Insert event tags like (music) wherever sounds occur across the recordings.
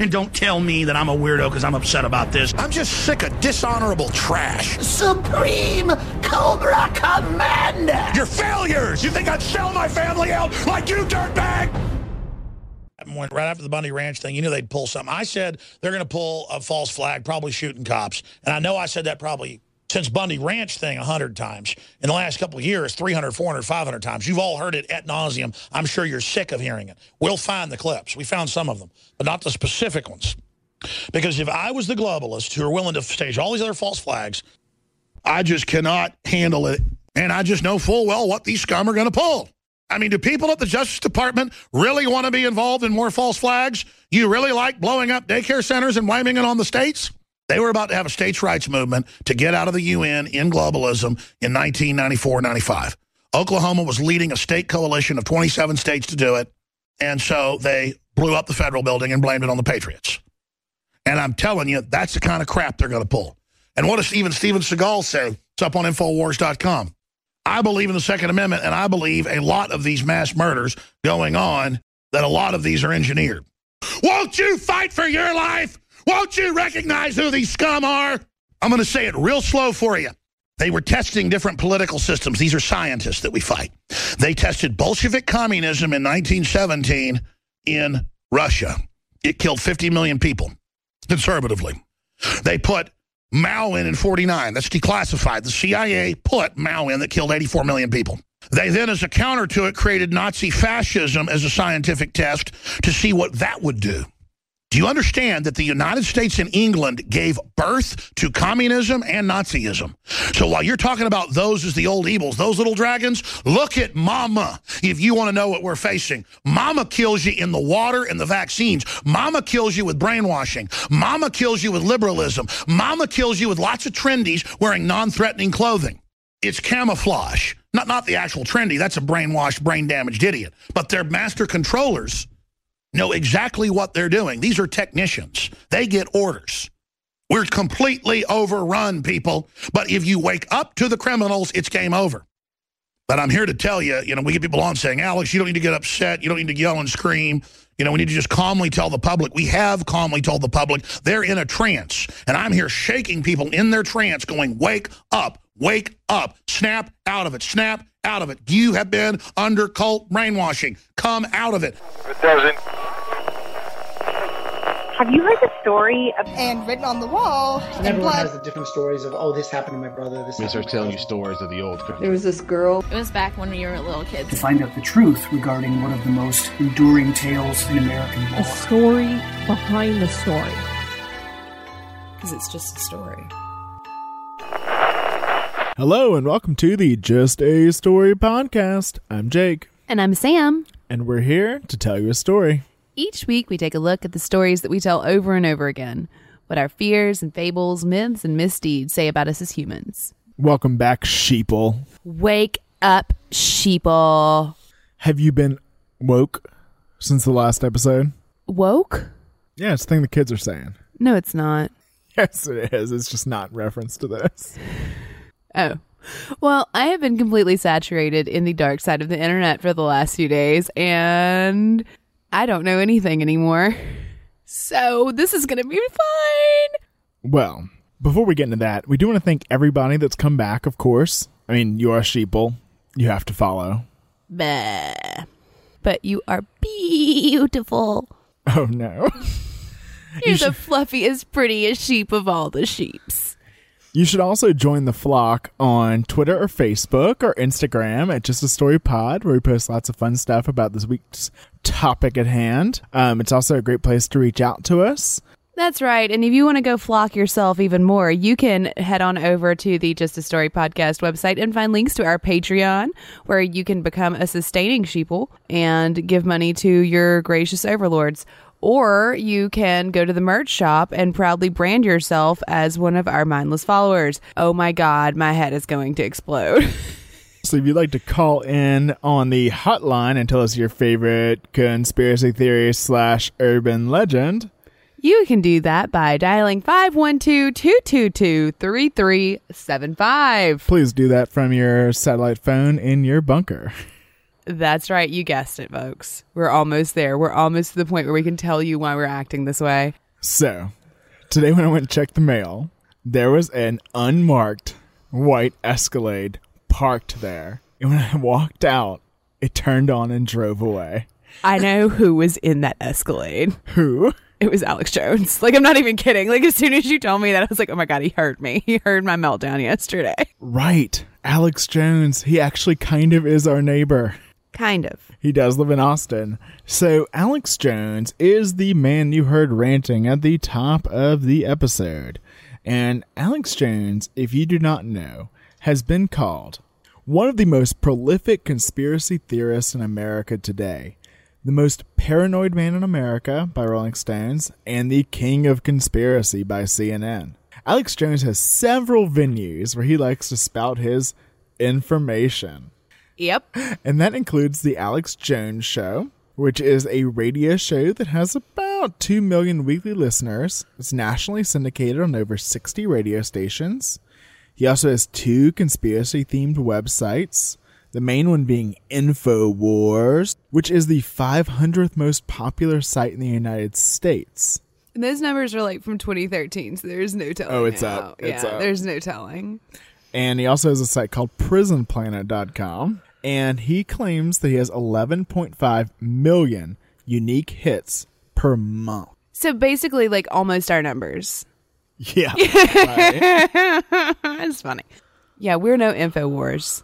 And don't tell me that I'm a weirdo because I'm upset about this. I'm just sick of dishonorable trash. Supreme Cobra Commander! You're failures! You think I'd sell my family out like you, dirtbag? Went right after the Bundy Ranch thing, you knew they'd pull something. I said they're going to pull a false flag, probably shooting cops. And I know I said that probably since Bundy Ranch thing 100 times. In the last couple of years, 300, 400, 500 times. You've all heard it at nauseum. I'm sure you're sick of hearing it. We'll find the clips. We found some of them, but not the specific ones. Because if I was the globalists who are willing to stage all these other false flags, I just cannot handle it. And I just know full well what these scum are going to pull. I mean, do people at the Justice Department really want to be involved in more false flags? You really like blowing up daycare centers and blaming it on the states? They were about to have a states' rights movement to get out of the UN in globalism in 1994-95. Oklahoma was leading a state coalition of 27 states to do it, and so they blew up the federal building and blamed it on the Patriots. And I'm telling you, that's the kind of crap they're going to pull. And what does even Steven Seagal say? It's up on Infowars.com. I believe in the Second Amendment, and I believe a lot of these mass murders going on, that a lot of these are engineered. Won't you fight for your life? Won't you recognize who these scum are? I'm going to say it real slow for you. They were testing different political systems. These are scientists that we fight. They tested Bolshevik communism in 1917 in Russia. It killed 50 million people, conservatively. They put Mao in in 49. That's declassified. The CIA put Mao in that killed 84 million people. They then, as a counter to it, created Nazi fascism as a scientific test to see what that would do. Do you understand that the United States and England gave birth to communism and Nazism? So while you're talking about those as the old evils, those little dragons, look at Mama if you want to know what we're facing. Mama kills you in the water and the vaccines. Mama kills you with brainwashing. Mama kills you with liberalism. Mama kills you with lots of trendies wearing non-threatening clothing. It's camouflage. Not, not the actual trendy. That's a brainwashed, brain-damaged idiot. But they're master controllers know exactly what they're doing. These are technicians. They get orders. We're completely overrun, people. But if you wake up to the criminals, it's game over. But I'm here to tell you, you know, we get people on saying, Alex, you don't need to get upset. You don't need to yell and scream. You know, we need to just calmly tell the public. We have calmly told the public they're in a trance. And I'm here shaking people in their trance going, wake up, wake up, snap out of it, snap out of it. You have been under cult brainwashing. Come out of it. It doesn't. Have you heard the story of and written on the wall and in everyone blood. has the different stories of oh this happened to my brother this They happened start telling you stories of the old There was this girl. It was back when we were little kids. to find out the truth regarding one of the most enduring tales in American A law. story behind the story. Because it's just a story. Hello and welcome to the Just a Story podcast. I'm Jake, And I'm Sam. and we're here to tell you a story. Each week, we take a look at the stories that we tell over and over again, what our fears and fables, myths, and misdeeds say about us as humans. Welcome back, sheeple. Wake up, sheeple. Have you been woke since the last episode? Woke? Yeah, it's the thing the kids are saying. No, it's not. (laughs) Yes, it is. It's just not in reference to this. Oh. Well, I have been completely saturated in the dark side of the internet for the last few days, and I don't know anything anymore. (laughs) So this is going to be fine. Well, before we get into that, we do want to thank everybody that's come back, of course. I mean, you are a sheeple. You have to follow. Bah. But you are beautiful. Oh, no. (laughs) You're You the fluffiest, prettiest sheep of all the sheeps. You should also join the flock on Twitter or Facebook or Instagram at Just a Story Pod, where we post lots of fun stuff about this week's topic at hand. Um, it's also a great place to reach out to us. That's right. And if you want to go flock yourself even more, you can head on over to the Just a Story podcast website and find links to our Patreon, where you can become a sustaining sheeple and give money to your gracious overlords. Or you can go to the merch shop and proudly brand yourself as one of our mindless followers. Oh my God, my head is going to explode. (laughs) So if you'd like to call in on the hotline and tell us your favorite conspiracy theory slash urban legend, You can do that by dialing 512-222-3375. please do that from your satellite phone in your bunker. (laughs) That's right. You guessed it, folks. We're almost there. We're almost to the point where we can tell you why we're acting this way. So, today when I went to check the mail, there was an unmarked white Escalade parked there. And when I (laughs) walked out, it turned on and drove away. I know who was in that Escalade. Who? It was Alex Jones. Like, I'm not even kidding. Like, as soon as you told me that, I was like, oh my God, he heard me. (laughs) He heard my meltdown yesterday. Right. Alex Jones. He actually kind of is our neighbor. Kind of. He does live in Austin. So, Alex Jones is the man you heard ranting at the top of the episode. And Alex Jones, if you do not know, has been called one of the most prolific conspiracy theorists in America today, the most paranoid man in America by Rolling Stones, and the king of conspiracy by CNN. Alex Jones has several venues where he likes to spout his information. Yep. And that includes the Alex Jones Show, which is a radio show that has about 2 million weekly listeners. It's nationally syndicated on over 60 radio stations. He also has two conspiracy themed websites. The main one being InfoWars, which is the 500th most popular site in the United States. And those numbers are like from 2013, so there's no telling. Oh, it's now. up. It's yeah, up. there's no telling. And he also has a site called prisonplanet.com. And he claims that he has 11.5 million unique hits per month. So basically, like almost our numbers. Yeah. (laughs) right? it's funny. Yeah, we're no info wars.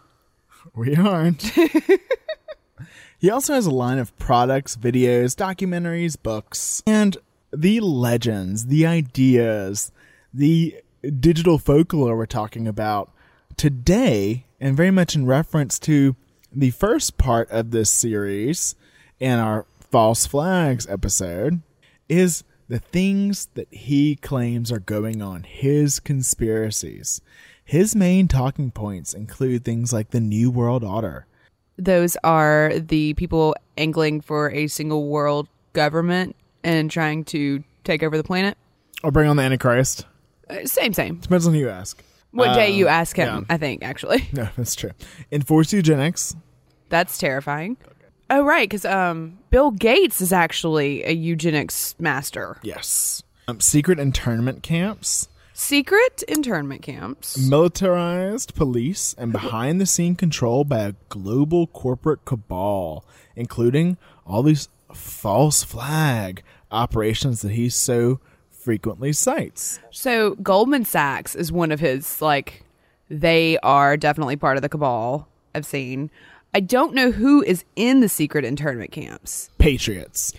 We aren't. (laughs) he also has a line of products, videos, documentaries, books, and the legends, the ideas, the digital folklore we're talking about today, and very much in reference to the first part of this series in our false flags episode, is the things that he claims are going on, his conspiracies. His main talking points include things like the New World Order. Those are the people angling for a single world government and trying to take over the planet. Or bring on the Antichrist. Uh, same, same. Depends on who you ask. What day Um, you ask him, yeah. I think, actually. (laughs) No, that's true. Enforce eugenics. That's terrifying. Oh, right, because um, Bill Gates is actually a eugenics master. Yes. Um, secret internment camps. Secret internment camps. Militarized police and behind the scene control by a global corporate cabal, including all these false flag operations that he so frequently cites. So Goldman Sachs is one of his like they are definitely part of the cabal I've seen. I don't know who is in the secret internment camps. Patriots.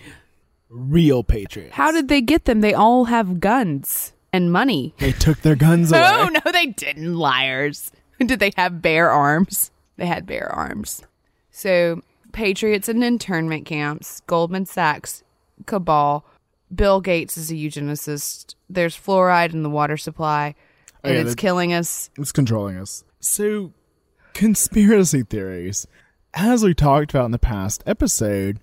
Real patriots. How did they get them? They all have guns and money. They took their guns (laughs) away. Oh no, they didn't, liars. (laughs) Did they have bare arms? They had bare arms. So patriots in internment camps, Goldman Sachs, cabal, Bill Gates is a eugenicist. There's fluoride in the water supply, Oh, and yeah, it's killing us. It's controlling us. So, conspiracy theories, as we talked about in the past episode,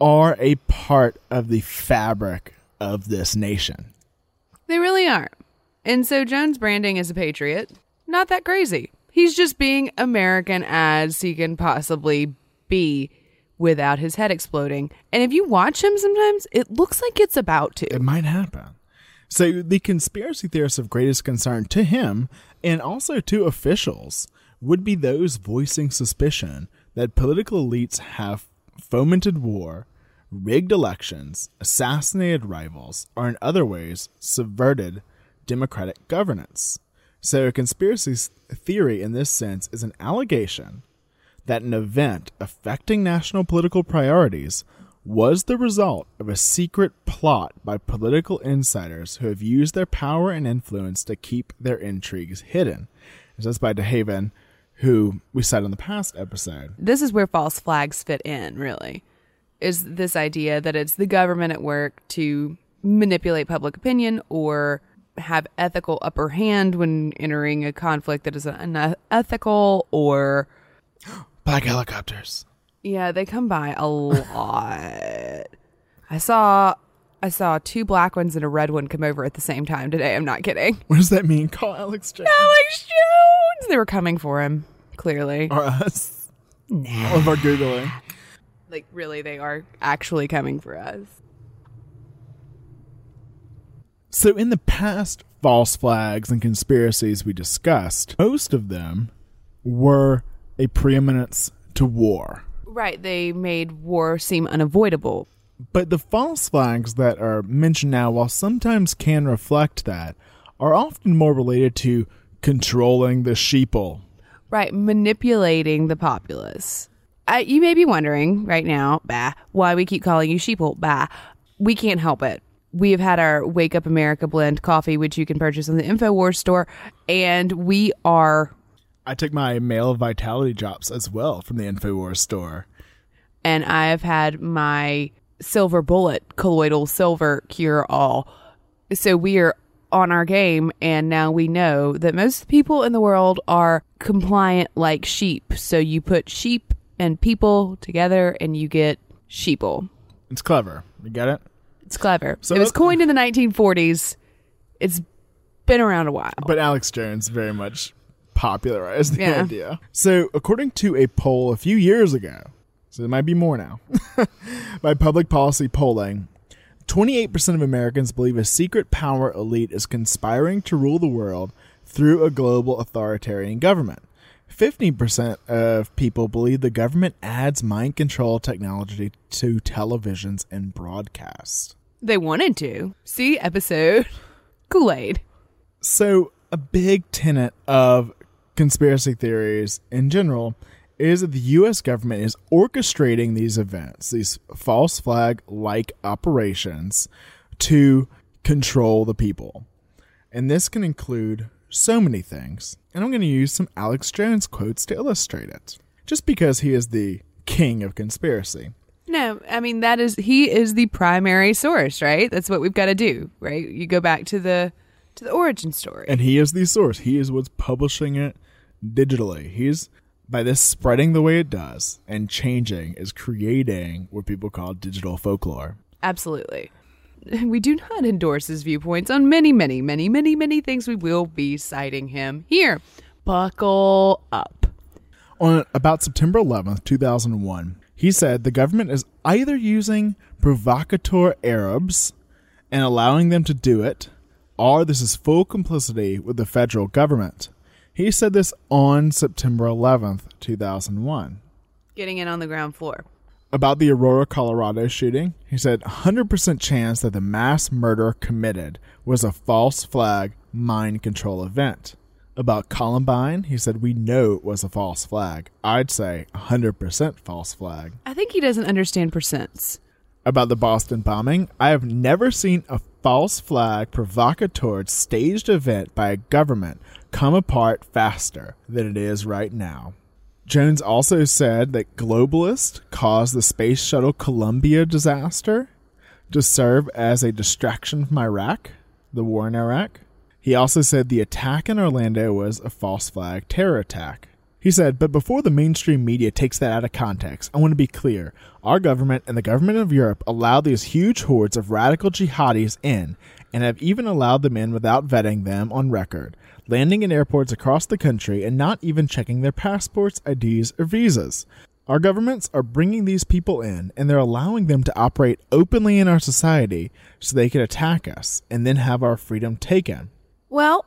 are a part of the fabric of this nation. They really are. And so Jones branding as a patriot, not that crazy. He's just being American as he can possibly be without his head exploding. And if you watch him sometimes, it looks like it's about to. It might happen. So, the conspiracy theorists of greatest concern to him and also to officials would be those voicing suspicion that political elites have fomented war, rigged elections, assassinated rivals, or in other ways subverted democratic governance. So, a conspiracy theory in this sense is an allegation that an event affecting national political priorities was the result of a secret plot by political insiders who have used their power and influence to keep their intrigues hidden. And that's by DeHaven, who we said in the past episode. This is where false flags fit in, really. Is this idea that it's the government at work to manipulate public opinion or have ethical upper hand when entering a conflict that is unethical or (gasps) Black helicopters. Yeah, they come by a lot. (laughs) I saw I saw two black ones and a red one come over at the same time today. I'm not kidding. What does that mean? Call Alex Jones. Alex Jones! They were coming for him, clearly. Or us. All of our Googling. Like, really, they are actually coming for us. So, in the past false flags and conspiracies we discussed, most of them were a preeminence to war. Right. They made war seem unavoidable. But the false flags that are mentioned now, while sometimes can reflect that, are often more related to controlling the sheeple. Right. Manipulating the populace. Uh, you may be wondering right now, bah, why we keep calling you sheeple. Bah, we can't help it. We have had our Wake Up America blend coffee, which you can purchase in the InfoWars store, and we are I took my male vitality drops as well from the InfoWars store. and I have had my silver bullet colloidal silver cure all. So we are on our game, and now we know that most people in the world are compliant like sheep. So you put sheep and people together, and you get sheeple. It's clever. You get it? It's clever. So- it was coined in the 1940s. It's been around a while. But Alex Jones very much popularized the Yeah. idea. So, according to a poll a few years ago, so it might be more now, (laughs) by public policy polling, 28% of Americans believe a secret power elite is conspiring to rule the world through a global authoritarian government. 50% of people believe the government adds mind control technology to televisions and broadcasts. they wanted to. See episode Kool Aid. So, a big tenet of conspiracy theories in general is that the U.S. government is orchestrating these events, these false flag like operations, to control the people. And this can include so many things. And I'm going to use some Alex Jones quotes to illustrate it, just because he is the king of conspiracy. No, I mean that is he is the primary source, right? That's what we've got to do, right? You go back to the to the origin story. And he is the source. He is what's publishing it digitally. He's by this spreading the way it does and changing is creating what people call digital folklore. Absolutely. (laughs) We do not endorse his viewpoints on many, many, many, many, many things. We will be citing him here. Buckle up. On about September 11th, 2001, he said the government is either using provocateur Arabs and allowing them to do it, or this is full complicity with the federal government. He said this on September 11th, 2001. Getting in on the ground floor. About the Aurora, Colorado shooting, he said 100% chance that the mass murder committed was a false flag mind control event. About Columbine, he said we know it was a false flag. I'd say 100% false flag. I think he doesn't understand percents. About the Boston bombing, I have never seen a false flag provocateur staged event by a government come apart faster than it is right now. Jones also said that globalists caused the Space Shuttle Columbia disaster to serve as a distraction from Iraq, the war in Iraq. He also said the attack in Orlando was a false flag terror attack. He said, but before the mainstream media takes that out of context, I want to be clear. Our government and the government of Europe allow these huge hordes of radical jihadis in and have even allowed them in without vetting them on record, landing in airports across the country and not even checking their passports, IDs, or visas. Our governments are bringing these people in and they're allowing them to operate openly in our society so they can attack us and then have our freedom taken. Well,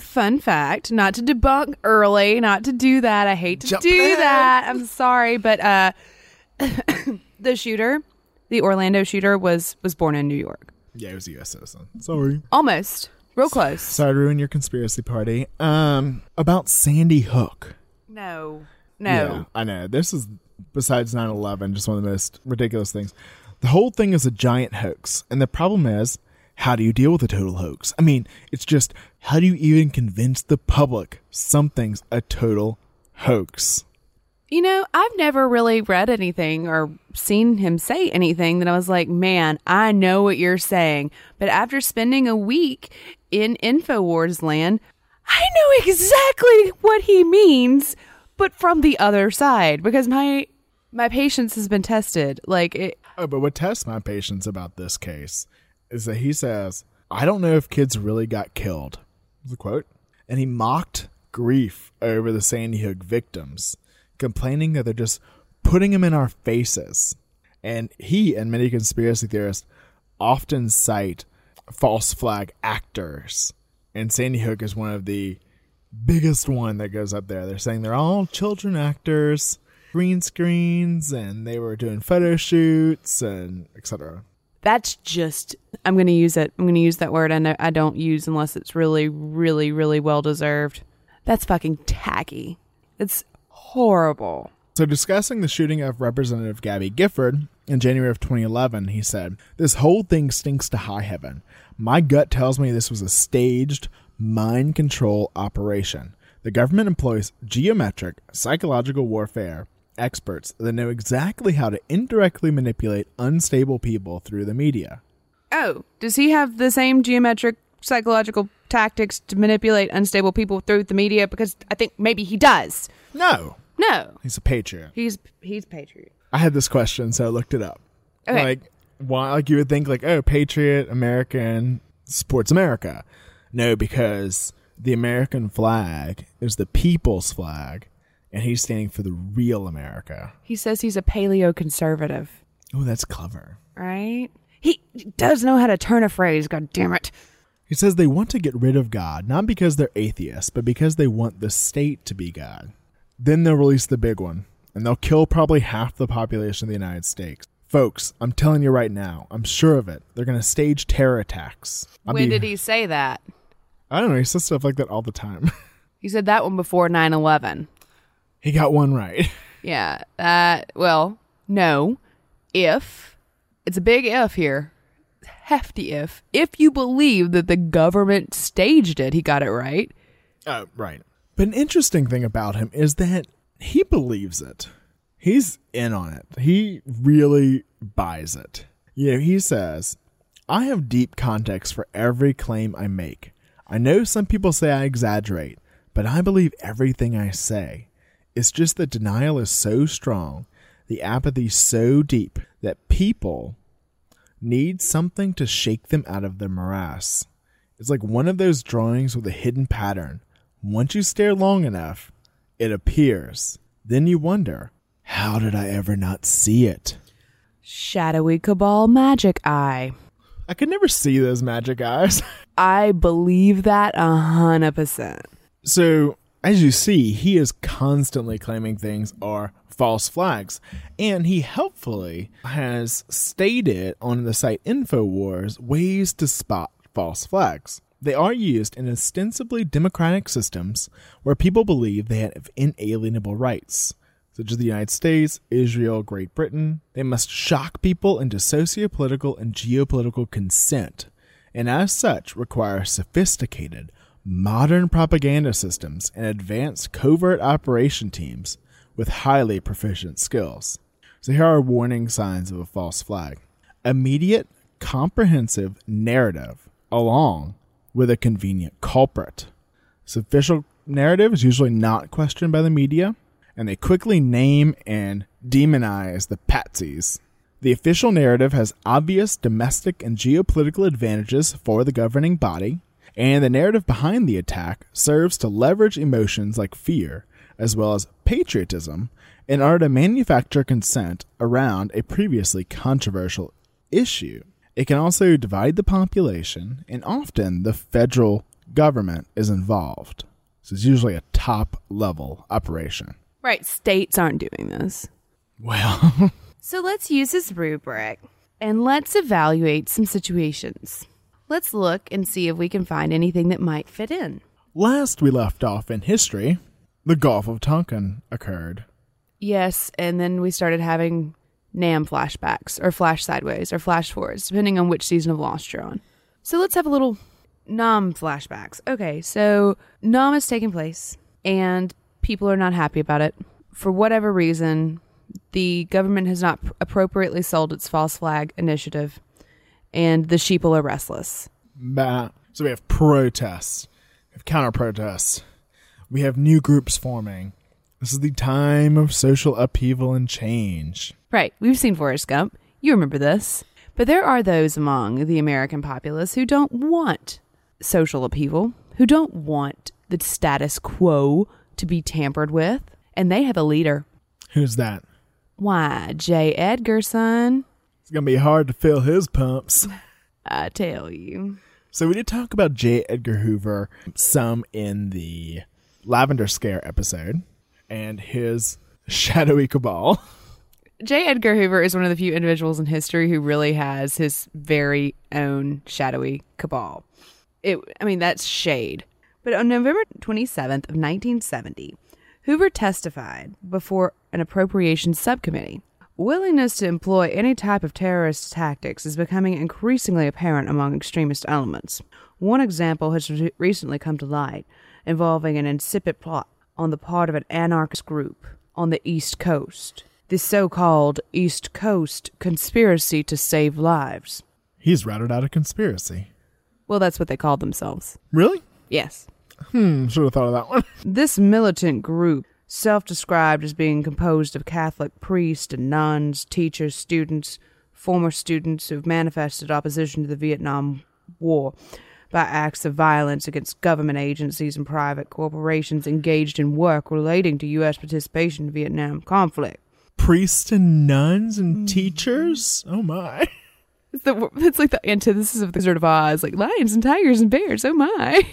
fun fact, not to debunk early, not to do that. I hate to Jump do in. that. I'm sorry, but uh (coughs) the shooter, the Orlando shooter was was born in New York. Yeah, he was a U.S. citizen. Sorry. Almost. Real close. Sorry to ruin your conspiracy party. Um, about Sandy Hook. No. No. Yeah, I know. This is, besides 9 11, just one of the most ridiculous things. The whole thing is a giant hoax. And the problem is, how do you deal with a total hoax? I mean, it's just, how do you even convince the public something's a total hoax? You know, I've never really read anything or seen him say anything that I was like, man, I know what you're saying. But after spending a week in InfoWars land, I know exactly what he means, but from the other side because my my patience has been tested. Like it, Oh, but what tests my patience about this case is that he says, I don't know if kids really got killed. A quote. And he mocked grief over the Sandy Hook victims, complaining that they're just putting them in our faces. And he and many conspiracy theorists often cite false flag actors. And Sandy Hook is one of the biggest one that goes up there. They're saying they're all children actors, green screens, and they were doing photo shoots and etc. That's just I'm going to use it. I'm going to use that word I I don't use unless it's really really really well deserved. That's fucking tacky. It's horrible. So, discussing the shooting of Representative Gabby Gifford in January of 2011, he said, This whole thing stinks to high heaven. My gut tells me this was a staged mind control operation. The government employs geometric, psychological warfare experts that know exactly how to indirectly manipulate unstable people through the media. Oh, does he have the same geometric psychological tactics to manipulate unstable people through the media? Because I think maybe he does. No. No. He's a patriot. He's he's patriot. I had this question, so I looked it up. Okay. Like, why? Like you would think, like, oh, patriot, American, supports America. No, because the American flag is the people's flag, and he's standing for the real America. He says he's a paleo conservative, Oh, that's clever. right? He does know how to turn a phrase. God damn it! He says they want to get rid of God, not because they're atheists, but because they want the state to be God. Then they'll release the big one, and they'll kill probably half the population of the United States. Folks, I'm telling you right now, I'm sure of it. They're going to stage terror attacks. I'll when be- did he say that? I don't know. He says stuff like that all the time. (laughs) He said that one before 9-11. he got one right. (laughs) Yeah. Uh, well, no. If it's a big if here, hefty if. If you believe that the government staged it, he got it right. Oh, right. But an interesting thing about him is that he believes it. He's in on it. He really buys it. You know, he says, I have deep context for every claim I make. I know some people say I exaggerate, but I believe everything I say. It's just the denial is so strong, the apathy so deep, that people need something to shake them out of their morass. It's like one of those drawings with a hidden pattern. Once you stare long enough, it appears. Then you wonder, how did I ever not see it? Shadowy cabal magic eye. I could never see those magic eyes. (laughs) I believe that a hundred percent. So, as you see, he is constantly claiming things are false flags, and he helpfully has stated on the site InfoWars ways to spot false flags. They are used in ostensibly democratic systems where people believe they have inalienable rights, such as the United States, Israel, Great Britain. They must shock people into sociopolitical and geopolitical consent, and as such require sophisticated, modern propaganda systems and advanced covert operation teams with highly proficient skills. So here are warning signs of a false flag. Immediate, comprehensive narrative along with a convenient culprit. This official narrative is usually not questioned by the media, and they quickly name and demonize the patsies. The official narrative has obvious domestic and geopolitical advantages for the governing body, and the narrative behind the attack serves to leverage emotions like fear, as well as patriotism, in order to manufacture consent around a previously controversial issue. It can also divide the population, and often the federal government is involved. So it's usually a top level operation. Right, states aren't doing this. Well, (laughs) So let's use this rubric and let's evaluate some situations. Let's look and see if we can find anything that might fit in. last we left off in history, the Gulf of Tonkin occurred. Yes, and then we started having NAM flashbacks, or flash sideways, or flash forwards, depending on which season of Lost you're on. So let's have a little NAM flashbacks. Okay, so NAM is taking place, and people are not happy about it. For whatever reason, the government has not pr- appropriately sold its false flag initiative, and the sheeple are restless. Bah. So we have protests, we have counter protests, we have new groups forming. This is the time of social upheaval and change. Right, we've seen Forrest Gump. You remember this. But there are those among the American populace who don't want social upheaval, who don't want the status quo to be tampered with, and they have a leader. Who's that? Why, J. Edgar, son. It's gonna be hard to fill his pumps. (laughs) I tell you. So we did talk about J. Edgar Hoover some in the Lavender Scare episode and his shadowy cabal. J. Edgar Hoover is one of the few individuals in history who really has his very own shadowy cabal. It, I mean, that's shade. But on November 27th of 1970, Hoover testified before an appropriations subcommittee. Willingness to employ any type of terrorist tactics is becoming increasingly apparent among extremist elements. One example has re- recently come to light involving an insipid plot on the part of an anarchist group on the East Coast. The so called East Coast Conspiracy to Save Lives. He's routed out a conspiracy. Well, that's what they called themselves. Really? Yes. Hmm, should have thought of that one. (laughs) This militant group, self described as being composed of Catholic priests and nuns, teachers, students, former students who've manifested opposition to the Vietnam War by acts of violence against government agencies and private corporations engaged in work relating to U.S. participation in the Vietnam conflict. Priests and nuns and mm-hmm. teachers? Oh my. (laughs) It's, the, it's like the antithesis of the Wizard of Oz, like lions and tigers and bears. Oh my!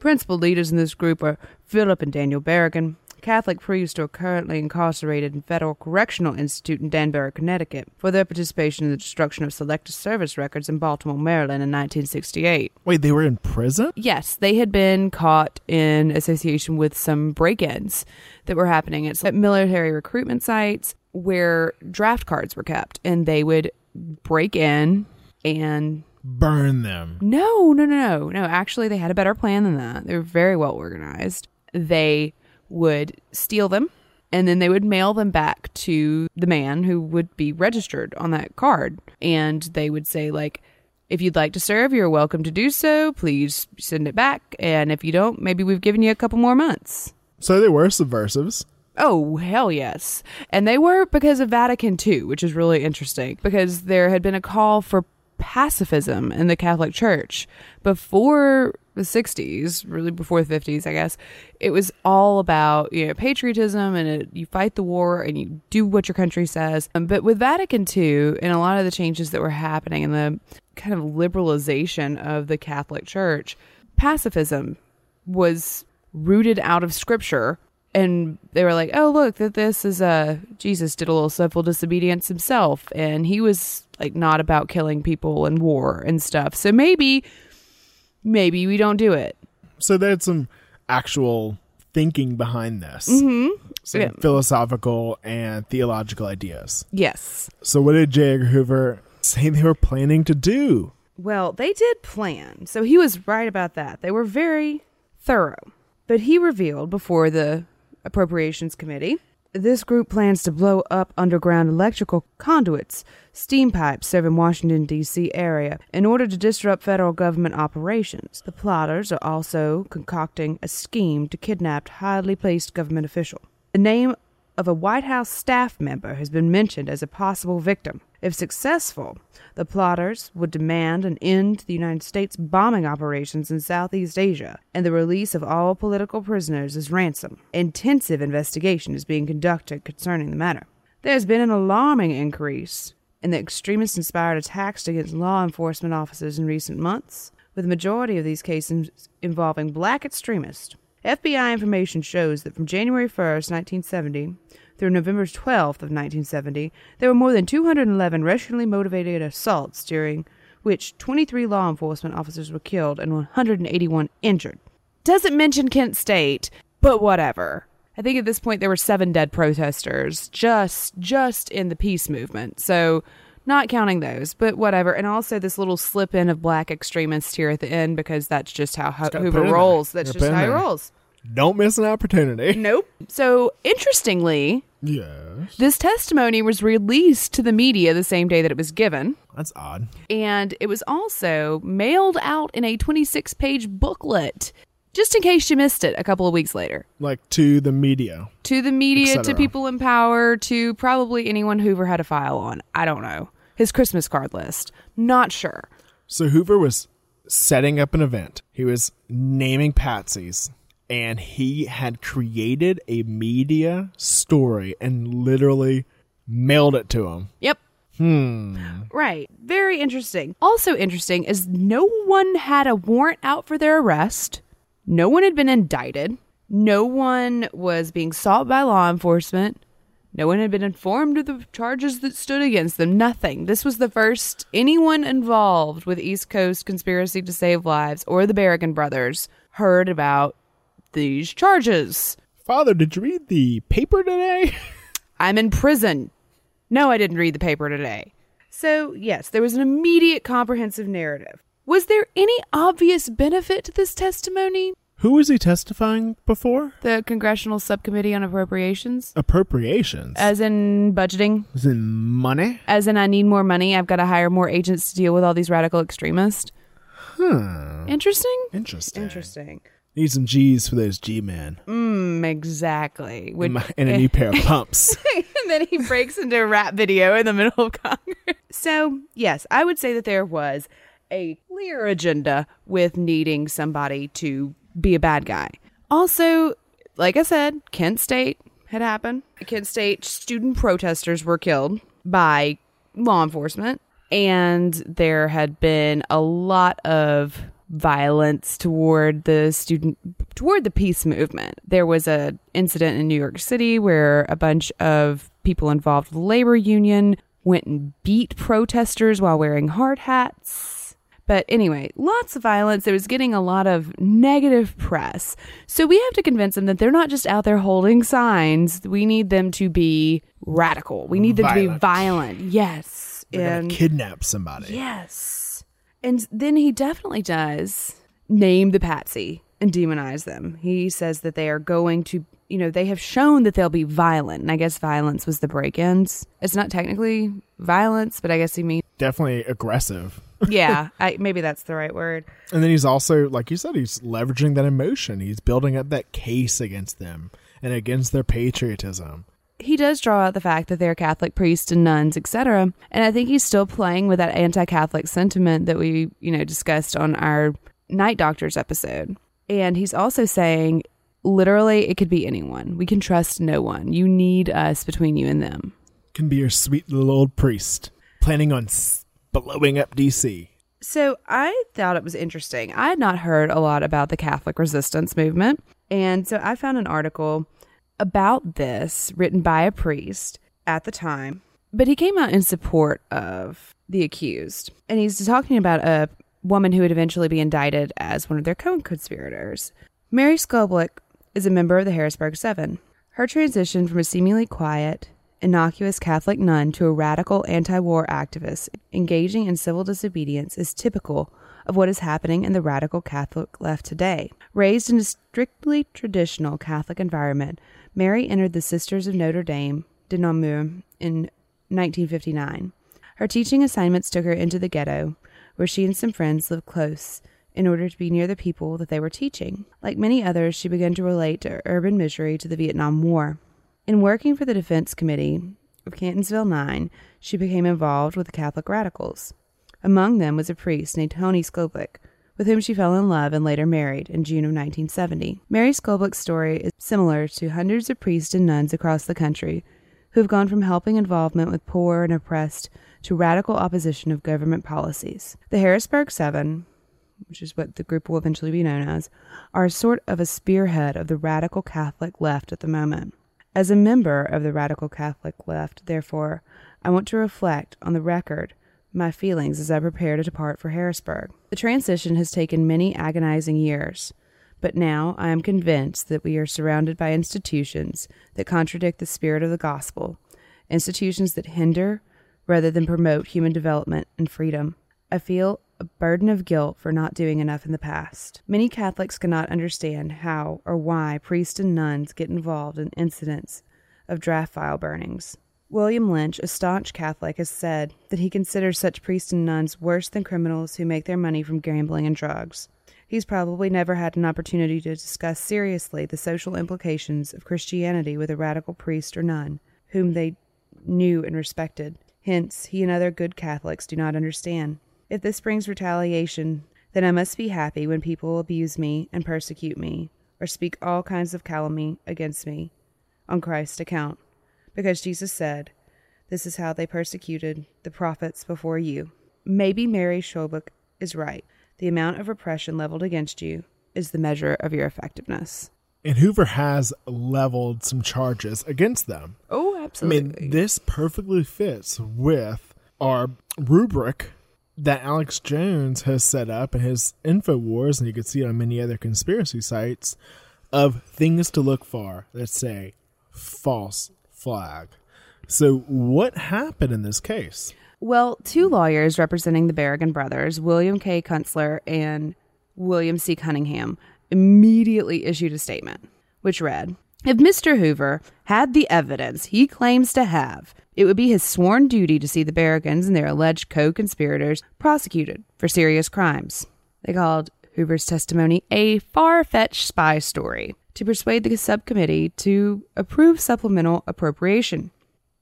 Principal leaders in this group are Philip and Daniel Berrigan, Catholic priests who are currently incarcerated in Federal Correctional Institute in Danbury, Connecticut, for their participation in the destruction of selective service records in Baltimore, Maryland in 1968. Wait, they were in prison? Yes, they had been caught in association with some break ins that were happening at military recruitment sites where draft cards were kept, and they would break in and Burn them. no, no, no, no, no. Actually, they had a better plan than that. They were very well organized. They would steal them and then they would mail them back to the man who would be registered on that card. And they would say, like, if you'd like to serve, you're welcome to do so. Please send it back. And if you don't, maybe we've given you a couple more months. So they were subversives. Oh, hell yes. And they were because of Vatican II, which is really interesting because there had been a call for pacifism in the Catholic Church before the 60s, really before the 50s, I guess. It was all about, you know, patriotism and it, you fight the war and you do what your country says. Um, but with Vatican II and a lot of the changes that were happening and the kind of liberalization of the Catholic Church, pacifism was rooted out of scripture and they were like, "Oh, look, that this is uh Jesus did a little civil disobedience himself, and he was like not about killing people and war and stuff. So maybe, maybe we don't do it." So they had some actual thinking behind this. Mm-hmm. Some Yeah. philosophical and theological ideas. Yes. So what did J. Edgar Hoover say they were planning to do? Well, they did plan. So he was right about that. They were very thorough. But he revealed before the Appropriations Committee this group plans to blow up underground electrical conduits, steam pipes serving Washington, D.C. area in order to disrupt federal government operations. The plotters are also concocting a scheme to kidnap highly placed government official. The name of a White House staff member has been mentioned as a possible victim. If successful, the plotters would demand an end to the United States bombing operations in Southeast Asia and the release of all political prisoners as ransom. Intensive investigation is being conducted concerning the matter. There has been an alarming increase in the extremist inspired attacks against law enforcement officers in recent months, with the majority of these cases involving black extremists. FBI information shows that from January 1st, 1970, through November 12th of 1970, there were more than 211 racially motivated assaults during which 23 law enforcement officers were killed and 181 injured. Doesn't mention Kent State, but whatever. I think at this point there were seven dead protesters just just in the peace movement. So not counting those, but whatever. And also this little slip in of black extremists here at the end because that's just how Ho- Hoover put it in rolls. That's just how he rolls. Don't miss an opportunity. (laughs) Nope. So interestingly, Yes. this testimony was released to the media the same day that it was given. That's odd. And it was also mailed out in a 26 page booklet, just in case you missed it a couple of weeks later. Like to the media. To the media, to people in power, to probably anyone Hoover had a file on. I don't know. His Christmas card list. Not sure. So Hoover was setting up an event. He was naming patsies and he had created a media story and literally mailed it to him. Yep. Hmm. Right. Very interesting. Also interesting is no one had a warrant out for their arrest. No one had been indicted. No one was being sought by law enforcement. No one had been informed of the charges that stood against them. Nothing. This was the first anyone involved with East Coast conspiracy to save lives or the Berrigan brothers heard about these charges. Father, did you read the paper today? (laughs) I'm in prison. No, I didn't read the paper today. So, yes, there was an immediate comprehensive narrative. Was there any obvious benefit to this testimony? Who was he testifying before? The Congressional Subcommittee on Appropriations? Appropriations. As in budgeting? As in money? As in, I need more money. I've got to hire more agents to deal with all these radical extremists. Hmm. Interesting? Interesting. Interesting. Need some G's for those G men. Mm, exactly. And, my, and a new pair of (laughs) pumps. and then he breaks into a rap video in the middle of Congress. So, yes, I would say that there was a clear agenda with needing somebody to be a bad guy. Also, like I said, Kent State had happened. Kent State student protesters were killed by law enforcement, and there had been a lot of violence toward the student toward the peace movement. There was a incident in New York City where a bunch of people involved with the labor union went and beat protesters while wearing hard hats. But anyway, lots of violence. It was getting a lot of negative press. So we have to convince them that they're not just out there holding signs. We need them to be radical. We need them to be Violent. violent. Yes. They're gonna kidnap somebody. Yes. And then he definitely does name the patsy and demonize them. He says that they are going to, you know, they have shown that they'll be violent. And I guess violence was the break ins. It's not technically violence, but I guess he means, Definitely aggressive. (laughs) yeah, I, maybe that's the right word. And then he's also, like you said, he's leveraging that emotion. He's building up that case against them and against their patriotism. He does draw out the fact that they're Catholic priests and nuns, etc. And I think he's still playing with that anti-Catholic sentiment that we, you know, discussed on our Night Doctors episode. And he's also saying, literally, it could be anyone. We can trust no one. You need us between you and them. Can be your sweet little old priest planning on s- blowing up DC. So I thought it was interesting. I had not heard a lot about the Catholic resistance movement. And so I found an article about this written by a priest at the time, but he came out in support of the accused. And he's talking about a woman who would eventually be indicted as one of their co conspirators. Mary Scoblick is a member of the Harrisburg Seven. Her transition from a seemingly quiet, innocuous Catholic nun to a radical anti war activist engaging in civil disobedience is typical of what is happening in the radical Catholic left today. Raised in a strictly traditional Catholic environment, Mary entered the Sisters of Notre Dame de Namur in 1959. Her teaching assignments took her into the ghetto, where she and some friends lived close in order to be near the people that they were teaching. Like many others, she began to relate to urban misery to the Vietnam War. In working for the Defense Committee of Catonsville 9, she became involved with the Catholic radicals. Among them was a priest named Tony Scoblick, with whom she fell in love and later married in June of 1970. Mary Scoblick's story is similar to hundreds of priests and nuns across the country who have gone from helping involvement with poor and oppressed to radical opposition of government policies. The Harrisburg Seven, which is what the group will eventually be known as, are a sort of a spearhead of the radical Catholic left at the moment. As a member of the radical Catholic left, therefore, I want to reflect on the record my feelings as I prepare to depart for Harrisburg. The transition has taken many agonizing years, but now I am convinced that we are surrounded by institutions that contradict the spirit of the gospel, institutions that hinder rather than promote human development and freedom. I feel a burden of guilt for not doing enough in the past. Many Catholics cannot understand how or why priests and nuns get involved in incidents of draft file burnings. William Lynch, a staunch Catholic, has said that he considers such priests and nuns worse than criminals who make their money from gambling and drugs. He's probably never had an opportunity to discuss seriously the social implications of Christianity with a radical priest or nun whom they knew and respected. Hence, he and other good Catholics do not understand. If this brings retaliation, then I must be happy when people abuse me and persecute me, or speak all kinds of calumny against me on Christ's account, because Jesus said, This is how they persecuted the prophets before you. Maybe Mary Scoblick is right. The amount of repression leveled against you is the measure of your effectiveness. And Hoover has leveled some charges against them. Oh, absolutely. I mean, this perfectly fits with our rubric that Alex Jones has set up in his InfoWars, and you can see it on many other conspiracy sites, of things to look for that say false flag. So, what happened in this case? Well, two lawyers representing the Berrigan brothers, William K. Kunstler and William C. Cunningham, immediately issued a statement, which read If Mr. Hoover had the evidence he claims to have, it would be his sworn duty to see the Berrigans and their alleged co conspirators prosecuted for serious crimes. They called Hoover's testimony a far fetched spy story to persuade the subcommittee to approve supplemental appropriation.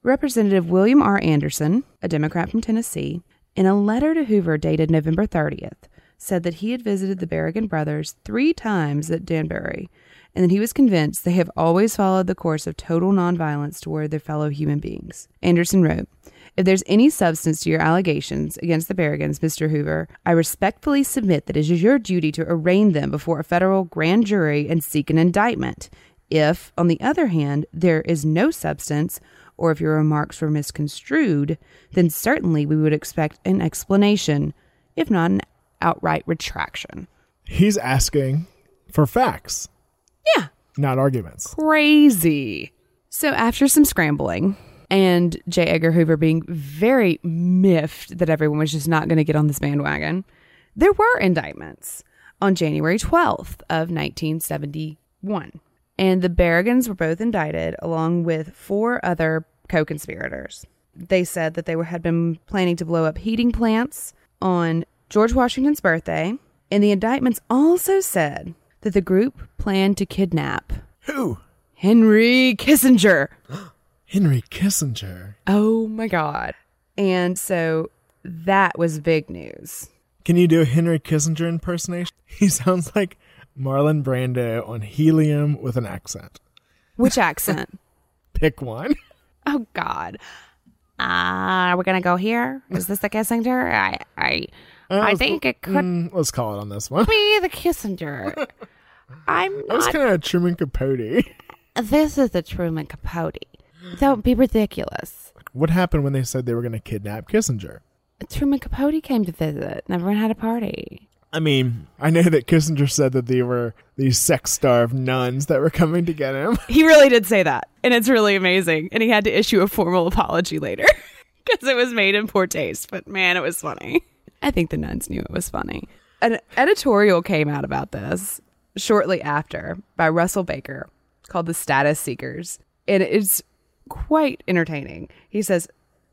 Representative William R. Anderson, a Democrat from Tennessee, in a letter to Hoover dated November 30th, said that he had visited the Berrigan brothers three times at Danbury and that he was convinced they have always followed the course of total nonviolence toward their fellow human beings. Anderson wrote, if there's any substance to your allegations against the Berrigans, Mr. Hoover, I respectfully submit that it is your duty to arraign them before a federal grand jury and seek an indictment. If, on the other hand, there is no substance, or if your remarks were misconstrued, then certainly we would expect an explanation, if not an outright retraction. He's asking for facts. Yeah. Not arguments. Crazy. So after some scrambling, and J. Edgar Hoover being very miffed that everyone was just not going to get on this bandwagon, there were indictments on January 12th of 1971. And the Berrigans were both indicted along with four other co-conspirators. They said that they were, had been planning to blow up heating plants on George Washington's birthday, and the indictments also said that the group planned to kidnap who? Henry Kissinger. (gasps) Henry Kissinger. Oh my God. And so that was big news. Can you do a Henry Kissinger impersonation? (laughs) He sounds like Marlon Brando on helium with an accent. Which accent? (laughs) Pick one. Oh God. Uh, are we gonna go here? Is this the Kissinger? I I Uh, I think it could mm, let's call it on this one. be the Kissinger. (laughs) I'm That was kind of a Truman Capote. This is the Truman Capote. Don't be ridiculous. What happened when they said they were going to kidnap Kissinger? Truman Capote came to visit, and everyone had a party. I mean, I know that Kissinger said that they were these sex starved nuns that were coming to get him. He really did say that, and it's really amazing. And he had to issue a formal apology later (laughs) because it was made in poor taste. But man, it was funny. I think the nuns knew it was funny. An editorial came out about this shortly after by Russell Baker called The Status Seekers. And it's quite entertaining. He says,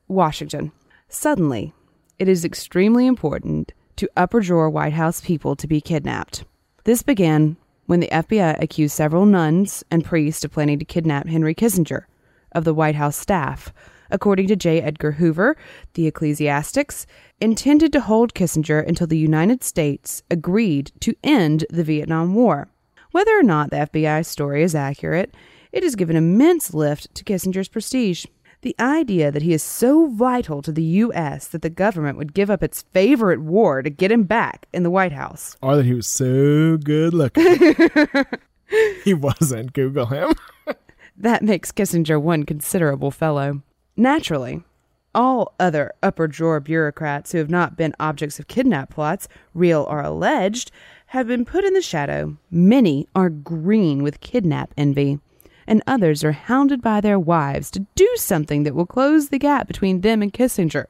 Washington, suddenly it is extremely important to upper drawer White House people to be kidnapped. This began when the FBI accused several nuns and priests of planning to kidnap Henry Kissinger of the White House staff. According to J. Edgar Hoover, the ecclesiastics intended to hold Kissinger until the United States agreed to end the Vietnam War. Whether or not the FBI story is accurate, it has given immense lift to Kissinger's prestige. The idea that he is so vital to the U.S. that the government would give up its favorite war to get him back in the White House. Or that he was so good looking. (laughs) he wasn't. Google him. (laughs) That makes Kissinger one considerable fellow. Naturally, all other upper drawer bureaucrats who have not been objects of kidnap plots, real or alleged, have been put in the shadow. Many are green with kidnap envy, and others are hounded by their wives to do something that will close the gap between them and Kissinger.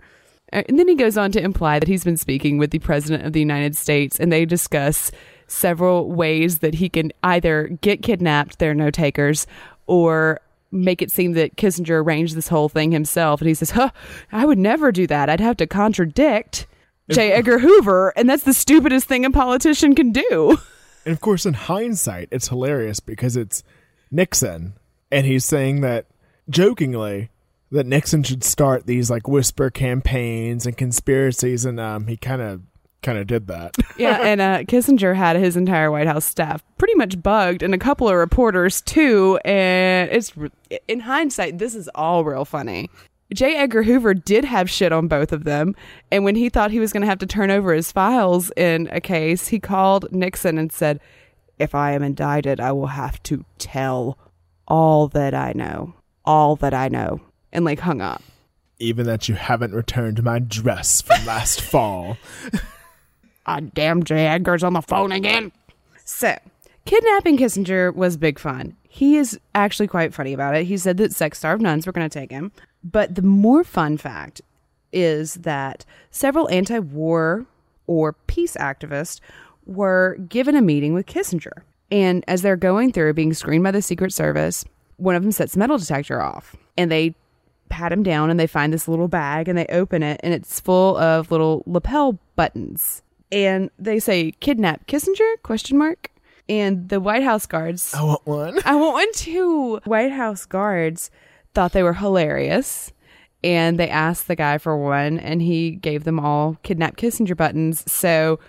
Uh, And then he goes on to imply that he's been speaking with the President of the United States, and they discuss several ways that he can either get kidnapped, they're no takers, or make it seem that Kissinger arranged this whole thing himself. And he says, huh, I would never do that. I'd have to contradict J. Edgar Hoover, and that's the stupidest thing a politician can do. (laughs) And of course, in hindsight, it's hilarious because it's Nixon, and he's saying that jokingly that Nixon should start these like whisper campaigns and conspiracies, and um, he kind of kind of did that. (laughs) yeah, and uh, Kissinger had his entire White House staff pretty much bugged, and a couple of reporters too. And it's in hindsight, this is all real funny. J. Edgar Hoover did have shit on both of them, and when he thought he was going to have to turn over his files in a case, he called Nixon and said, "If I am indicted, I will have to tell all that I know, all that I know," and like hung up. Even that you haven't returned my dress from last (laughs) fall. Ah, damn J. Edgar's on the phone again. So, kidnapping Kissinger was big fun. He is actually quite funny about it. He said that sex starved nuns were going to take him. But the more fun fact is that several anti war or peace activists were given a meeting with Kissinger. And as they're going through being screened by the Secret Service, one of them sets metal detector off and they pat him down and they find this little bag and they open it and it's full of little lapel buttons. And they say, kidnap Kissinger? Question mark. And the White House guards I want one. (laughs) I want one too. White House guards thought they were hilarious. And they asked the guy for one, and he gave them all kidnap Kissinger buttons. So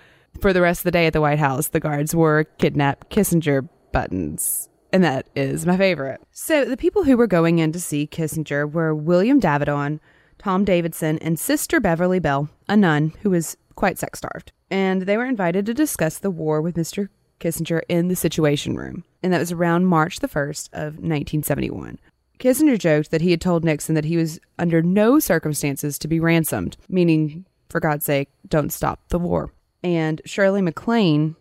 for the rest of the day at the White House, the guards wore kidnap Kissinger buttons. And that is my favorite. So the people who were going in to see Kissinger were William Davidon, Tom Davidson, and Sister Beverly Bell, a nun who was quite sex starved. And they were invited to discuss the war with Mr. Kissinger in the Situation Room. And that was around March the 1st of 1971. Kissinger joked that he had told Nixon that he was under no circumstances to be ransomed, meaning, for God's sake, don't stop the war. And Shirley MacLaine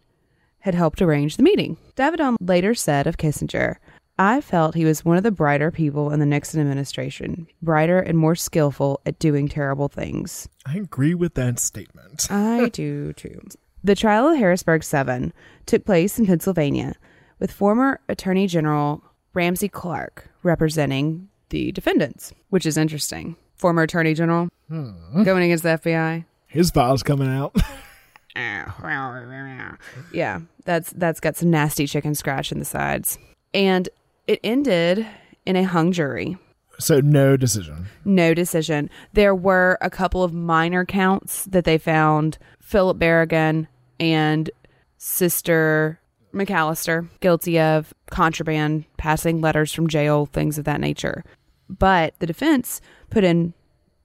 had helped arrange the meeting. Davidon later said of Kissinger, I felt he was one of the brighter people in the Nixon administration, brighter and more skillful at doing terrible things. I agree with that statement. (laughs) I do too. The trial of Harrisburg 7 took place in Pennsylvania with former Attorney General Ramsey Clark representing the defendants, which is interesting. Former Attorney General hmm. going against the FBI. His file's coming out. (laughs) (laughs) Yeah, that's that's got some nasty chicken scratch in the sides. And it ended in a hung jury. so no decision. No decision. There were a couple of minor counts that they found Philip Berrigan and Sister McAlister guilty of contraband, passing letters from jail, things of that nature. But the defense put in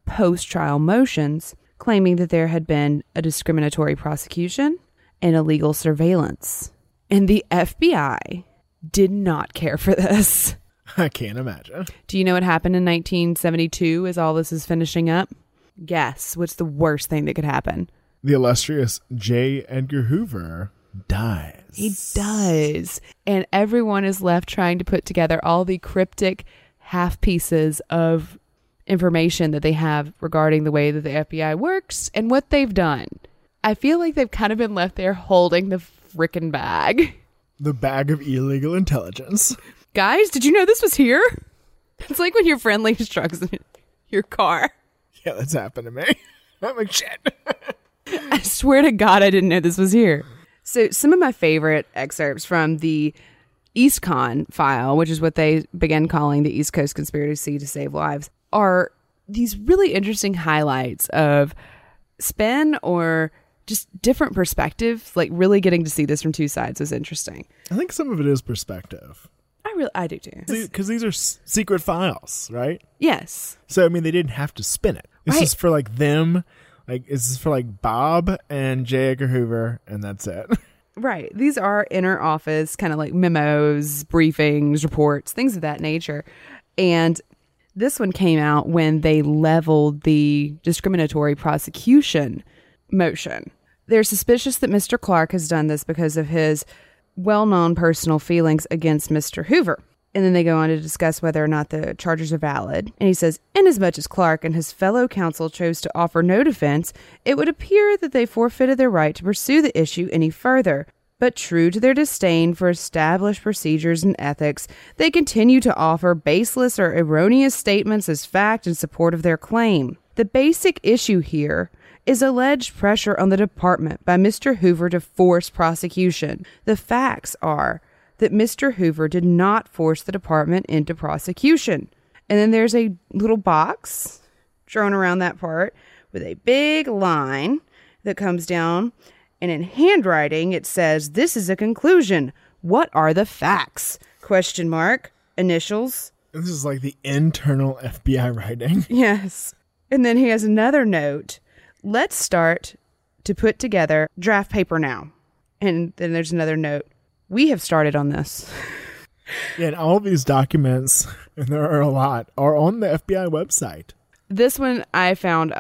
post trial motions claiming that there had been a discriminatory prosecution and illegal surveillance. And the FBI did not care for this. (laughs) I can't imagine. Do you know what happened in 1972 as all this is finishing up? Guess what's the worst thing that could happen? The illustrious J. Edgar Hoover dies. He does. And everyone is left trying to put together all the cryptic half pieces of information that they have regarding the way that the FBI works and what they've done. I feel like they've kind of been left there holding the frickin' bag. (laughs) The bag of illegal intelligence. Guys, did you know this was here? It's like when your friend leaves drugs in your car. Yeah, that's happened to me. (laughs) I'm like, shit. (laughs) I swear to God, I didn't know this was here. So, some of my favorite excerpts from the EastCon file, which is what they began calling the East Coast Conspiracy to Save Lives, are these really interesting highlights of spin or just different perspectives. Like, really getting to see this from two sides was interesting. I think some of it is perspective. I really, I do too. Because these are s- secret files, right? Yes. So, I mean, they didn't have to spin it. This Right. is for like them. Like, this is for like Bob and J. Edgar Hoover, and that's it. (laughs) Right. These are inner office kind of like memos, briefings, reports, things of that nature. And this one came out when they leveled the discriminatory prosecution motion. They're suspicious that Mr. Clark has done this because of his well known personal feelings against Mr. Hoover. And then they go on to discuss whether or not the charges are valid. And he says, Inasmuch as Clark and his fellow counsel chose to offer no defense, it would appear that they forfeited their right to pursue the issue any further. But true to their disdain for established procedures and ethics, they continue to offer baseless or erroneous statements as fact in support of their claim. The basic issue here is alleged pressure on the department by Mr. Hoover to force prosecution. The facts are that Mr. Hoover did not force the department into prosecution. And then there's a little box drawn around that part with a big line that comes down, and in handwriting it says, "This is a conclusion. What are the facts?" Question mark. Initials. This is like the internal FBI writing. (laughs) Yes. And then he has another note. Let's start to put together draft paper now. And then there's another note. We have started on this. (laughs) Yeah, and all these documents, (laughs) and there are a lot, are on the FBI website. This one I found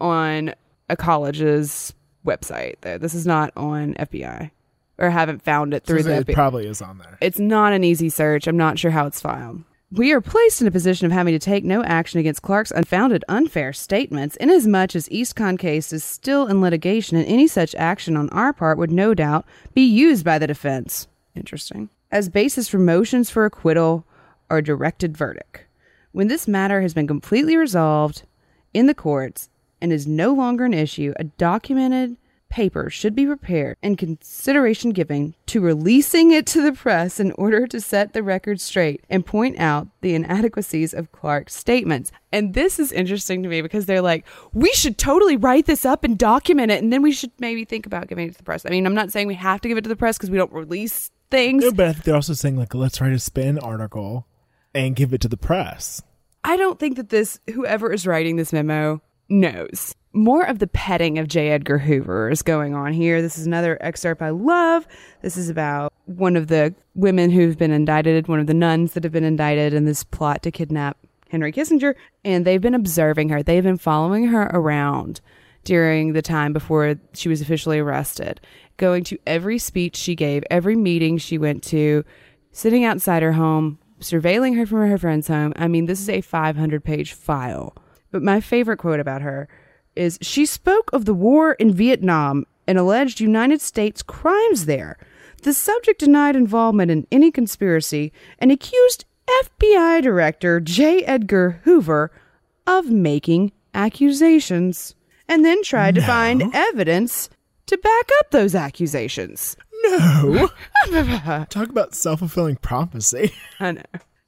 on a college's website. Though this is not on FBI, or haven't found it through So the it FBI. probably is on there. It's not an easy search. I'm not sure how it's filed. We are placed in a position of having to take no action against Clark's unfounded, unfair statements, inasmuch as Eastcon case is still in litigation, and any such action on our part would no doubt be used by the defense. Interesting. As basis for motions for acquittal or directed verdict. When this matter has been completely resolved in the courts and is no longer an issue, a documented paper should be prepared and consideration given to releasing it to the press in order to set the record straight and point out the inadequacies of Clark's statements. And this is interesting to me because they're like, we should totally write this up and document it, and then we should maybe think about giving it to the press. I mean, I'm not saying we have to give it to the press because we don't release things. No, but I think they're also saying, like, let's write a spin article and give it to the press. I don't think that this whoever is writing this memo knows. More of the petting of J. Edgar Hoover is going on here. This is another excerpt I love. This is about one of the women who've been indicted, one of the nuns that have been indicted in this plot to kidnap Henry Kissinger, and they've been observing her. They've been following her around during the time before she was officially arrested, going to every speech she gave, every meeting she went to, sitting outside her home, surveilling her from her friend's home. I mean, this is a 500 page file. But my favorite quote about her is she spoke of the war in Vietnam and alleged United States crimes there. The subject denied involvement in any conspiracy and accused FBI Director J. Edgar Hoover of making accusations and then tried to find evidence to back up those accusations. No. (laughs) Talk about self fulfilling prophecy. I know.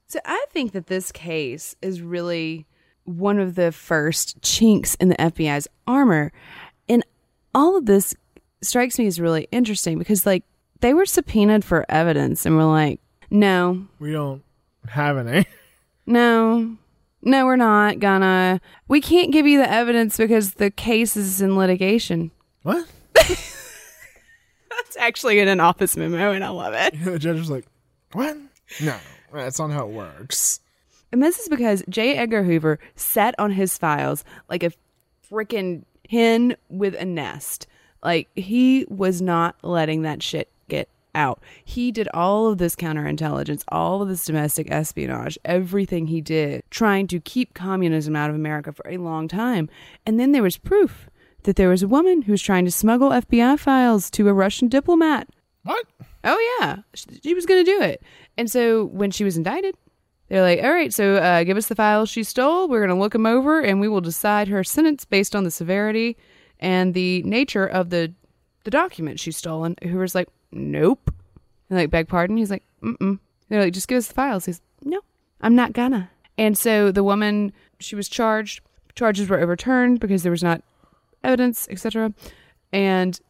So I think that this case is really one of the first chinks in the FBI's armor. And all of this strikes me as really interesting because, like, they were subpoenaed for evidence and we're like, no, We don't have any. (laughs) no, no, we're not gonna. We can't give you the evidence because the case is in litigation. What? (laughs) That's actually in an office memo, and I love it. (laughs) the judge was like, what? No, that's not how it works. And this is because J. Edgar Hoover sat on his files like a freaking hen with a nest. Like he was not letting that shit get out. He did all of this counterintelligence, all of this domestic espionage, everything he did, trying to keep communism out of America for a long time. And then there was proof that there was a woman who was trying to smuggle FBI files to a Russian diplomat. What? Oh yeah, she was going to do it. And so when she was indicted, they're like, "All right, so uh, give us the files she stole. We're going to look them over, and we will decide her sentence based on the severity and the nature of the the document she's stolen." Hoover's like, "Nope." And like, beg pardon. He's like, mm "Mm." They're like, "Just give us the files." He's, "No, I'm not gonna." And so the woman, she was charged. Charges were overturned because there was not evidence, etc. And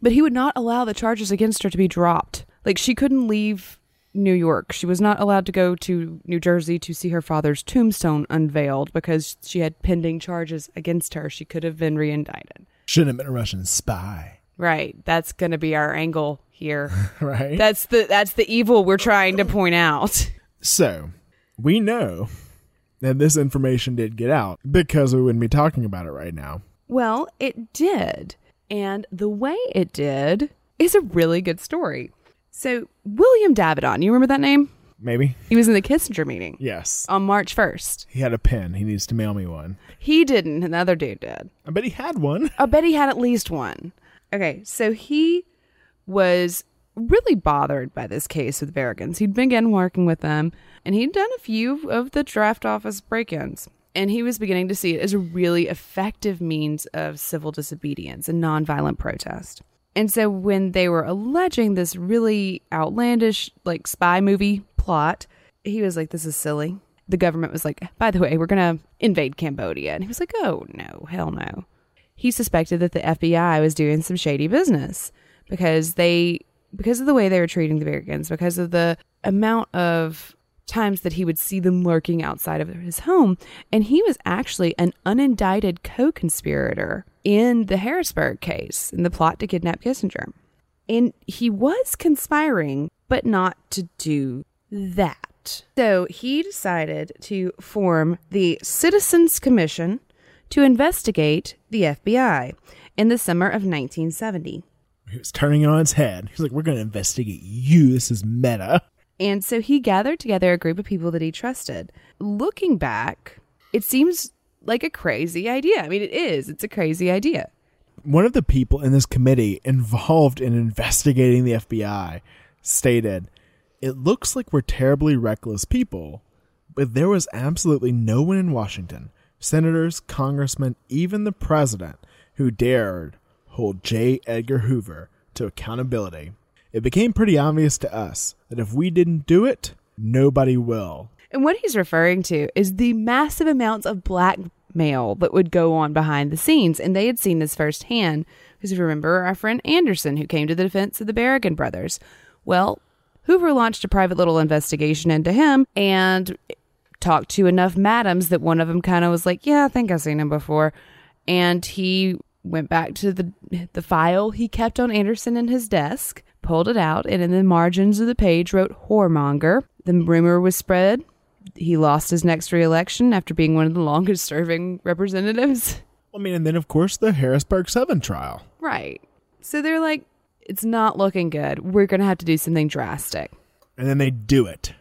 but he would not allow the charges against her to be dropped. Like she couldn't leave New York. She was not allowed to go to New Jersey to see her father's tombstone unveiled because she had pending charges against her. She could have been reindicted. Shouldn't have been a Russian spy. Right. That's going to be our angle here. (laughs) right. That's the that's the evil we're trying to point out. So, we know that this information did get out because we wouldn't be talking about it right now. Well, it did. And the way it did is a really good story. So, William Davidon, you remember that name? Maybe? He was in the Kissinger meeting Yes. on March 1st. He had a pen. He needs to mail me one. He didn't, another dude did. I bet he had one. I bet he had at least one. Okay, so he was really bothered by this case with Berrigans. He'd begun working with them, and he'd done a few of the draft office break ins. And he was beginning to see it as a really effective means of civil disobedience and nonviolent protest. And so when they were alleging this really outlandish, like spy movie plot, he was like, this is silly. The government was like, by the way, we're going to invade Cambodia. And he was like, oh, no, hell no. he suspected that the FBI was doing some shady business because they because of the way they were treating the Berrigans, because of the amount of times that he would see them lurking outside of his home. And he was actually an unindicted co conspirator in the Harrisburg case, in the plot to kidnap Kissinger. And he was conspiring, but not to do that. So he decided to form the Citizens Commission to investigate the FBI in the summer of 1970. He was turning it on its head. He's like, we're going to investigate you. This is meta. And so he gathered together a group of people that he trusted. Looking back, it seems like a crazy idea. I mean, it is. It's a crazy idea. One of the people in this committee involved in investigating the FBI stated, It looks like we're terribly reckless people, but there was absolutely no one in Washington, senators, congressmen, even the president, who dared hold J. Edgar Hoover to accountability. It became pretty obvious to us that if we didn't do it, nobody will. And what he's referring to is the massive amounts of blackmail that would go on behind the scenes. And they had seen this firsthand. Because if you remember our friend Anderson, who came to the defense of the Berrigan brothers. Well, Hoover launched a private little investigation into him and talked to enough madams that one of them kind of was like, Yeah, I think I've seen him before. And he went back to the the file he kept on Anderson in his desk, pulled it out, and in the margins of the page wrote whoremonger. The rumor was spread. He lost his next reelection after being one of the longest serving representatives. I mean, and then of course the Harrisburg 7 trial. Right. So they're like, it's not looking good. We're going to have to do something drastic. And then they do it.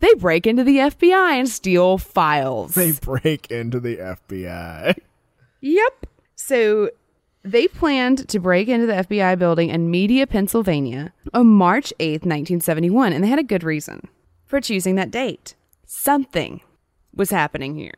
They break into the FBI and steal files. They break into the FBI. Yep. So they planned to break into the FBI building in Media, Pennsylvania on March 8th, 1971, and they had a good reason for choosing that date. Something was happening here.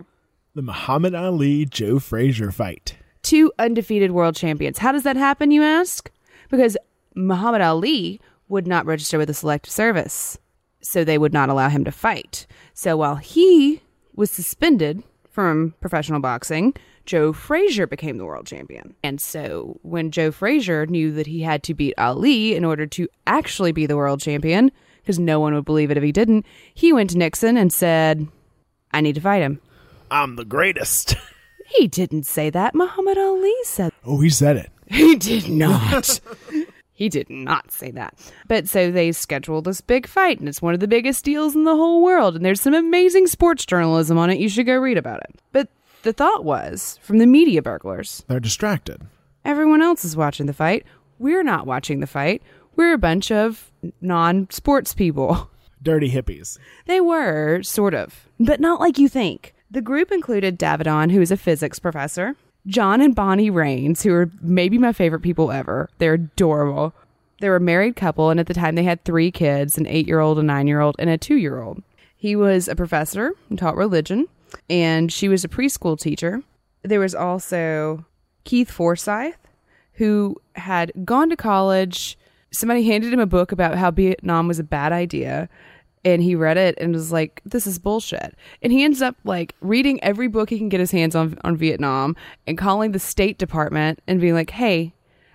The Muhammad Ali Joe Frazier fight. Two undefeated world champions. How does that happen, you ask? Because Muhammad Ali would not register with the Selective Service, so they would not allow him to fight. So while he was suspended from professional boxing, Joe Frazier became the world champion. And so when Joe Frazier knew that he had to beat Ali in order to actually be the world champion, because no one would believe it if he didn't, he went to Nixon and said, I need to fight him. I'm the greatest. (laughs) He didn't say that. Muhammad Ali said. Oh, he said it. (laughs) He did not. (laughs) he did not say that. But so they scheduled this big fight, and it's one of the biggest deals in the whole world. And there's some amazing sports journalism on it. You should go read about it. But the thought was from the media burglars. They're distracted. Everyone else is watching the fight. We're not watching the fight. We're a bunch of non sports people. (laughs) Dirty hippies. They were, sort of, but not like you think. The group included Davidon, who is a physics professor, John and Bonnie Raines, who are maybe my favorite people ever. They're adorable. They were a married couple, and at the time they had three kids an eight year old, a nine year old, and a two year old. He was a professor and taught religion, and she was a preschool teacher. There was also Keith Forsyth, who had gone to college. Somebody handed him a book about how Vietnam was a bad idea and he read it and was like this is bullshit and he ends up like reading every book he can get his hands on on vietnam and calling the state department and being like hey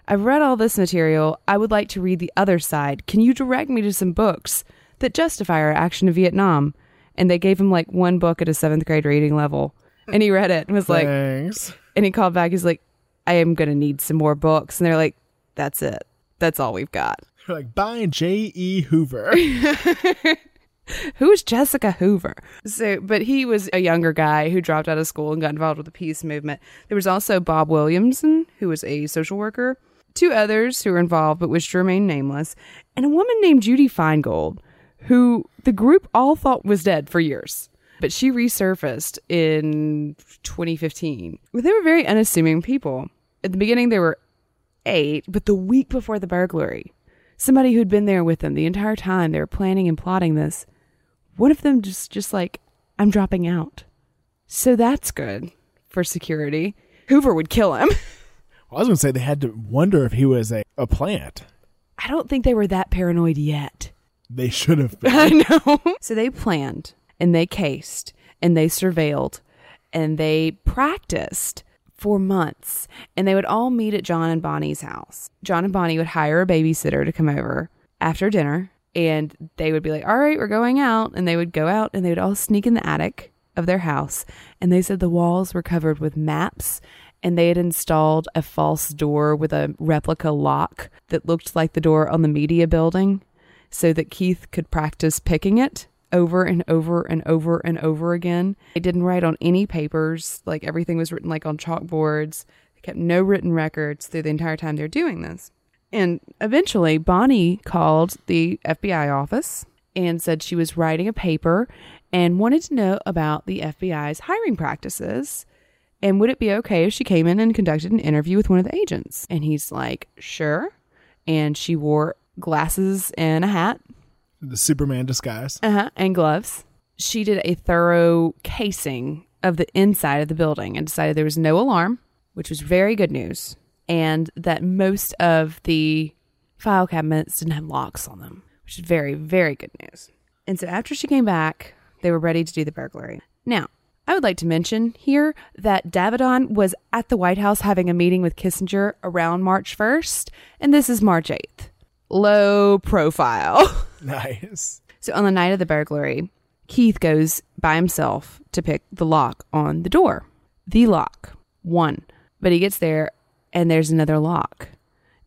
i've read all this material i would like to read the other side can you direct me to some books that justify our action in vietnam and they gave him like one book at a seventh grade reading level and he read it and was like Thanks. and he called back he's like i am gonna need some more books and they're like that's it that's all we've got (laughs) They're like, bye, J.E. Hoover. (laughs) Who is Jessica Hoover? So, but he was a younger guy who dropped out of school and got involved with the peace movement. There was also Bob Williamson, who was a social worker, two others who were involved but wished to remain nameless, and a woman named Judy Feingold, who the group all thought was dead for years. But she resurfaced in 2015. They were very unassuming people. At the beginning, they were eight, but the week before the burglary, somebody who'd been there with them the entire time they were planning and plotting this one of them just just like i'm dropping out so that's good for security hoover would kill him (laughs) Well, I was going to say they had to wonder if he was a, a plant. i don't think they were that paranoid yet They should have (laughs) been. i know so they planned and they cased and they surveilled and they practiced for months. And they would all meet at John and Bonnie's house. John and Bonnie would hire a babysitter to come over after dinner. And they would be like, all right, we're going out. And they would go out and they would all sneak in the attic of their house. And they said the walls were covered with maps and they had installed a false door with a replica lock that looked like the door on the media building so that Keith could practice picking it over and over and over and over again. They didn't write on any papers, like everything was written like on chalkboards. They kept no written records through the entire time they're doing this. And eventually, Bonnie called the FBI office and said she was writing a paper and wanted to know about the FBI's hiring practices. And would it be okay if she came in and conducted an interview with one of the agents? And he's like, sure. And she wore glasses and a hat The Superman disguise. uh-huh, and gloves. She did a thorough casing of the inside of the building and decided there was no alarm, which was very good news, and that most of the file cabinets didn't have locks on them, which is very, very good news. And so after she came back, they were ready to do the burglary. Now, I would like to mention here that Davidon was at the White House having a meeting with Kissinger around March 1st, and this is March 8th. Low profile. (laughs) Nice. So on the night of the burglary, Keith goes by himself to pick the lock on the door. The lock. One. But he gets there and there's another lock.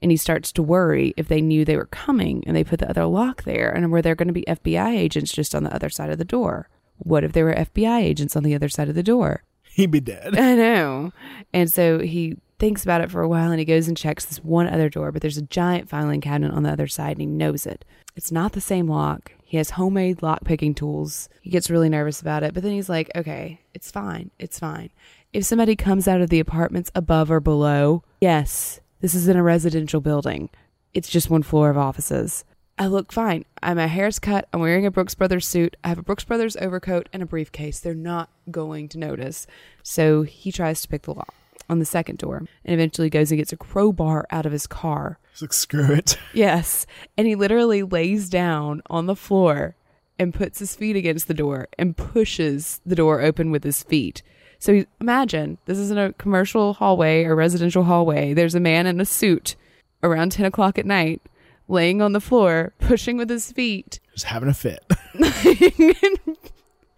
And he starts to worry if they knew they were coming and they put the other lock there and were there going to be FBI agents just on the other side of the door? What if there were FBI agents on the other side of the door? He'd be dead. I know. And so he thinks about it for a while and he goes and checks this one other door, but there's a giant filing cabinet on the other side and he knows it. It's not the same lock. He has homemade lock picking tools. He gets really nervous about it, but then he's like, okay, it's fine. It's fine. If somebody comes out of the apartments above or below, yes, this is in a residential building. It's just one floor of offices. I look fine. I'm a hair's cut. I'm wearing a Brooks Brothers suit. I have a Brooks Brothers overcoat and a briefcase. They're not going to notice. So he tries to pick the lock on the second door and eventually goes and gets a crowbar out of his car. He's like, screw it. (laughs) Yes. And he literally lays down on the floor and puts his feet against the door and pushes the door open with his feet. So imagine this is in a commercial hallway or residential hallway. There's a man in a suit around 10 o'clock at night laying on the floor, (laughs) pushing with his feet. Just having a fit. (laughs)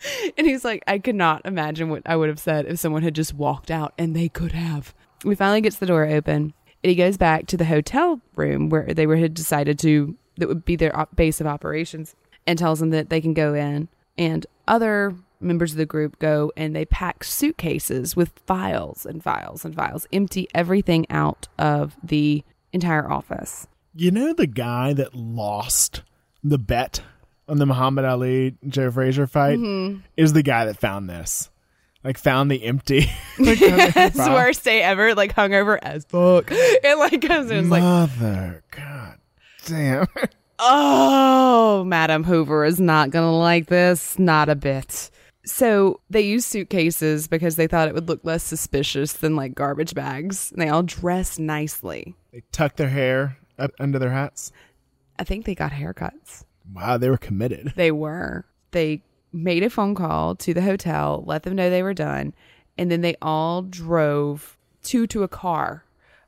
(laughs) And he's like, I could not imagine what I would have said if someone had just walked out, and they could have. We finally gets the door open, and he goes back to the hotel room where they were had decided to that would be their op- base of operations, and tells them that they can go in. And other members of the group go and they pack suitcases with files and files and files, empty everything out of the entire office. You know the guy that lost the bet on the Muhammad Ali Joe Frazier fight Mhm. is the guy that found this. Like found the empty. (laughs) like, the worst day ever, like hungover as fuck. (gasps) And like comes in, like, Mother God damn. (laughs) oh, Madam Hoover is not going to like this, not a bit. So they used suitcases because they thought it would look less suspicious than like garbage bags. And they all dress nicely. They tuck their hair up under their hats. I think they got haircuts. Wow, they were committed. (laughs) They were. They made a phone call to the hotel, let them know they were done, and then they all drove two to a car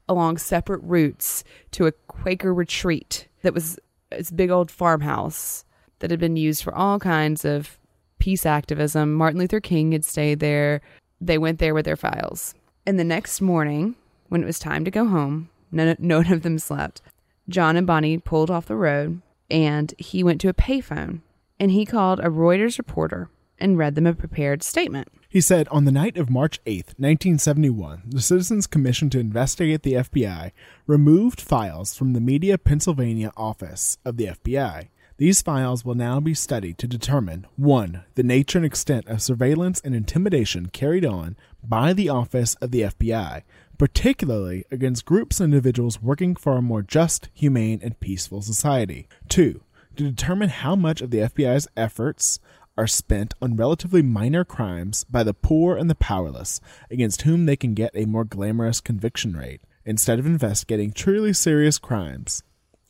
along separate routes to a Quaker retreat that was this big old farmhouse that had been used for all kinds of peace activism. Martin Luther King had stayed there. They went there with their files. And the next morning, when it was time to go home, none, (laughs) none of them slept. John and Bonnie pulled off the road and he went to a payphone and he called a Reuters reporter and read them a prepared statement. He said on the night of March 8th, 1971, the Citizens Commission to investigate the FBI removed files from the Media Pennsylvania office of the FBI. These files will now be studied to determine 1. the nature and extent of surveillance and intimidation carried on by the office of the FBI, particularly against groups and individuals working for a more just, humane, and peaceful society. 2. To determine how much of the FBI's efforts are spent on relatively minor crimes by the poor and the powerless, against whom they can get a more glamorous conviction rate, instead of investigating truly serious crimes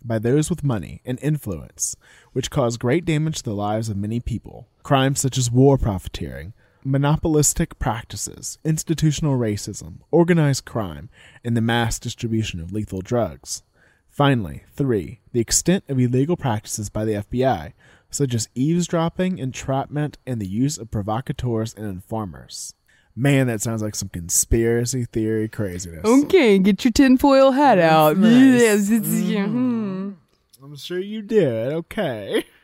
by those with money and influence, which cause great damage to the lives of many people. Crimes such as war profiteering, monopolistic practices, institutional racism, organized crime, and the mass distribution of lethal drugs. Finally, three, the extent of illegal practices by the FBI, such as eavesdropping, entrapment, and the use of provocateurs and informers. Man, that sounds like some conspiracy theory craziness. Okay, get your tinfoil hat out. nice. Yes, it's- yeah, hmm. I'm sure you did. Okay. (laughs)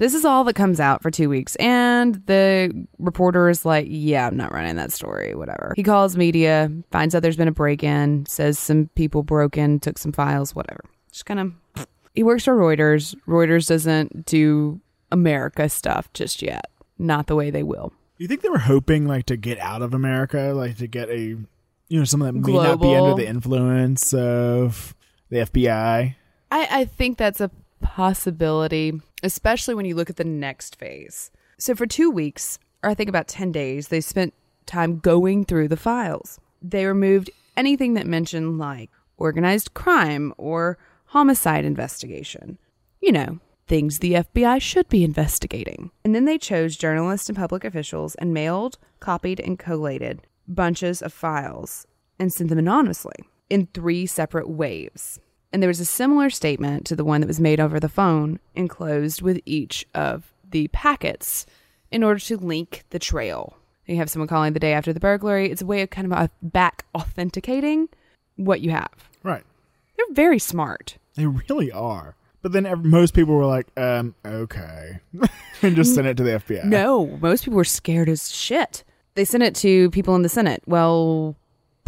This is all that comes out for two weeks, and the reporter is like, "Yeah, I'm not running that story. Whatever." He calls media, finds out there's been a break-in, says some people broke in, took some files, whatever. Just kind of. He works for Reuters. Reuters doesn't do America stuff just yet. Not the way they will. You think they were hoping like to get out of America, like to get a you know someone that may not be under the influence of the FBI? I, I think that's a possibility, especially when you look at the next phase. So, for two weeks, or I think about 10 days, they spent time going through the files. They removed anything that mentioned like organized crime or homicide investigation. You know, things the FBI should be investigating. And then they chose journalists and public officials and mailed, copied, and collated bunches of files and sent them anonymously in three separate waves. And there was a similar statement to the one that was made over the phone enclosed with each of the packets in order to link the trail. You have someone calling the day after the burglary. It's a way of kind of uh, back authenticating what you have. Right. They're very smart. They really are. But then most people were like, um, okay, (laughs) and just sent it to the FBI. No, most people were scared as shit. They sent it to people in the Senate. Well,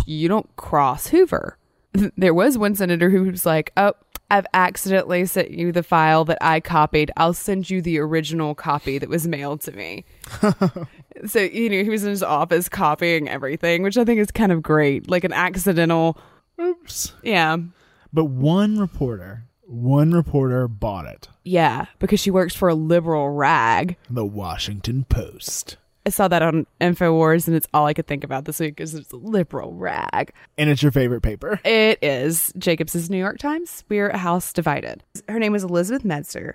you don't cross Hoover. (laughs) There was one senator who was like, "Oh, I've accidentally sent you the file that I copied. I'll send you the original copy that was mailed to me." (laughs) so you know he was in his office copying everything, which I think is kind of great, like an accidental. Oops. Yeah, But one reporter, one reporter bought it. yeah, because she works for a liberal rag. The Washington Post. I saw that on Infowars, and it's all I could think about this week is it's a liberal rag. And it's your favorite paper. It is Jacobs's New York Times. We're a house divided. Her name was Elizabeth Medsger,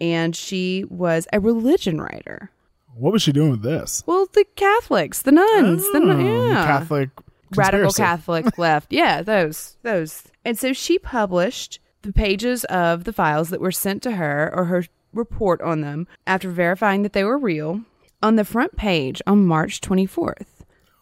and she was a religion writer. What was she doing with this? Well, the Catholics, the nuns, the nun- Oh, yeah. Catholic. radical conspiracy. Catholic (laughs) left. Yeah, those, those. And so she published the pages of the files that were sent to her or her report on them after verifying that they were real on the front page on March 24th.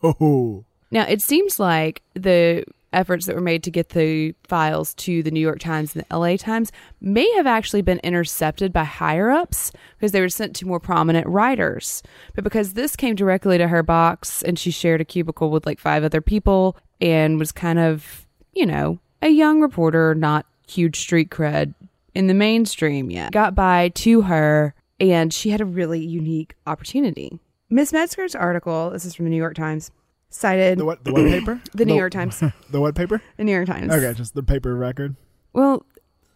Oh, Now, it seems like the efforts that were made to get the files to the New York Times and the LA Times may have actually been intercepted by higher ups because they were sent to more prominent writers. But because this came directly to her box and she shared a cubicle with like five other people and was kind of, you know, a young reporter, not huge street cred in the mainstream yet, got by to her and she had a really unique opportunity. Miss Medsger's article, this is from the New York Times, cited the what? The what paper? (clears throat) the New York Times. (laughs) The what paper? The New York Times. Okay, just the paper record. Well,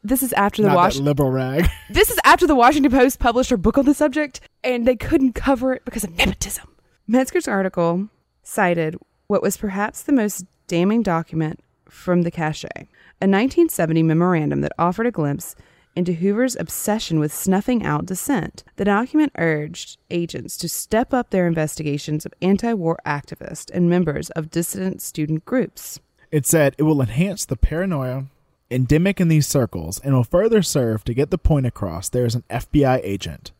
this is after the Washington liberal rag. (laughs) This is after the Washington Post published her book on the subject, and they couldn't cover it because of nepotism. Medsger's article cited what was perhaps the most damning document from the cache, a 1970 memorandum that offered a glimpse into Hoover's obsession with snuffing out dissent. The document urged agents to step up their investigations of anti war activists and members of dissident student groups. It said it will enhance the paranoia endemic in these circles and will further serve to get the point across there is an FBI agent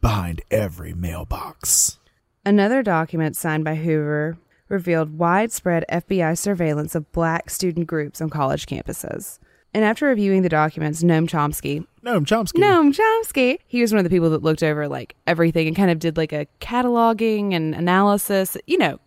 behind every mailbox. Another document signed by Hoover revealed widespread FBI surveillance of black student groups on college campuses. And after reviewing the documents, Noam Chomsky, Noam Chomsky. Noam Chomsky, he was one of the people that looked over like everything and kind of did like a cataloging and analysis, you know,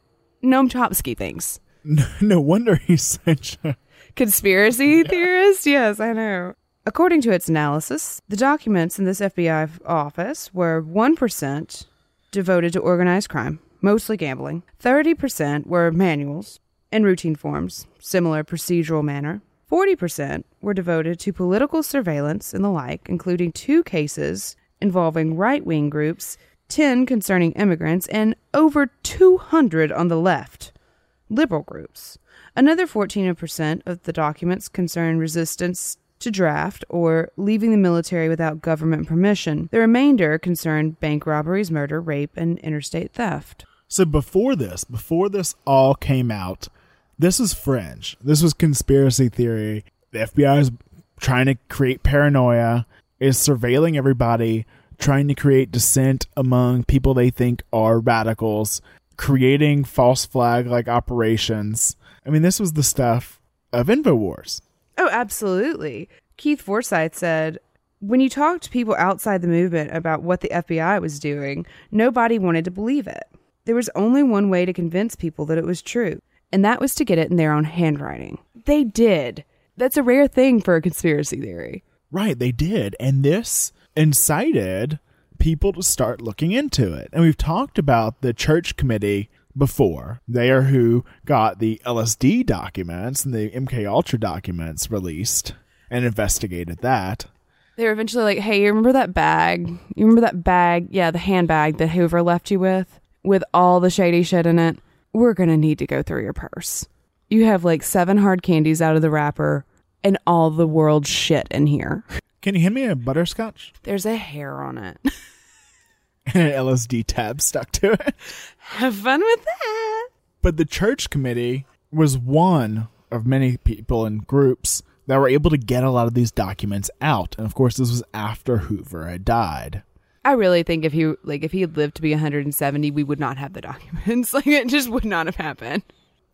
Noam Chomsky things. No, (laughs) no wonder he's such a. Conspiracy theorist? Yes, I know. According to its analysis, the documents in this FBI office were 1% devoted to organized crime, mostly gambling, 30% were manuals and routine forms, similar procedural manner, 40% were devoted to political surveillance and the like, including two cases involving right wing groups, 10 concerning immigrants, and over 200 on the left, liberal groups. Another 14% of the documents concern resistance to draft or leaving the military without government permission. The remainder concerned bank robberies, murder, rape, and interstate theft. So before this, before this all came out, this was fringe. This was conspiracy theory. The FBI is trying to create paranoia, is surveilling everybody, trying to create dissent among people they think are radicals, creating false flag like operations. I mean, this was the stuff of InfoWars. Oh, absolutely. Keith Forsyth said, when you talked to people outside the movement about what the FBI was doing, nobody wanted to believe it. There was only one way to convince people that it was true, and that was to get it in their own handwriting. They did. That's a rare thing for a conspiracy theory. Right, they did. And this incited people to start looking into it. And we've talked about the church committee before. They are who got the LSD documents and the MK Ultra documents released and investigated that. They were eventually like, "Hey, you remember that bag? You remember that bag? Yeah, the handbag that Hoover left you with, with all the shady shit in it. We're gonna need to go through your purse. You have like seven hard candies out of the wrapper, and all the world's shit in here. Can you hand me a butterscotch? There's a hair on it. (laughs) and an LSD tab stuck to it. Have fun with that. But the church committee was one of many people and groups that were able to get a lot of these documents out. And of course, this was after Hoover had died. I really think if he like if he had lived to be 170, we would not have the documents. (laughs) Like it just would not have happened.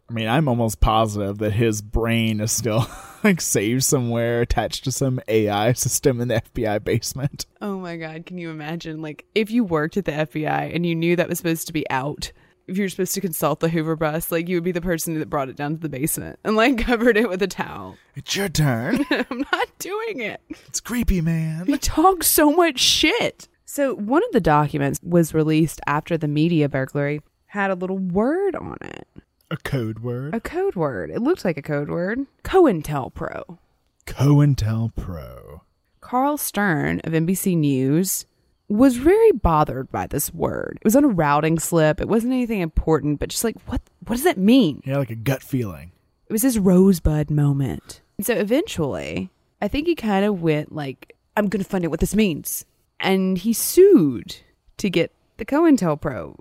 I mean, I'm almost positive that his brain is still (laughs) like saved somewhere attached to some AI system in the FBI basement. Oh my god, can you imagine like if you worked at the FBI and you knew that was supposed to be out? If you were supposed to consult the Hoover bus, like you would be the person that brought it down to the basement and like (laughs) covered it with a towel. It's your turn. I'm not doing it. It's creepy, man. He talks so much shit. So, one of the documents was released after the media burglary had a little word on it. A code word? A code word. It looked like a code word. COINTELPRO. COINTELPRO. Carl Stern of NBC News was very bothered by this word. It was on a routing slip. It wasn't anything important, but just like, what what does that mean? Yeah, like a gut feeling. It was his rosebud moment. And so eventually, I think he kind of went like, I'm going to find out what this means and he sued to get the COINTELPRO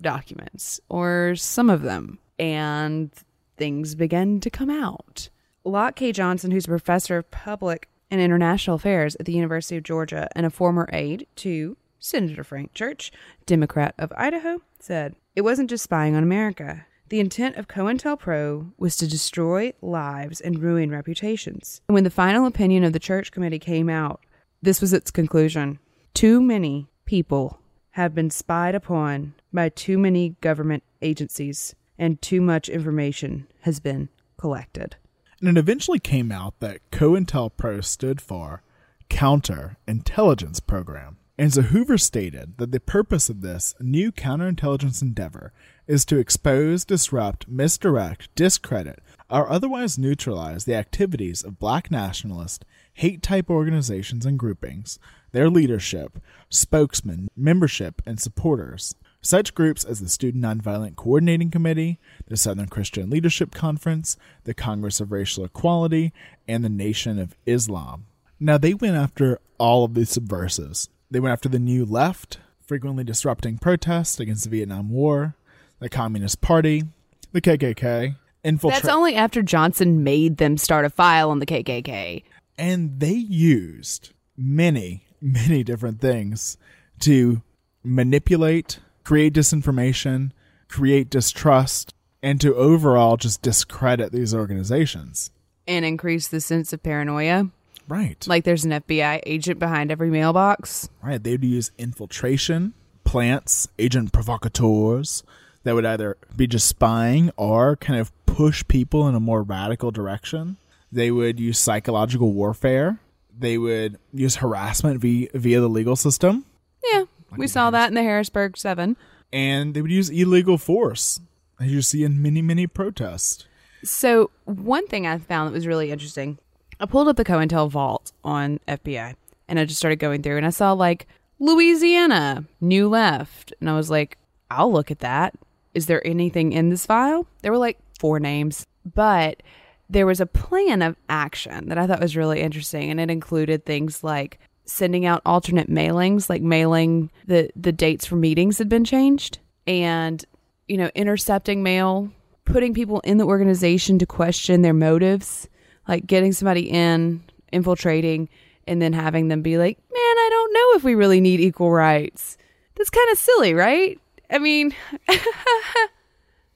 documents, or some of them, and things began to come out. Loch K. Johnson, who's a professor of public and international affairs at the University of Georgia and a former aide to Senator Frank Church, Democrat of Idaho, said, It wasn't just spying on America. The intent of COINTELPRO was to destroy lives and ruin reputations. And when the final opinion of the Church Committee came out, this was its conclusion. Too many people have been spied upon by too many government agencies, and too much information has been collected. And it eventually came out that COINTELPRO stood for Counter Intelligence Program. And so Hoover stated that the purpose of this new counterintelligence endeavor is to expose, disrupt, misdirect, discredit, or otherwise neutralize the activities of black nationalist, hate type organizations and groupings, their leadership, spokesmen, membership, and supporters. Such groups as the Student Nonviolent Coordinating Committee, the Southern Christian Leadership Conference, the Congress of Racial Equality, and the Nation of Islam. Now, they went after all of these subversives. They went after the New Left, frequently disrupting protests against the Vietnam War, the Communist Party, the KKK, infiltrate. That's only after Johnson made them start a file on the KKK. And they used many, many different things to manipulate, create disinformation, create distrust, and to overall just discredit these organizations. And increase the sense of paranoia. Right. Like there's an FBI agent behind every mailbox. Right. They would use infiltration, plants, agent provocateurs that would either be just spying or kind of push people in a more radical direction. They would use psychological warfare. They would use harassment via, via the legal system. Yeah, we saw that in the Harrisburg 7. And they would use illegal force, as you see in many, many protests. So, one thing I found that was really interesting I pulled up the COINTEL vault on FBI and I just started going through and I saw like Louisiana, New Left. And I was like, I'll look at that. Is there anything in this file? There were like four names, but there was a plan of action that I thought was really interesting. And it included things like sending out alternate mailings, like mailing the, the dates for meetings had been changed and you know, intercepting mail, putting people in the organization to question their motives, like getting somebody in, infiltrating, and then having them be like, man, I don't know if we really need equal rights. That's kind of silly, right? I mean, (laughs)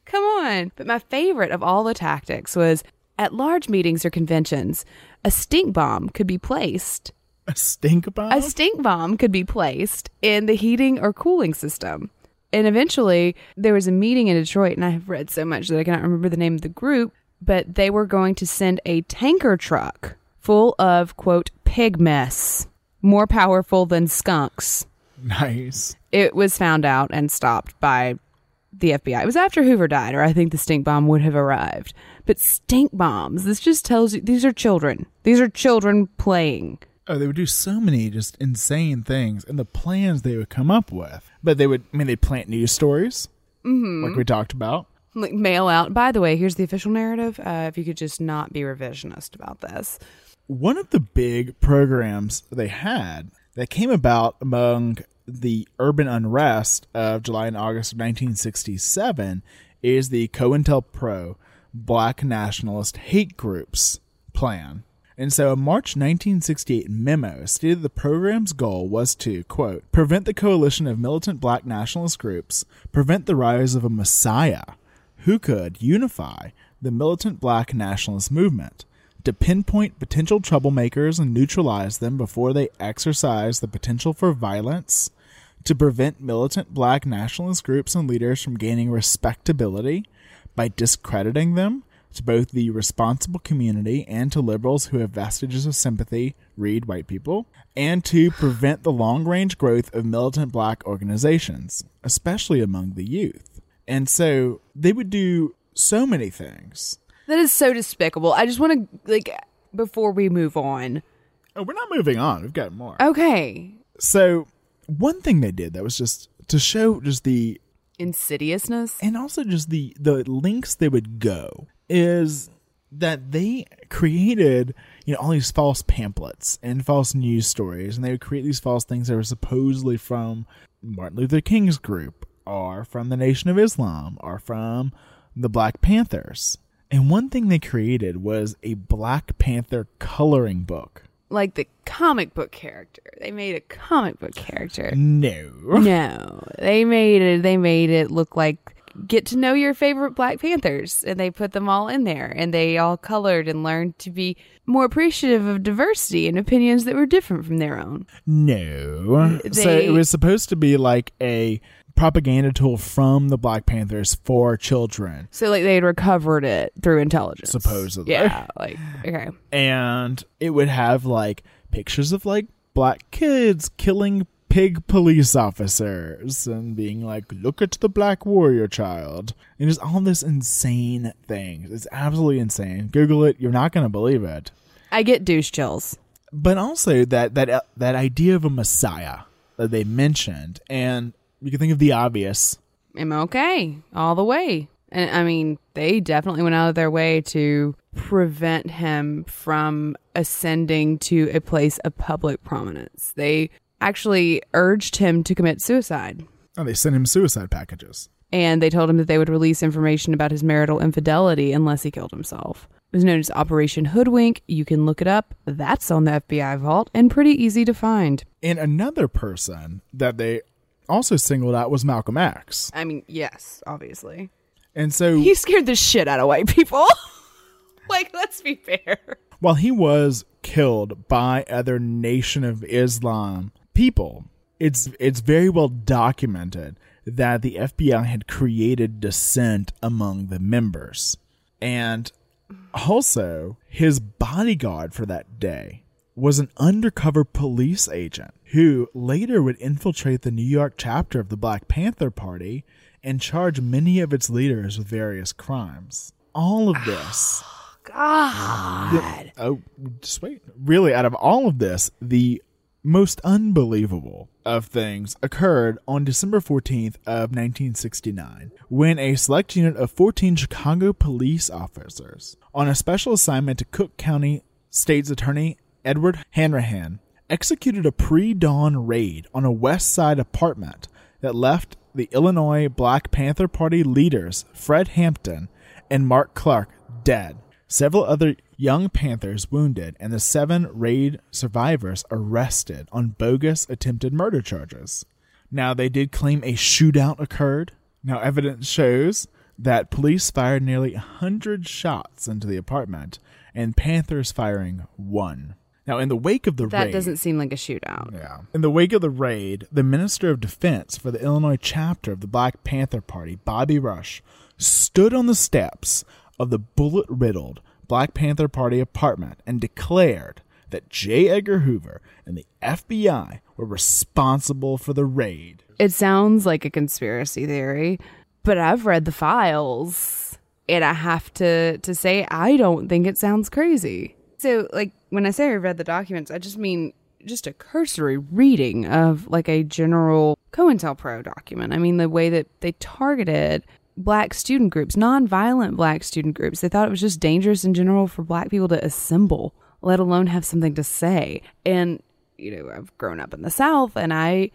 come on. But my favorite of all the tactics was at large meetings or conventions, a stink bomb could be placed. A stink bomb? A stink bomb could be placed in the heating or cooling system. And eventually, there was a meeting in Detroit, and I have read so much that I cannot remember the name of the group, but they were going to send a tanker truck full of, quote, pig mess, more powerful than skunks. Nice. It was found out and stopped by the FBI. It was after Hoover died, or I think the stink bomb would have arrived. But stink bombs, this just tells you these are children. These are children playing. Oh, they would do so many just insane things and the plans they would come up with. But they would, I mean, they'd plant news stories, mm-hmm. like we talked about. Like mail out. By the way, here's the official narrative. Uh, if you could just not be revisionist about this. One of the big programs they had that came about among the urban unrest of July and August of 1967 is the COINTELPRO Black Nationalist Hate Groups plan. And so a March 1968 memo stated the program's goal was to, quote, prevent the coalition of militant black nationalist groups, prevent the rise of a messiah who could unify the militant black nationalist movement, to pinpoint potential troublemakers and neutralize them before they exercise the potential for violence, to prevent militant black nationalist groups and leaders from gaining respectability by discrediting them to both the responsible community and to liberals who have vestiges of sympathy, read white people, and to prevent the long range growth of militant black organizations, especially among the youth. And so they would do so many things. That is so despicable. I just want to, like, before we move on. Oh, we're not moving on. We've got more. Okay. So one thing they did that was just to show just the insidiousness and also just the the links they would go is that they created you know all these false pamphlets and false news stories and they would create these false things that were supposedly from Martin Luther King's group or from the Nation of Islam or from the Black Panthers. And one thing they created was a Black Panther coloring book like the comic book character. They made a comic book character. No. No. They made it they made it look like get to know your favorite Black Panthers and they put them all in there and they all colored and learned to be more appreciative of diversity and opinions that were different from their own. No. They, so it was supposed to be like a propaganda tool from the Black Panthers for children. So like they had recovered it through intelligence. Supposedly. Yeah. Like okay. And it would have like pictures of like black kids killing pig police officers and being like, look at the black warrior child. And just all this insane things. It's absolutely insane. Google it. You're not going to believe it. I get douche chills. But also that, that, uh, that idea of a messiah that they mentioned and you can think of the obvious. MLK, all the way. And I mean, they definitely went out of their way to prevent him from ascending to a place of public prominence. They actually urged him to commit suicide. Oh, they sent him suicide packages. And they told him that they would release information about his marital infidelity unless he killed himself. It was known as Operation Hoodwink. You can look it up. That's on the FBI vault and pretty easy to find. And another person that they also singled out was Malcolm X. I mean, yes, obviously. And so he scared the shit out of white people. (laughs) like, let's be fair. While he was killed by other Nation of Islam people, it's it's very well documented that the FBI had created dissent among the members. And also, his bodyguard for that day was an undercover police agent who later would infiltrate the New York chapter of the Black Panther Party and charge many of its leaders with various crimes. All of this. (sighs) God. The, oh, just wait. Really, out of all of this, the most unbelievable of things occurred on December 14th of 1969 when a select unit of 14 Chicago police officers on a special assignment to Cook County State's Attorney Edward Hanrahan executed a pre dawn raid on a West Side apartment that left the Illinois Black Panther Party leaders Fred Hampton and Mark Clark dead. Several other young Panthers wounded, and the seven raid survivors arrested on bogus attempted murder charges. Now, they did claim a shootout occurred. Now, evidence shows that police fired nearly 100 shots into the apartment, and Panthers firing one. Now, in the wake of the raid That raid, doesn't seem like a shootout. yeah. In the wake of the raid, the Minister of Defense for the Illinois chapter of the Black Panther Party, Bobby Rush, stood on the steps of the bullet riddled Black Panther Party apartment and declared that J. Edgar Hoover and the FBI were responsible for the raid. It sounds like a conspiracy theory, but I've read the files and I have to to say I don't think it sounds crazy. So like when I say I read the documents, I just mean just a cursory reading of like a general COINTELPRO document. I mean the way that they targeted black student groups, non-violent black student groups. They thought it was just dangerous in general for black people to assemble, let alone have something to say. And you know, I've grown up in the South and I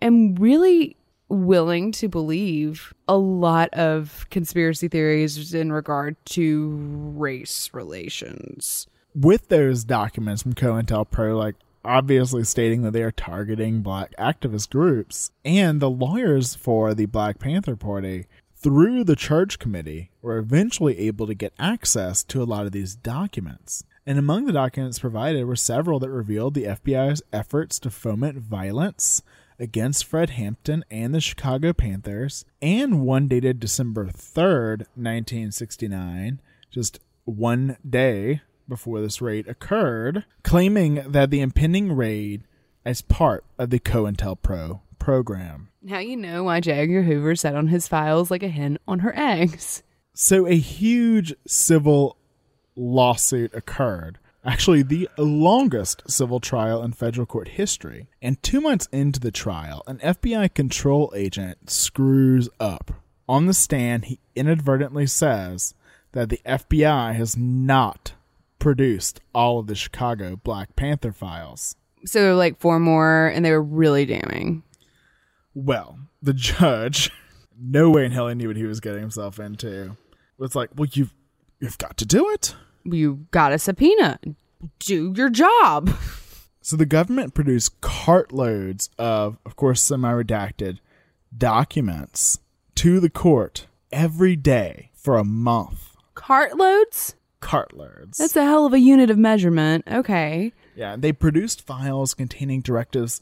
am really willing to believe a lot of conspiracy theories in regard to race relations. With those documents from COINTELPRO, like obviously stating that they are targeting black activist groups, and the lawyers for the Black Panther Party through the church committee were eventually able to get access to a lot of these documents. And among the documents provided were several that revealed the FBI's efforts to foment violence against Fred Hampton and the Chicago Panthers, and one dated December 3rd, 1969, just one day before this raid occurred, claiming that the impending raid as part of the COINTELPRO program. Now you know why J. Edgar Hoover sat on his files like a hen on her eggs. So a huge civil lawsuit occurred. Actually, the longest civil trial in federal court history. And two months into the trial, an FBI control agent screws up. On the stand, he inadvertently says that the FBI has not produced all of the Chicago Black Panther files. So like four more, and they were really damning. Well, the judge, (laughs) no way in hell he knew what he was getting himself into. Was like, well, you've you've got to do it. You got a subpoena. Do your job. (laughs) So the government produced cartloads of, of course, semi-redacted documents to the court every day for a month. Cartloads? Cartloads. That's a hell of a unit of measurement. Okay. Yeah, they produced files containing directives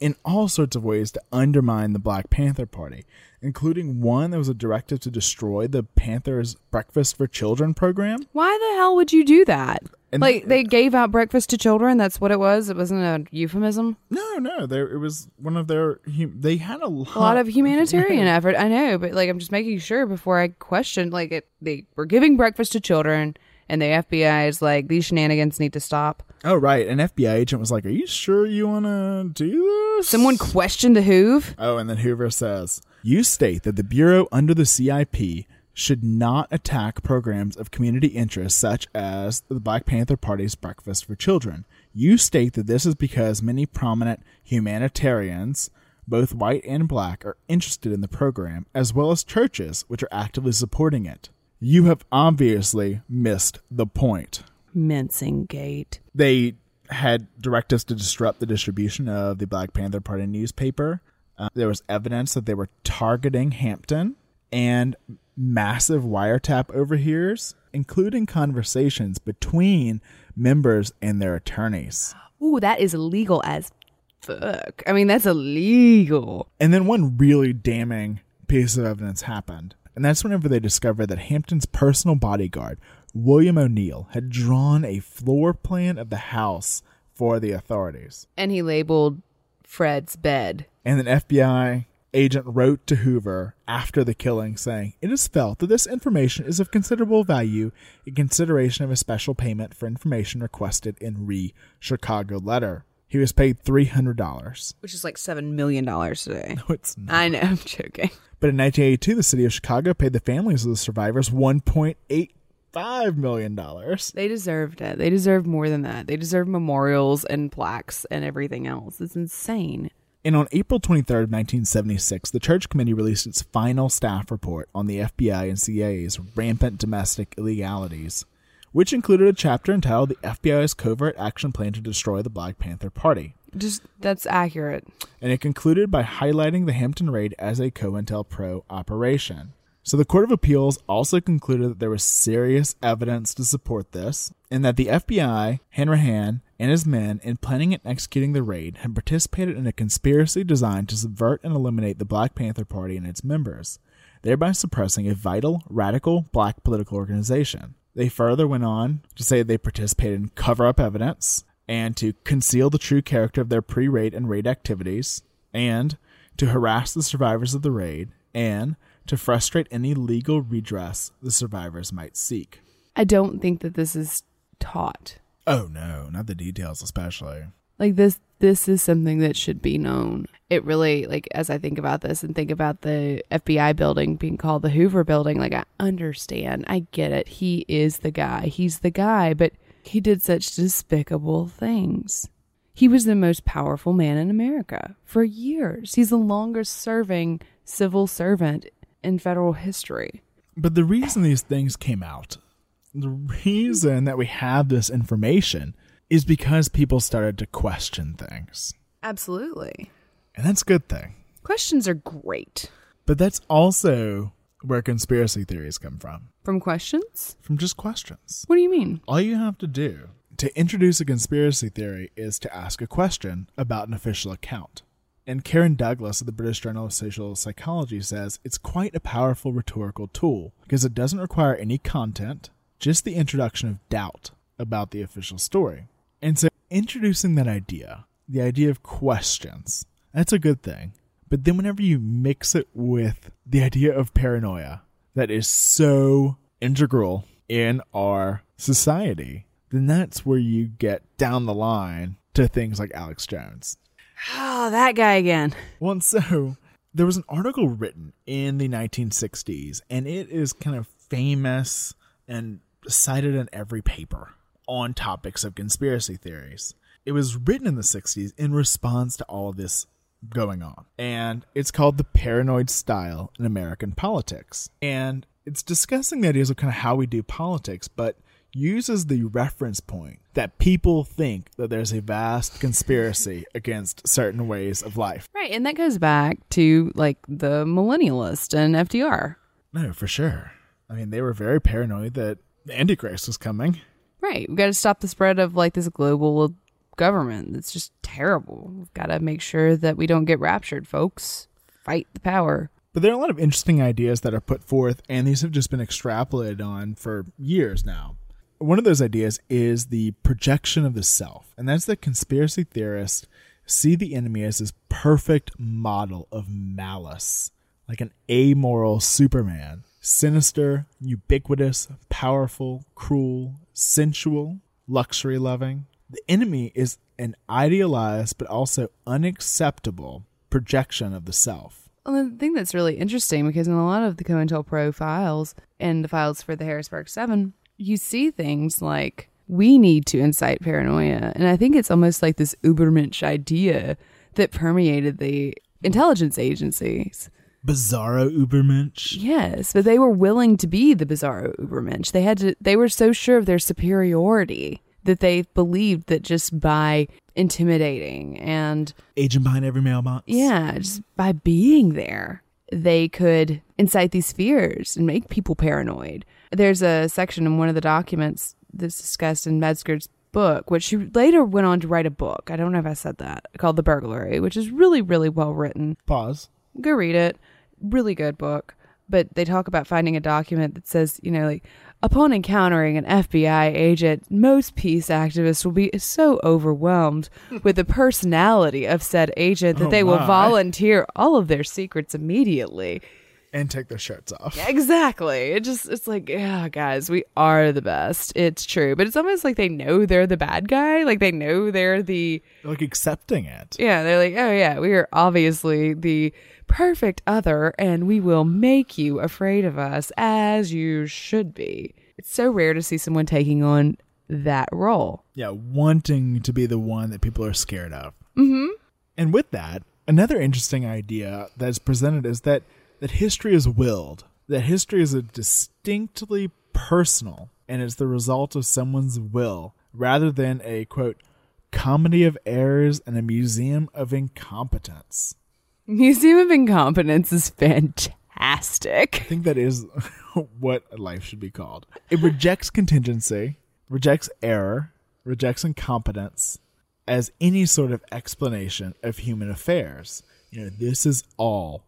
in all sorts of ways to undermine the Black Panther Party, including one that was a directive to destroy the Panthers' Breakfast for Children program. Why the hell would you do that? And- like they gave out breakfast to children. That's what it was. It wasn't a euphemism. No, no, there it was one of their. They had a lot, A lot of humanitarian (laughs) effort. I know, but like I'm just making sure before I question. Like it, they were giving breakfast to children, and the FBI is like these shenanigans need to stop. Oh right, an FBI agent was like, "Are you sure you want to do this?" Someone questioned the Hoove. Oh, and then Hoover says, You state that the Bureau under the CIP should not attack programs of community interest such as the Black Panther Party's Breakfast for Children. You state that this is because many prominent humanitarians, both white and black, are interested in the program, as well as churches which are actively supporting it. You have obviously missed the point Mincing gate. they had directives to disrupt the distribution of the Black Panther Party newspaper. Uh, there was evidence that they were targeting Hampton and massive wiretap overhears, including conversations between members and their attorneys. Ooh, that is illegal as fuck. I mean, that's illegal. And then one really damning piece of evidence happened. And that's whenever they discovered that Hampton's personal bodyguard, William O'Neal, had drawn a floor plan of the house for the authorities. And he labeled Fred's bed. And an FBI agent wrote to Hoover after the killing saying, It is felt that this information is of considerable value in consideration of a special payment for information requested in re Chicago letter. He was paid $300. Which is like $7 million today. No, it's not. I know, I'm joking. But in 1982, the city of Chicago paid the families of the survivors $1.85 million. They deserved it. They deserve more than that. They deserve memorials and plaques and everything else. It's insane. And on April 23rd, 1976, the Church Committee released its final staff report on the FBI and CIA's rampant domestic illegalities, which included a chapter entitled The FBI's Covert Action Plan to Destroy the Black Panther Party. Just that's accurate. And it concluded by highlighting the Hampton raid as a COINTELPRO operation. So the Court of Appeals also concluded that there was serious evidence to support this, and that the FBI, Hanrahan, and his men, in planning and executing the raid, had participated in a conspiracy designed to subvert and eliminate the Black Panther Party and its members, thereby suppressing a vital, radical black political organization. They further went on to say they participated in cover up evidence and to conceal the true character of their pre raid and raid activities, and to harass the survivors of the raid, and to frustrate any legal redress the survivors might seek. I don't think that this is taught. Oh no, not the details especially. Like this this is something that should be known. It really like as I think about this and think about the FBI building being called the Hoover building, like I understand. I get it. He is the guy. He's the guy, but he did such despicable things. He was the most powerful man in America for years. He's the longest serving civil servant in federal history. But the reason these things came out, the reason that we have this information is because people started to question things. Absolutely. And that's a good thing. Questions are great. But that's also where conspiracy theories come from. From questions? From just questions. What do you mean? All you have to do to introduce a conspiracy theory is to ask a question about an official account. And Karen Douglas of the British Journal of Social Psychology says it's quite a powerful rhetorical tool because it doesn't require any content, just the introduction of doubt about the official story. And so introducing that idea, the idea of questions, that's a good thing. But then whenever you mix it with the idea of paranoia that is so integral in our society, then that's where you get down the line to things like Alex Jones. Oh, that guy again. Well, so there was an article written in the 1960s, and it is kind of famous and cited in every paper on topics of conspiracy theories. It was written in the 60s in response to all of this going on. And it's called The Paranoid Style in American Politics. And it's discussing the ideas of kind of how we do politics, but uses the reference point that people think that there's a vast conspiracy (laughs) against certain ways of life. Right. And that goes back to like the millennialist and FDR. No, for sure. I mean, they were very paranoid that the Antichrist was coming. Right. We've got to stop the spread of like this global government. That's just terrible. We've got to make sure that we don't get raptured, folks. Fight the power. But there are a lot of interesting ideas that are put forth, and these have just been extrapolated on for years now. One of those ideas is the projection of the self, and that's that conspiracy theorists see the enemy as this perfect model of malice, like an amoral Superman, sinister, ubiquitous, powerful, cruel, sensual, luxury loving. The enemy is an idealized but also unacceptable projection of the self. Well, the thing that's really interesting because in a lot of the COINTELPRO files and the files for the Harrisburg Seven, you see things like we need to incite paranoia, and I think it's almost like this Ubermensch idea that permeated the intelligence agencies. Bizarro Ubermensch. Yes, but they were willing to be the bizarro Ubermensch. They had to. They were so sure of their superiority that they believed that just by intimidating and agent behind every mailbox. Yeah, just by being there, they could incite these fears and make people paranoid. There's a section in one of the documents that's discussed in Medsger's book, which she later went on to write a book. I don't know if I said that called The Burglary, which is really, really well written. Pause. Go read it. Really good book. But they talk about finding a document that says, you know, like upon encountering an FBI agent, most peace activists will be so overwhelmed (laughs) with the personality of said agent that Oh, they will my. volunteer all of their secrets immediately. And take their shirts off. Exactly. It just it's like, yeah, guys, we are the best. It's true. But it's almost like they know they're the bad guy. Like they know they're the Like accepting it. Yeah, they're like, Oh yeah, we are obviously the perfect other and we will make you afraid of us as you should be. It's so rare to see someone taking on that role. Yeah, wanting to be the one that people are scared of. Mm-hmm. And with that, Another interesting idea that is presented is that that history is willed. That history is a distinctly personal and it's the result of someone's will rather than a quote comedy of errors and a museum of incompetence. Museum of Incompetence is fantastic. I think that is (laughs) what life should be called. It rejects contingency, rejects error, rejects incompetence as any sort of explanation of human affairs. You know, this is all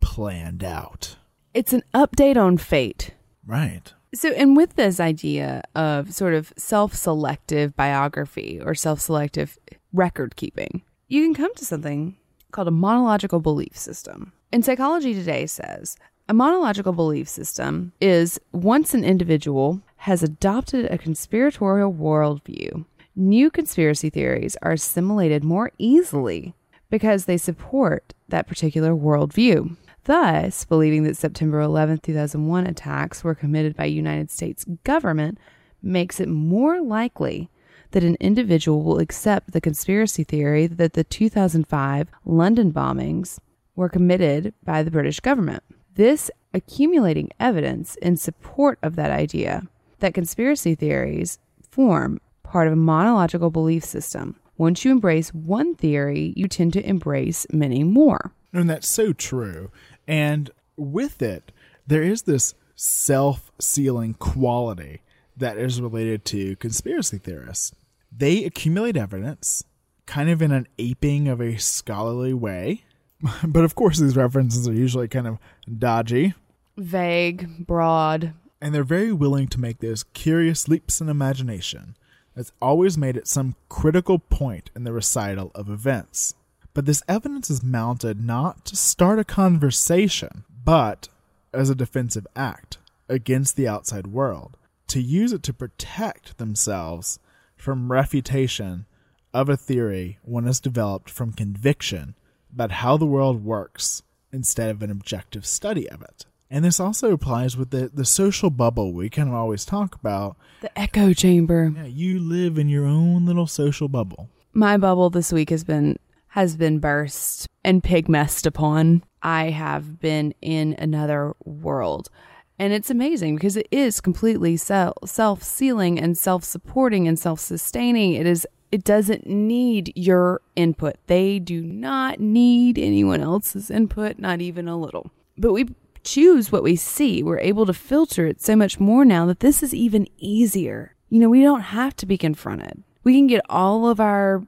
planned out. It's an update on fate. Right. So, and with this idea of sort of self selective biography or self selective record keeping, you can come to something called a monological belief system. And Psychology Today says a monological belief system is once an individual has adopted a conspiratorial worldview, new conspiracy theories are assimilated more easily because they support that particular worldview. Thus, believing that September 11, 2001 attacks were committed by United States government makes it more likely that an individual will accept the conspiracy theory that the 2005 London bombings were committed by the British government. This accumulating evidence in support of that idea that conspiracy theories form part of a monological belief system. Once you embrace one theory, you tend to embrace many more. And that's so true. And with it, there is this self sealing quality that is related to conspiracy theorists. They accumulate evidence, kind of in an aping of a scholarly way. (laughs) But of course, these references are usually kind of dodgy. Vague, broad. And they're very willing to make those curious leaps in imagination that's always made at some critical point in the recital of events. But this evidence is mounted not to start a conversation, but as a defensive act against the outside world, to use it to protect themselves from refutation of a theory one has developed from conviction about how the world works instead of an objective study of it. And this also applies with the, the social bubble we kind of always talk about. The echo chamber. Yeah, you live in your own little social bubble. My bubble this week has been has been burst and pigmessed upon. I have been in another world. And it's amazing because it is completely self sealing and self supporting and self sustaining. It is it doesn't need your input. They do not need anyone else's input, not even a little. But we choose what we see. We're able to filter it so much more now that this is even easier. You know, we don't have to be confronted. We can get all of our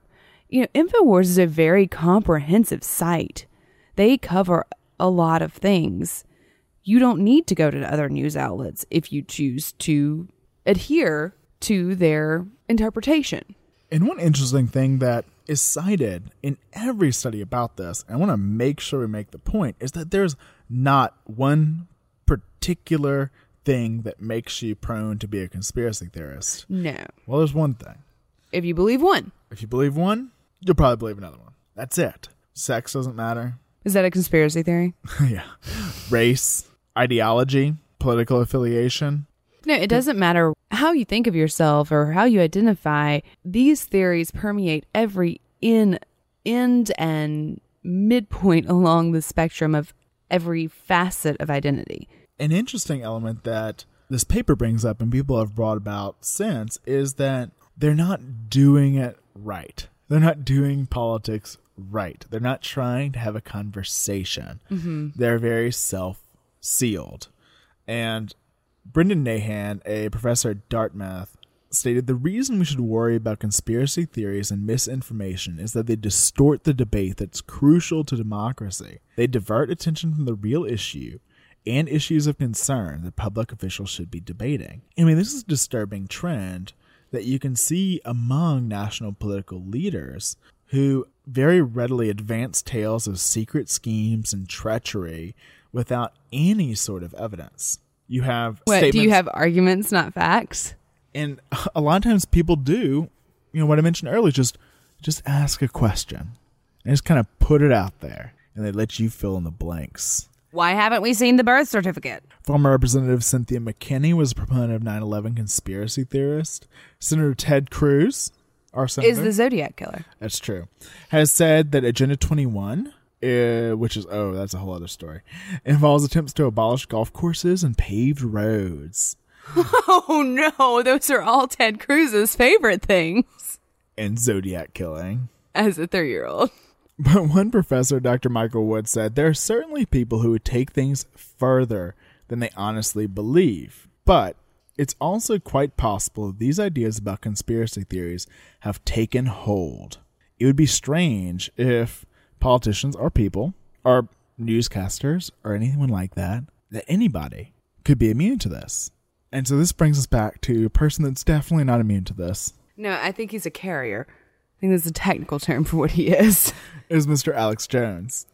you know, InfoWars is a very comprehensive site. They cover a lot of things. You don't need to go to other news outlets if you choose to adhere to their interpretation. And one interesting thing that is cited in every study about this, and I want to make sure we make the point, is that there's not one particular thing that makes you prone to be a conspiracy theorist. No. Well, there's one thing. If you believe one. If you believe one, you'll probably believe another one. That's it. Sex doesn't matter. Is that a conspiracy theory? (laughs) yeah. Race, ideology, political affiliation. No, it doesn't matter how you think of yourself or how you identify. These theories permeate every in end and midpoint (laughs) along the spectrum of every facet of identity. An interesting element that this paper brings up and people have brought about since is that they're not doing it right. They're not doing politics right. They're not trying to have a conversation. Mm-hmm. They're very self sealed. And Brendan Nyhan, a professor at Dartmouth, stated the reason we should worry about conspiracy theories and misinformation is that they distort the debate that's crucial to democracy. They divert attention from the real issue and issues of concern that public officials should be debating. I mean, this is a disturbing trend that you can see among national political leaders who very readily advance tales of secret schemes and treachery without any sort of evidence. You have what? Do you have arguments, not facts? And a lot of times people do, you know, what I mentioned earlier, just just ask a question and just kind of put it out there, and they let you fill in the blanks. Why haven't we seen the birth certificate? Former Representative Cynthia McKinney was a proponent of 9 11 conspiracy theorist. Senator Ted Cruz, our senator, is the Zodiac killer. That's true. Has said that Agenda 21 uh, which is oh, that's a whole other story. Involves attempts to abolish golf courses and paved roads. (laughs) Oh no, those are all Ted Cruz's favorite things and zodiac killing. as a three year old. But one professor, Dr. Michael Wood, said there are certainly people who would take things further than they honestly believe. But it's also quite possible these ideas about conspiracy theories have taken hold. It would be strange if politicians or people, or newscasters, or anyone like that, that anybody could be immune to this. And so this brings us back to a person that's definitely not immune to this. No, I think he's a carrier. I think that's a technical term for what he is. (laughs) is Mr. Alex Jones.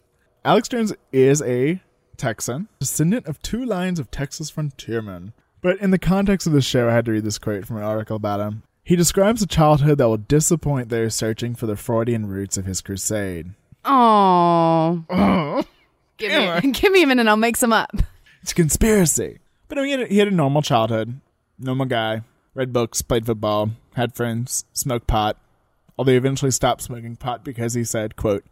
Alex Jones is a Texan, descendant of two lines of Texas frontiermen. But in the context of the show, I had to read this quote from an article about him. He describes a childhood that will disappoint those searching for the Freudian roots of his crusade. (laughs) Oh, give me, (laughs) give me a minute. I'll make some up. It's a conspiracy. But I mean, he, had a, he had a normal childhood, normal guy, read books, played football, had friends, smoked pot. Although he eventually stopped smoking pot because he said, quote,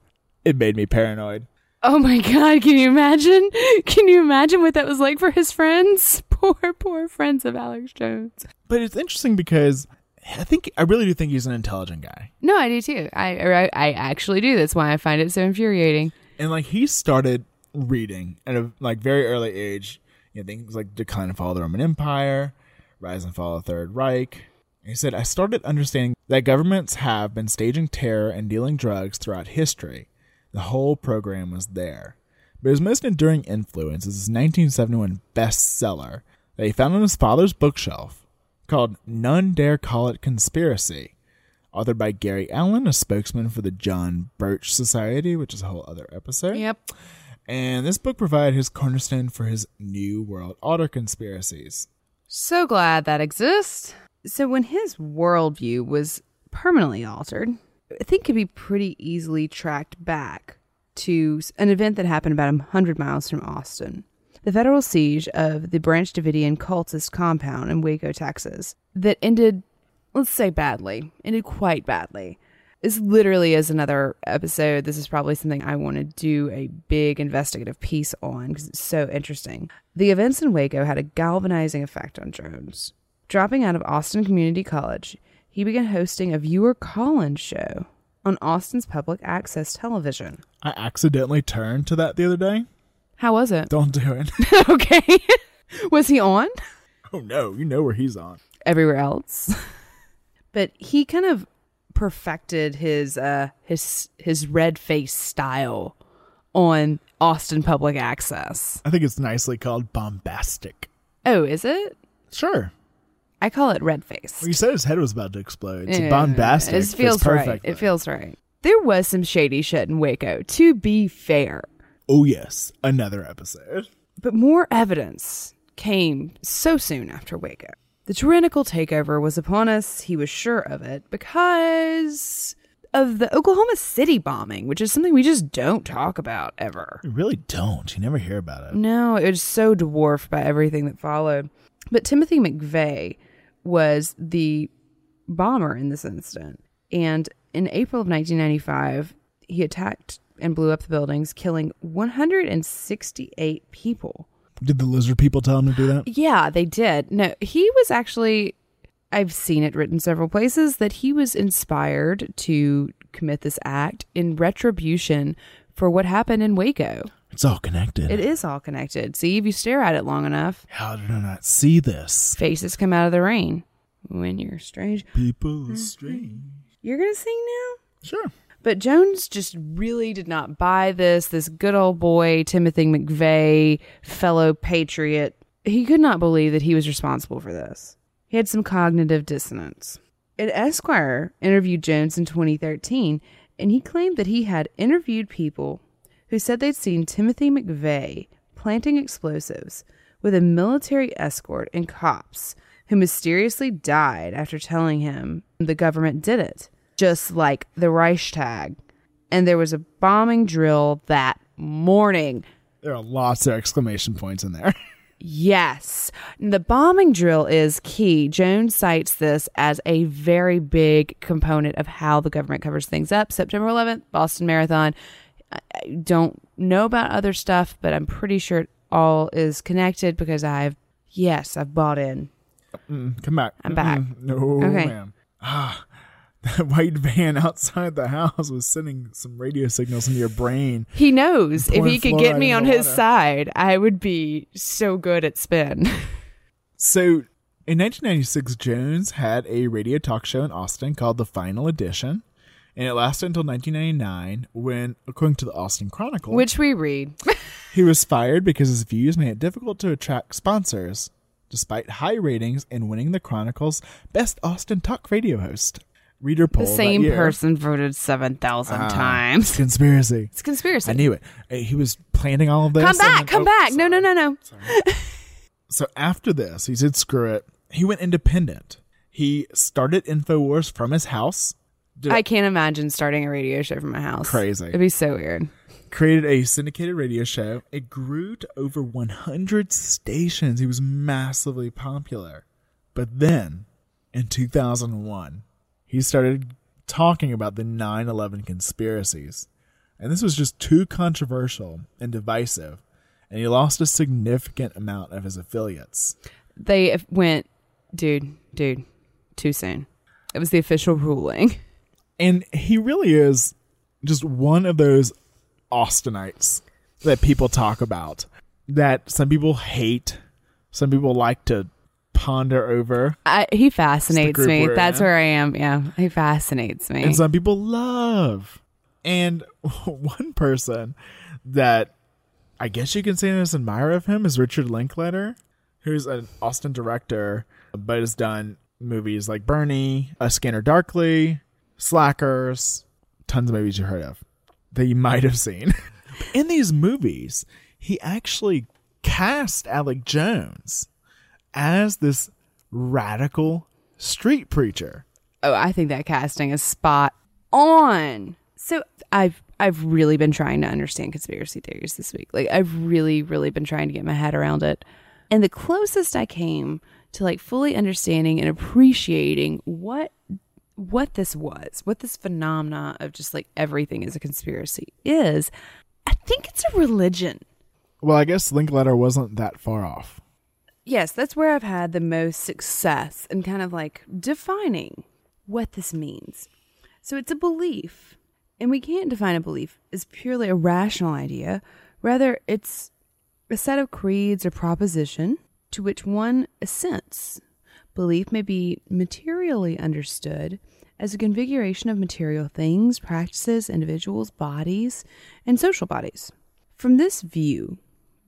it made me paranoid. Oh my god, can you imagine? (laughs) Can you imagine what that was like for his friends? Poor, poor friends of Alex Jones. But it's interesting because I think I really do think he's an intelligent guy. No, I do too. I, I I actually do. That's why I find it so infuriating. And like he started reading at a like very early age, you know, things like Decline and Fall of the Roman Empire, Rise and Fall of the Third Reich. He said, I started understanding that governments have been staging terror and dealing drugs throughout history. The whole program was there. But his most enduring influence is his 1971 bestseller that he found on his father's bookshelf called None Dare Call It Conspiracy, authored by Gary Allen, a spokesman for the John Birch Society, which is a whole other episode. Yep. And this book provided his cornerstone for his New World Order conspiracies. So glad that exists. So when his worldview was permanently altered, I think could be pretty easily tracked back to an event that happened about 100 miles from Austin. The federal siege of the Branch Davidian cultist compound in Waco, Texas, that ended, let's say badly, ended quite badly. This literally is another episode. This is probably something I want to do a big investigative piece on because it's so interesting. The events in Waco had a galvanizing effect on Jones. Dropping out of Austin Community College, he began hosting a viewer call in show on Austin's public access television. I accidentally turned to that the other day. How was it? Don't do it. (laughs) okay. (laughs) was he on? oh no, you know where he's on. Everywhere else. (laughs) but he kind of perfected his uh his his red face style on Austin public access. I think it's nicely called bombastic. Oh, is it? Sure. I call it red face. Well, you said his head was about to explode. It's Yeah, bombastic. It feels Fits right. It feels right. There was some shady shit in Waco, to be fair. Oh yes, another episode. But more evidence came so soon after Waco. The tyrannical takeover was upon us. He was sure of it because of the Oklahoma City bombing, which is something we just don't talk about ever. You really don't. You never hear about it. No, it was so dwarfed by everything that followed. But Timothy McVeigh was the bomber in this incident. And in April of 1995, he attacked and blew up the buildings, killing 168 people. Did the lizard people tell him to do that? Yeah, they did. No, he was actually, I've seen it written several places that he was inspired to commit this act in retribution for what happened in Waco. It's all connected. It is all connected. See, if you stare at it long enough, How did I not see this? faces come out of the rain. When you're strange, People are mm-hmm. strange. you're gonna sing now. Sure. But Jones just really did not buy this. This good old boy, Timothy McVeigh, fellow patriot, he could not believe that he was responsible for this. He had some cognitive dissonance. An Esquire interviewed Jones in 2013, and he claimed that he had interviewed people who said they'd seen Timothy McVeigh planting explosives with a military escort and cops who mysteriously died after telling him the government did it, just like the Reichstag. And there was a bombing drill that morning. There are lots of exclamation points in there. (laughs) Yes. The bombing drill is key. Jones cites this as a very big component of how the government covers things up. September 11th, Boston Marathon. I don't know about other stuff, but I'm pretty sure it all is connected because I've yes, I've bought in. Mm, come back. I'm back. Mm-mm. No, Okay. ma'am. Ah, that white van outside the house was sending some radio signals into your brain. He knows if he could get me on his water. side, I would be so good at spin. So, in 1996, Jones had a radio talk show in Austin called The Final Edition, and it lasted until 1999 when, according to the Austin Chronicle, Which we read. (laughs) he was fired because his views made it difficult to attract sponsors, despite high ratings and winning the Chronicle's Best Austin Talk Radio Host. Reader poll the same person voted 7,000 Ah, times. Conspiracy. (laughs) It's conspiracy. I knew it. Uh, He was planning all of this. Come back, then- come oh, back. No, no, no, no. So after this, he said, screw it. He went independent. He started InfoWars from his house, did I can't imagine starting a radio show from my house. Crazy. It'd be so weird. created a syndicated radio show. It grew to over 100 stations. He was massively popular. But then, in 2001, he started talking about the 9 11 conspiracies. And this was just too controversial and divisive. And he lost a significant amount of his affiliates. They went, dude, dude, too soon. It was the official ruling. And he really is just one of those Austinites that people talk about that some people hate, some people like to ponder over, I, he fascinates me. That's in. where I am. Yeah, he fascinates me. and some people love. And (laughs) one person that I guess you can say is an admirer of him is Richard Linklater, who's an Austin director, but has done movies like Bernie, A Scanner Darkly, Slackers, tons of movies you heard of that you might have seen. (laughs) In these movies, he actually cast Alex Jones as this radical street preacher. oh, I think that casting is spot on. So I've I've really been trying to understand conspiracy theories this week. Like I've really really been trying to get my head around it. And the closest I came to like fully understanding and appreciating what what this was, what this phenomena of just like everything is a conspiracy is, I think it's a religion. Well, I guess Linklater wasn't that far off. Yes, that's where I've had the most success in kind of like defining what this means. So it's a belief, and we can't define a belief as purely a rational idea. Rather, it's a set of creeds or proposition to which one assents. Belief may be materially understood as a configuration of material things, practices, individuals, bodies, and social bodies. From this view,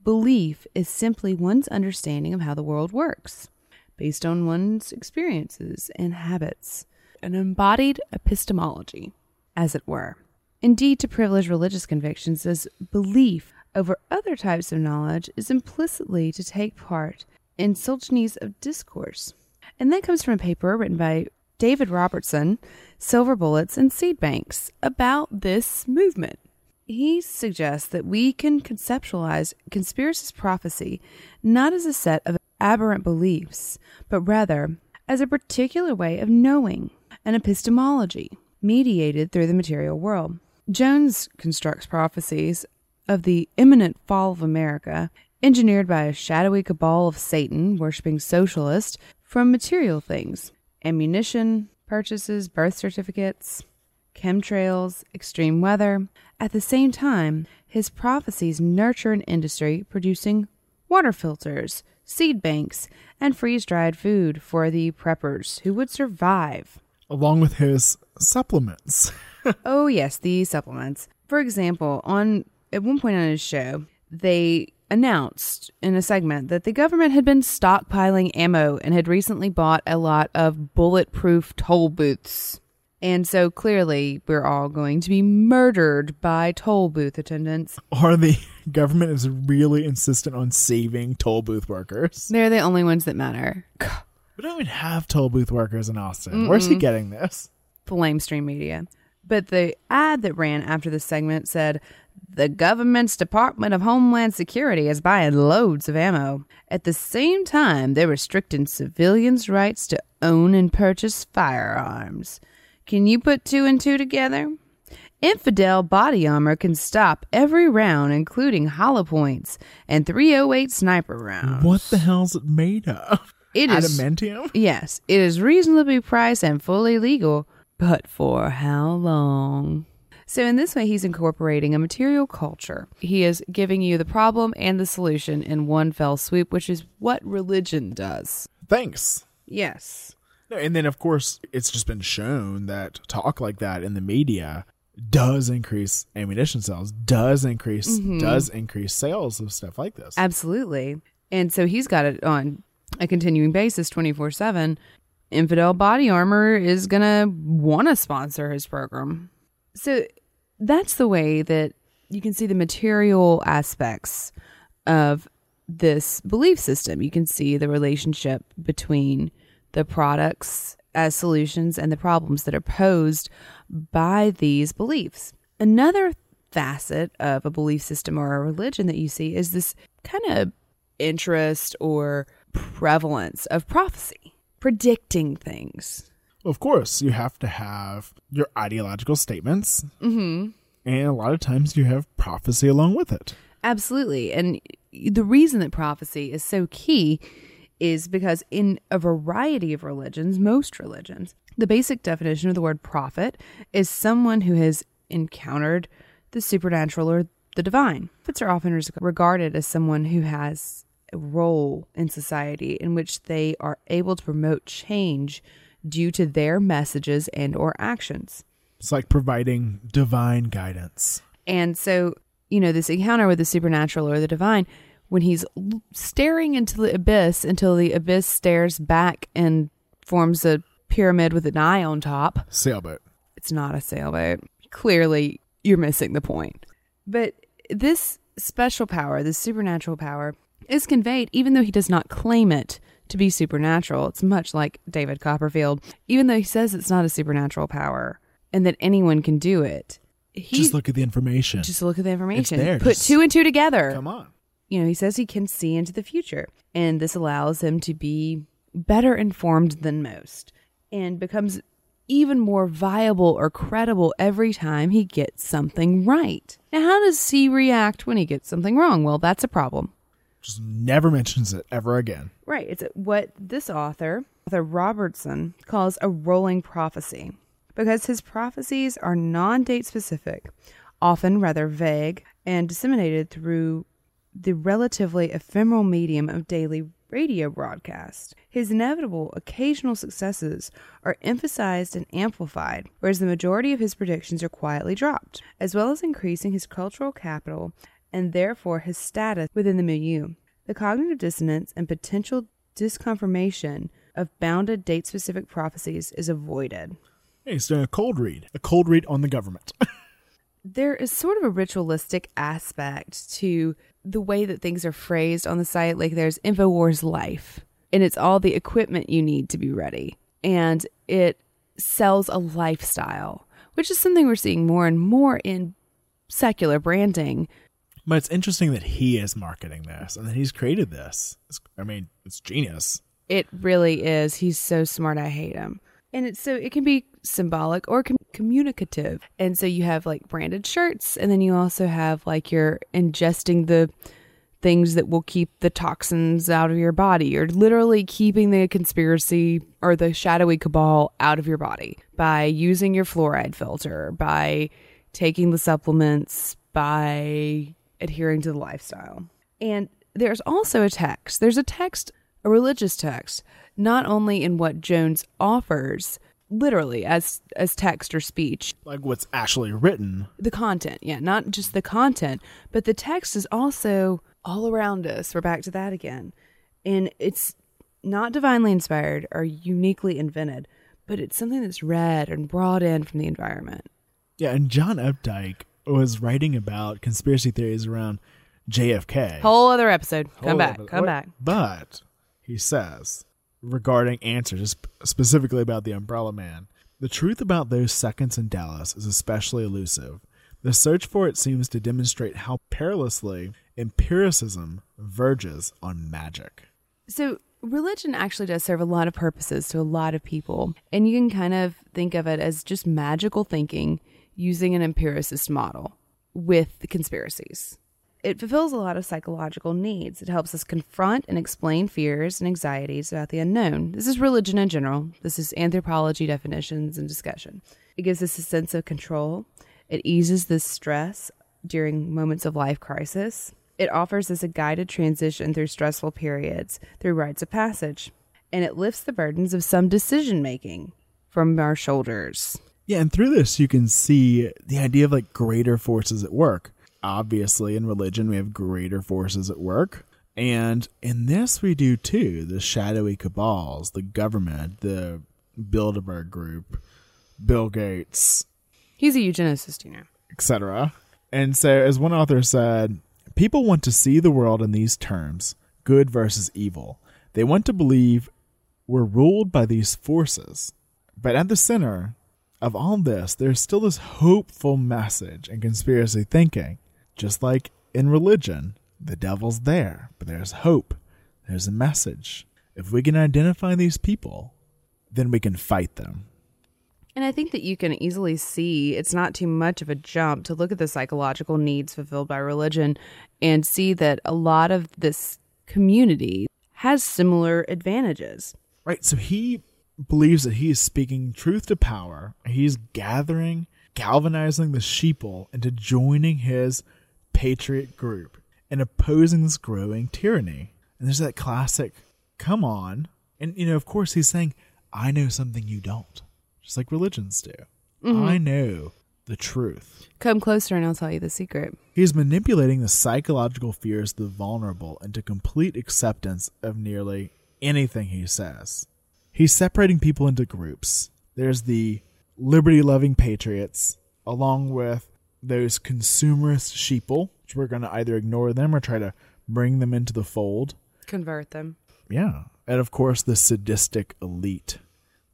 belief is simply one's understanding of how the world works, based on one's experiences and habits, an embodied epistemology, as it were. Indeed, to privilege religious convictions as belief over other types of knowledge is implicitly to take part in Solzhenitsyn of discourse. And that comes from a paper written by David Robertson, Silver Bullets, and Seed Banks about this movement. He suggests that we can conceptualize conspiracist prophecy not as a set of aberrant beliefs, but rather as a particular way of knowing, an epistemology mediated through the material world. Jones constructs prophecies of the imminent fall of America, engineered by a shadowy cabal of Satan worshipping socialists, from material things ammunition, purchases, birth certificates, chemtrails, extreme weather. At the same time, his prophecies nurture an industry producing water filters, seed banks, and freeze dried food for the preppers who would survive. along with his supplements. (laughs) oh yes, the supplements. For example, on at one point on his show, they announced in a segment that the government had been stockpiling ammo and had recently bought a lot of bulletproof toll booths. And so clearly, we're all going to be murdered by toll booth attendants. or the (laughs) government is really insistent on saving toll booth workers. They're the only ones that matter. We don't even have toll booth workers in Austin. Where's he getting this? Lamestream Media. But the ad that ran after the segment said, The government's Department of Homeland Security is buying loads of ammo. At the same time, they're restricting civilians' rights to own and purchase firearms. Can you put two and two together? Infidel body armor can stop every round, including hollow points and 308 sniper rounds. What the hell's it made of? It is Adamantium? Yes, it is reasonably priced and fully legal, but for how long? So, in this way, he's incorporating a material culture. He is giving you the problem and the solution in one fell swoop, which is what religion does. Thanks. Yes. And then, of course, it's just been shown that talk like that in the media does increase ammunition sales, does increase, Mhm. does increase sales of stuff like this. Absolutely. And so he's got it on a continuing basis 24 7. Infidel Body Armor is going to want to sponsor his program. So that's the way that you can see the material aspects of this belief system. You can see the relationship between the products as solutions and the problems that are posed by these beliefs. Another facet of a belief system or a religion that you see is this kind of interest or prevalence of prophecy, predicting things. Of course, you have to have your ideological statements, Mm-hmm. and a lot of times you have prophecy along with it. Absolutely. And the reason that prophecy is so key is because in a variety of religions, most religions, the basic definition of the word prophet is someone who has encountered the supernatural or the divine. Prophets are often regarded as someone who has a role in society in which they are able to promote change due to their messages and or actions. It's like providing divine guidance. And so, you know, this encounter with the supernatural or the divine, when he's staring into the abyss until the abyss stares back and forms a pyramid with an eye on top, Sailboat. it's not a sailboat. Clearly, you're missing the point. But this special power, this supernatural power, is conveyed even though he does not claim it to be supernatural. It's much like David Copperfield, even though he says it's not a supernatural power and that anyone can do it. He, just look at the information. just look at the information. there, Put two and two together. Come on. You know, he says he can see into the future, and this allows him to be better informed than most and becomes even more viable or credible every time he gets something right. Now, how does he react when he gets something wrong? Well, that's a problem. Just never mentions it ever again. Right. It's what this author, author Robertson, calls a rolling prophecy because his prophecies are non date specific, often rather vague, and disseminated through the relatively ephemeral medium of daily radio broadcast. His inevitable occasional successes are emphasized and amplified, whereas the majority of his predictions are quietly dropped, as well as increasing his cultural capital and therefore his status within the milieu. The cognitive dissonance and potential disconfirmation of bounded date specific prophecies is avoided. Hey, he's doing uh, a cold read. A cold read on the government. (laughs) There is sort of a ritualistic aspect to the way that things are phrased on the site. Like there's InfoWars Life, and it's all the equipment you need to be ready. And it sells a lifestyle, which is something we're seeing more and more in secular branding. but it's interesting that he is marketing this and that he's created this. It's, I mean, it's genius. It really is. He's so smart. I hate him. And it's so it can be symbolic or com- communicative. And so you have like branded shirts, and then you also have like you're ingesting the things that will keep the toxins out of your body. You're literally keeping the conspiracy or the shadowy cabal out of your body by using your fluoride filter, by taking the supplements, by adhering to the lifestyle. And there's also a text. There's a text, a religious text, not only in what Jones offers, literally as as text or speech, Like what's actually written. the content. Yeah, not just the content, but the text is also all around us. We're back to that again. And it's not divinely inspired or uniquely invented, but it's something that's read and brought in from the environment. Yeah, and John Updike was writing about conspiracy theories around JFK. Whole other episode. Come back. Come what- back. But he says, regarding answers, specifically about the Umbrella Man, the truth about those seconds in Dallas is especially elusive. The search for it seems to demonstrate how perilously empiricism verges on magic. So, religion actually does serve a lot of purposes to a lot of people. And you can kind of think of it as just magical thinking using an empiricist model with the conspiracies. It fulfills a lot of psychological needs. It helps us confront and explain fears and anxieties about the unknown. This is religion in general. This is anthropology definitions and discussion. It gives us a sense of control. It eases the stress during moments of life crisis. It offers us a guided transition through stressful periods, through rites of passage. And it lifts the burdens of some decision making from our shoulders. Yeah, and through this, you can see the idea of like greater forces at work. Obviously, in religion, we have greater forces at work. And in this, we do too the shadowy cabals, the government, the Bilderberg Group, Bill Gates, He's a eugenicist, you know. etc. And so, as one author said, people want to see the world in these terms good versus evil. They want to believe we're ruled by these forces. But at the center of all this, there's still this hopeful message in conspiracy thinking. Just like in religion, the devil's there, but there's hope. There's a message. If we can identify these people, then we can fight them. And I think that you can easily see it's not too much of a jump to look at the psychological needs fulfilled by religion and see that a lot of this community has similar advantages. Right. So he believes that he is speaking truth to power. He's gathering, galvanizing the sheeple into joining his patriot group and opposing this growing tyranny. And there's that classic, come on. And, you know, of course, he's saying, I know something you don't, just like religions do. Mm-hmm. I know the truth. Come closer and I'll tell you the secret. He's manipulating the psychological fears of the vulnerable into complete acceptance of nearly anything he says. He's separating people into groups. There's the liberty loving patriots, along with those consumerist sheeple, which we're going to either ignore them or try to bring them into the fold. Convert them. Yeah. And of course, the sadistic elite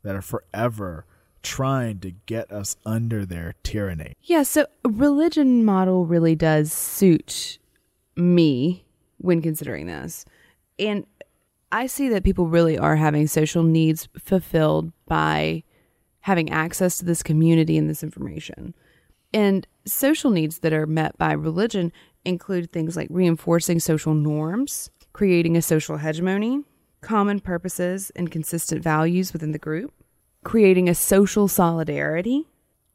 that are forever trying to get us under their tyranny. Yeah, so a religion model really does suit me when considering this. And I see that people really are having social needs fulfilled by having access to this community and this information. And social needs that are met by religion include things like reinforcing social norms, creating a social hegemony, common purposes and consistent values within the group, creating a social solidarity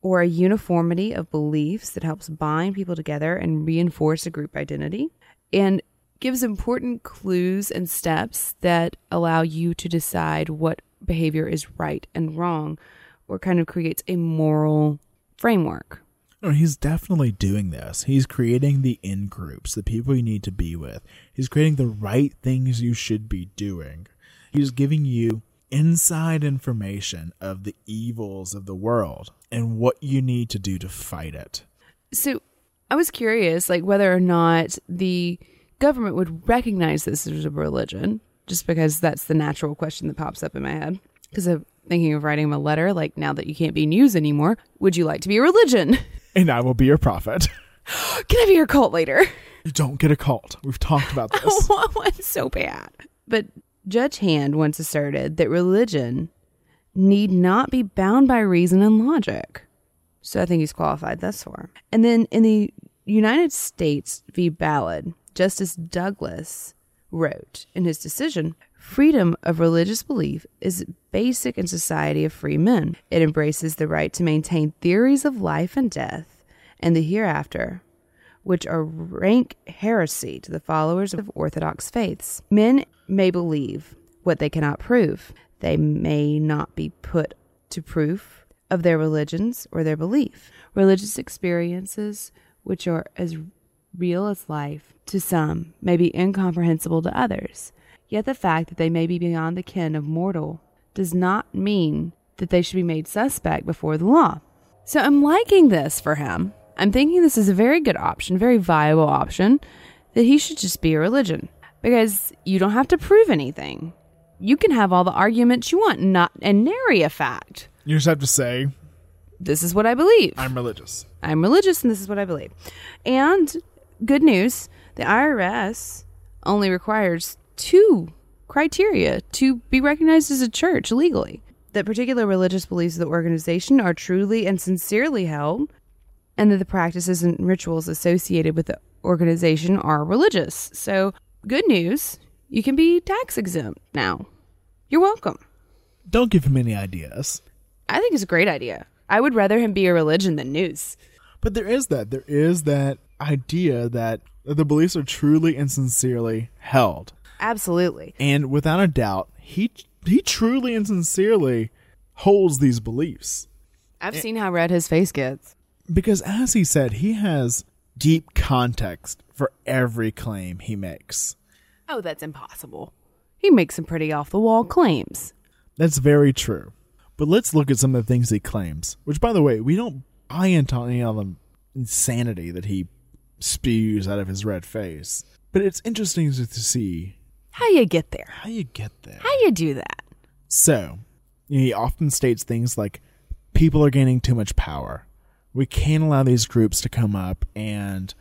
or a uniformity of beliefs that helps bind people together and reinforce a group identity, and gives important clues and steps that allow you to decide what behavior is right and wrong, or kind of creates a moral framework. No, he's definitely doing this. He's creating the in groups, the people you need to be with. He's creating the right things you should be doing. He's giving you inside information of the evils of the world and what you need to do to fight it. So I was curious, like whether or not the government would recognize this as a religion, just because that's the natural question that pops up in my head. Because I'm thinking of writing him a letter, like now that you can't be news anymore, would you like to be a religion? (laughs) And I will be your prophet. (laughs) Can I be your cult leader? You don't get a cult. We've talked about (laughs) this. I this. want one so bad. But Judge Hand once asserted that religion need not be bound by reason and logic. So I think he's qualified thus far. And then in the United States v. Ballard, Justice Douglas wrote in his decision Freedom of religious belief is basic in society of free men. It embraces the right to maintain theories of life and death and the hereafter, which are rank heresy to the followers of orthodox faiths. Men may believe what they cannot prove. They may not be put to proof of their religions or their belief. Religious experiences, which are as real as life to some, may be incomprehensible to others. Yet the fact that they may be beyond the ken of mortal does not mean that they should be made suspect before the law. So I'm liking this for him. I'm thinking this is a very good option, very viable option, that he should just be a religion because you don't have to prove anything. You can have all the arguments you want, not and nary a fact. You just have to say, This is what I believe. I'm religious. I'm religious and this is what I believe. And good news, the IRS only requires two criteria to be recognized as a church legally. That particular religious beliefs of the organization are truly and sincerely held and that the practices and rituals associated with the organization are religious. So, good news, you can be tax exempt now. You're welcome. Don't give him any ideas. I think it's a great idea. I would rather him be a religion than news. But there is that. There is that idea that the beliefs are truly and sincerely held. Absolutely. And without a doubt, he he truly and sincerely holds these beliefs. I've seen how red his face gets. Because as he said, he has deep context for every claim he makes. Oh, that's impossible. He makes some pretty off the wall claims. That's very true. But let's look at some of the things he claims, which, by the way, we don't buy into any of the insanity that he spews out of his red face. But it's interesting to see How you get there? how you get there. How you do that? So, he often states things like people are gaining too much power. We can't allow these groups to come up and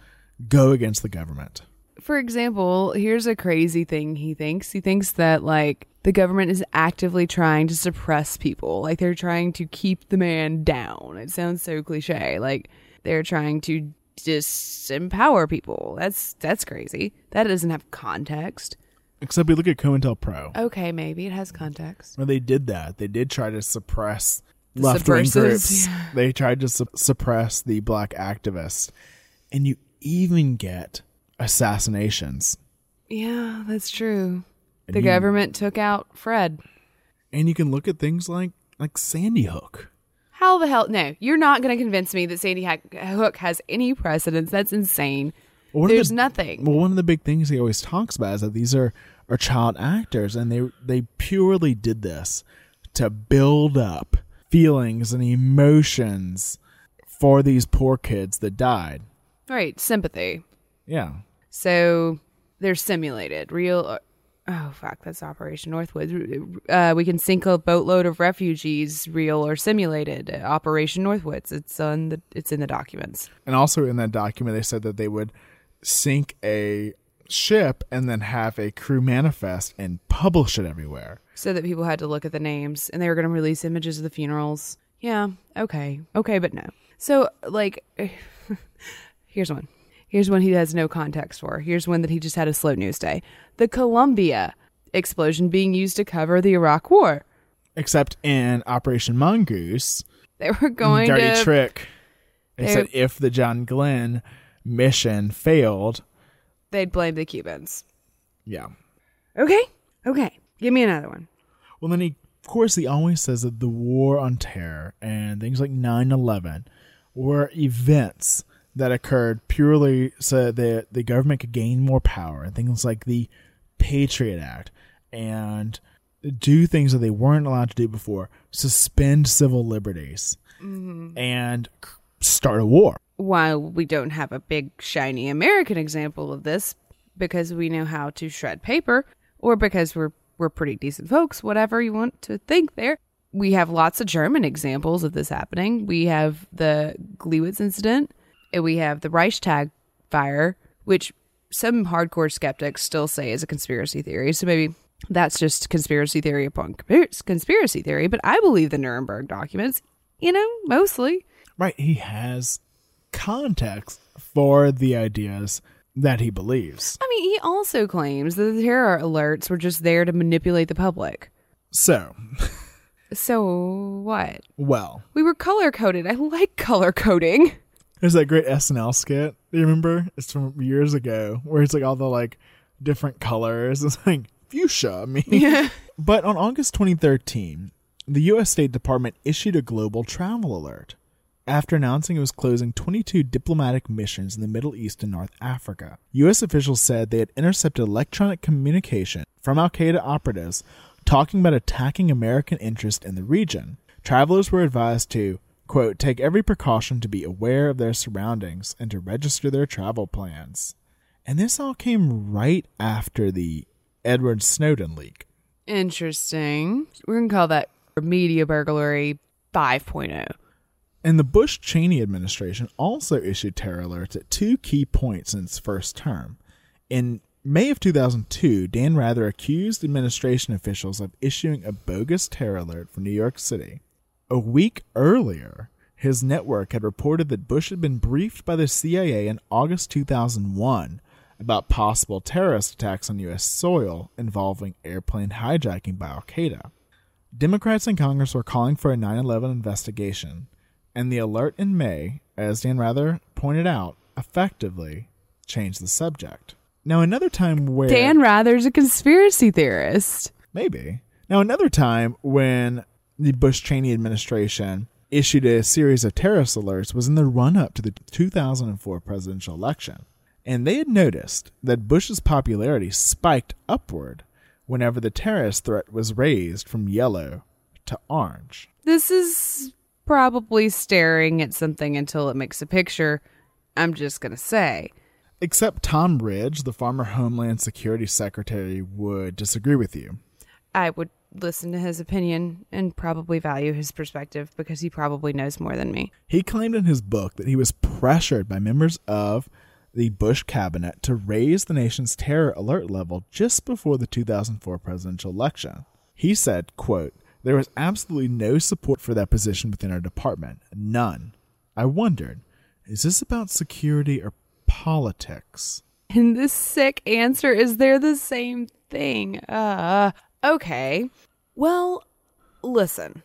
go against the government. For example, here's a crazy thing he thinks. He thinks that like the government is actively trying to suppress people. Like they're trying to keep the man down. It sounds so cliche. Like they're trying to disempower people. That's that's crazy. That doesn't have context. Except we look at COINTELPRO, Okay, maybe it has context. where they did that. They did try to suppress left wing groups. yeah. They tried to su- suppress the black activists. And you even get assassinations. Yeah, that's true. And The you- government took out Fred. And you can look at things like like Sandy Hook. How the hell? No, you're not going to convince me that Sandy Hook has any precedence. That's insane. There's the- nothing. Well, one of the big things he always talks about is that these are, are child actors, and they they purely did this to build up feelings and emotions for these poor kids that died. Right, sympathy. Yeah, So they're simulated. Real. uh, Oh fuck, that's Operation Northwoods. Uh, we can sink a boatload of refugees, real or simulated. Operation Northwoods. It's on the. It's in the documents. and also in that document they said that they would sink a ship and then have a crew manifest and publish it everywhere. so that people had to look at the names and they were going to release images of the funerals. Yeah, okay. Okay, but no. So, like, (laughs) here's one. Here's one he has no context for. Here's one that he just had a slow news day. The Columbia explosion being used to cover the Iraq War. Except in Operation Mongoose, They were going dirty to. trick. They They- said if the John Glenn mission failed, They'd blame the Cubans. yeah. Okay, okay. Give me another one. Well, then he, of course, he always says that the war on terror and things like 9 11 were events that occurred purely so that the government could gain more power and things like the Patriot Act and do things that they weren't allowed to do before, suspend civil liberties, mm-hmm. and start a war. While we don't have a big shiny American example of this because we know how to shred paper or because we're we're pretty decent folks, whatever you want to think there. We have lots of German examples of this happening. We have the Gleiwitz incident, and we have the Reichstag fire, which some hardcore skeptics still say is a conspiracy theory. So maybe that's just conspiracy theory upon conspiracy theory. But I believe the Nuremberg documents, you know, mostly. Right. He has context for the ideas that he believes. I mean, he also claims that the terror alerts were just there to manipulate the public. So, So what? well, We were color coded. I like color coding. there's that great SNL skit. Do you remember? It's from years ago where it's like all the like different colors. (laughs) It's like fuchsia. I mean, (laughs) Yeah. but on August 2013, the U.S. State Department issued a global travel alert after announcing it was closing 22 diplomatic missions in the Middle East and North Africa. U.S. officials said they had intercepted electronic communication from Al Qaeda operatives talking about attacking American interests in the region. Travelers were advised to, quote, take every precaution to be aware of their surroundings and to register their travel plans. And this all came right after the Edward Snowden leak. Interesting. We're going to call that media burglary oh. 5.0. And the Bush Cheney administration also issued terror alerts at two key points in its first term. In May of 2002, Dan Rather accused administration officials of issuing a bogus terror alert for New York City. A week earlier, his network had reported that Bush had been briefed by the CIA in August 2001 about possible terrorist attacks on U.S. soil involving airplane hijacking by Al Qaeda. Democrats in Congress were calling for a 9 11 investigation, and the alert in May, as Dan Rather pointed out, effectively changed the subject. Now, another time where. Dan Rather's a conspiracy theorist. Maybe. Now, another time when the Bush Cheney administration issued a series of terrorist alerts was in the run up to the 2004 presidential election. And they had noticed that Bush's popularity spiked upward whenever the terrorist threat was raised from yellow to orange. This is probably staring at something until it makes a picture. I'm just going to say. Except Tom Ridge, the former Homeland Security Secretary, would disagree with you. I would listen to his opinion and probably value his perspective because he probably knows more than me. He claimed in his book that he was pressured by members of the Bush cabinet to raise the nation's terror alert level just before the 2004 presidential election. He said, quote, there was absolutely no support for that position within our department. None. I wondered, is this about security or politics? And this sick answer is they're the same thing. Uh, okay. Well, listen.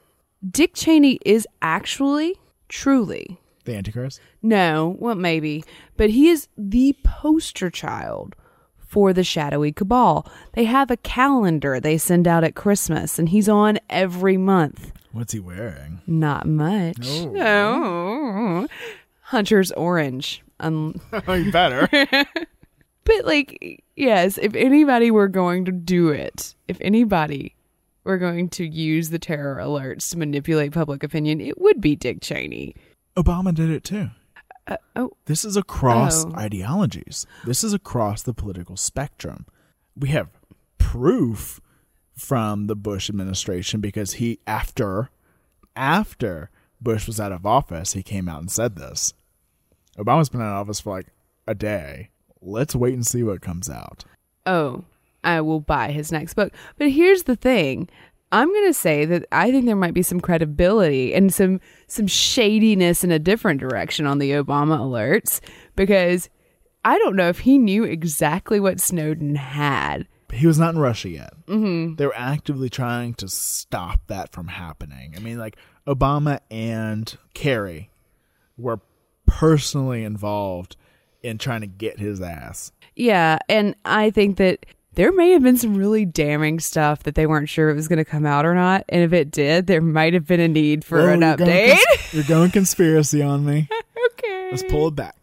Dick Cheney is actually, truly, The Antichrist? no, well, maybe, but he is the poster child for the shadowy cabal. They have a calendar they send out at Christmas, and he's on every month. What's he wearing? Not much. Oh. Hunter's orange. Um, you (laughs) better. (laughs) but like, yes, if anybody were going to do it, if anybody were going to use the terror alerts to manipulate public opinion, it would be Dick Cheney. Obama did it too. Uh, oh, This is across Oh. ideologies. This is across the political spectrum. We have proof from the Bush administration because he after after Bush was out of office, he came out and said this. Obama's been out of office for like a day. Let's wait and see what comes out. oh, I will buy his next book. But here's the thing. I'm going to say that I think there might be some credibility and some some shadiness in a different direction on the Obama alerts because I don't know if he knew exactly what Snowden had. He was not in Russia yet. Mm-hmm. They were actively trying to stop that from happening. I mean, like Obama and Kerry were personally involved in trying to get his ass. Yeah, and I think that there may have been some really damning stuff that they weren't sure it was going to come out or not, and if it did, there might have been a need for Oh, an you're going update. cons- you're going conspiracy on me. (laughs) okay, Let's pull it back.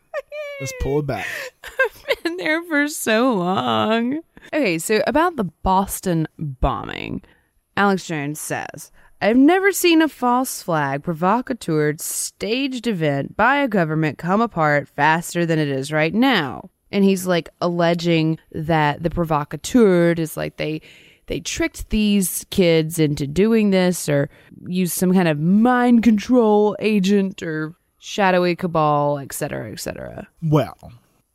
Let's pull it back. (laughs) I've been there for so long. Okay, so about the Boston bombing, Alex Jones says, I've never seen a false flag provocateur staged event by a government come apart faster than it is right now. And he's like alleging that the provocateur is like they they tricked these kids into doing this or used some kind of mind control agent or shadowy cabal, etc., etc. Well,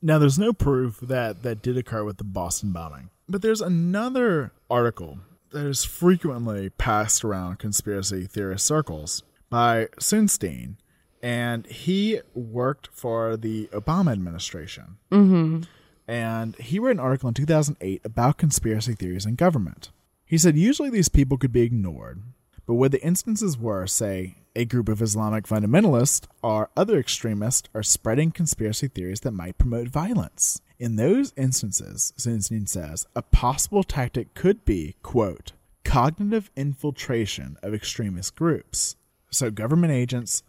now there's no proof that that did occur with the Boston bombing, but there's another article that is frequently passed around conspiracy theorist circles by Sunstein, and he worked for the Obama administration. Mm-hmm. And he wrote an article in 2008 about conspiracy theories in government. He said usually these people could be ignored, but where the instances were, say, a group of Islamic fundamentalists or other extremists are spreading conspiracy theories that might promote violence. In those instances, Sunstein says, a possible tactic could be, quote, cognitive infiltration of extremist groups. So government agents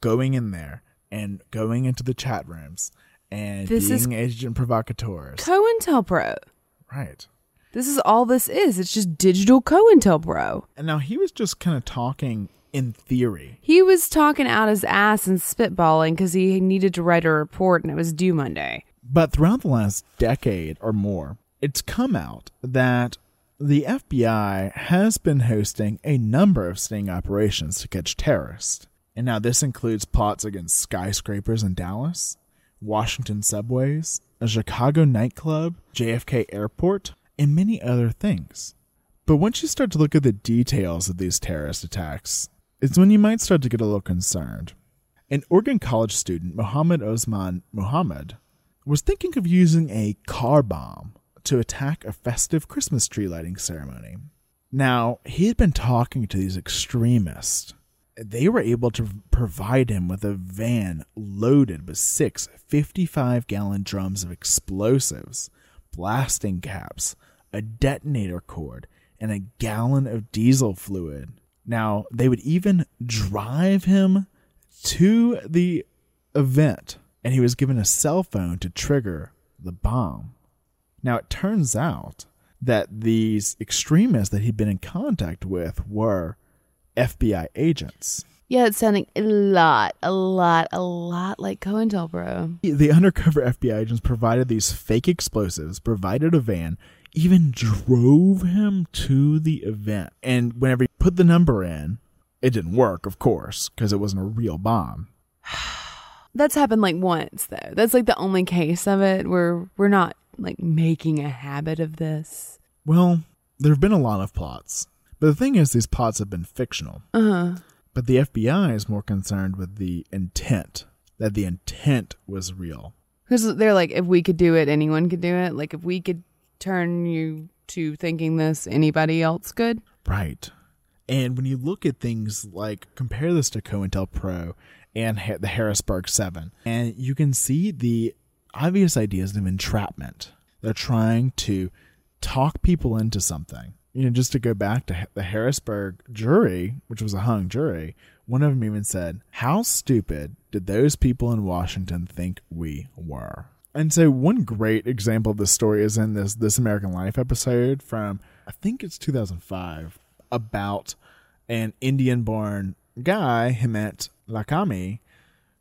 going in there and going into the chat rooms and This is- being agent provocateurs. COINTELPRO. right. This is all this is. It's just digital COINTELPRO. And now he was just kind of talking in theory. He was talking out his ass and spitballing because he needed to write a report and it was due Monday. But throughout the last decade or more, it's come out that the FBI has been hosting a number of sting operations to catch terrorists. And now this includes plots against skyscrapers in Dallas, Washington subways, a Chicago nightclub, JFK airport, and many other things. But once you start to look at the details of these terrorist attacks, it's when you might start to get a little concerned. An Oregon College student, Mohammed Osman Mohamud, was thinking of using a car bomb to attack a festive Christmas tree lighting ceremony. Now, he had been talking to these extremists. They were able to provide him with a van loaded with six 55 gallon drums of explosives, blasting caps, a detonator cord, and a gallon of diesel fluid. Now, they would even drive him to the event, and he was given a cell phone to trigger the bomb. Now, it turns out that these extremists that he'd been in contact with were FBI agents. Yeah, it's sounding a lot, a lot, a lot like COINTELPRO. The undercover FBI agents provided these fake explosives, provided a van, even drove him to the event. And whenever he put the number in, it didn't work, of course, because it wasn't a real bomb. (sighs) That's happened like once though. That's like the only case of it where we're not like making a habit of this. Well, there have been a lot of plots. But the thing is, these plots have been fictional. Uh-huh. But the FBI is more concerned with the intent, that the intent was real. Because they're like, if we could do it, anyone could do it. Like, if we could turn you to thinking this, anybody else could. Right. And when you look at things like, compare this to COINTELPRO and Ha- the Harrisburg Seven, and you can see the obvious ideas of entrapment. They're trying to talk people into something. You know, just to go back to the Harrisburg jury, which was a hung jury, one of them even said, How stupid did those people in Washington think we were? And so, one great example of this story is in this This American Life episode from, I think it's 2005, about an Indian born guy, Hemant Lakhani,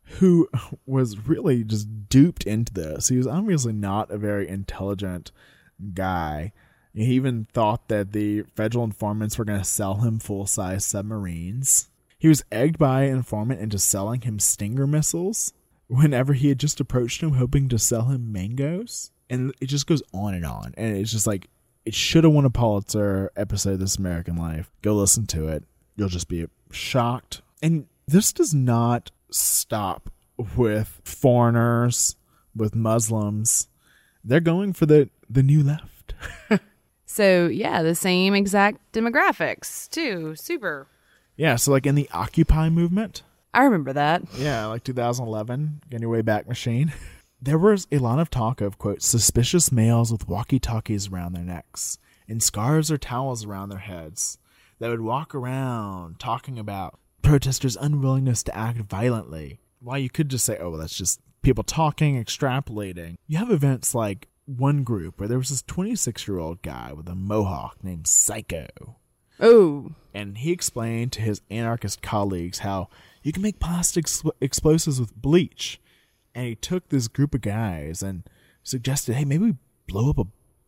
who was really just duped into this. He was obviously not a very intelligent guy. He even thought that the federal informants were going to sell him full size submarines. He was egged by an informant into selling him Stinger missiles whenever he had just approached him, hoping to sell him mangoes. And it just goes on and on. And it's just like, it should have won a Pulitzer episode of This American Life. Go listen to it. You'll just be shocked. And this does not stop with foreigners, with Muslims. They're going for the, the new left. (laughs) So, yeah, the same exact demographics, too. Super. yeah, so like in the Occupy movement, I remember that. yeah, like 2011, getting your way back machine. (laughs) There was a lot of talk of, quote, suspicious males with walkie talkies around their necks and scarves or towels around their heads that would walk around talking about protesters' unwillingness to act violently. Why you could just say, oh, well, that's just people talking, extrapolating. You have events like one group where there was this 26 year old guy with a mohawk named Psycho. Oh. And he explained to his anarchist colleagues how you can make plastic sw- explosives with bleach. And he took this group of guys and suggested, hey, maybe we blow up a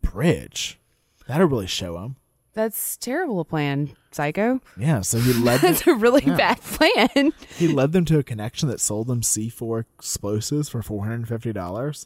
bridge. That'll really show them. That's terrible plan, psycho. Yeah, so he led (laughs) them, That's a really Yeah. bad plan. he led them to a connection that sold them C4 explosives for $450. And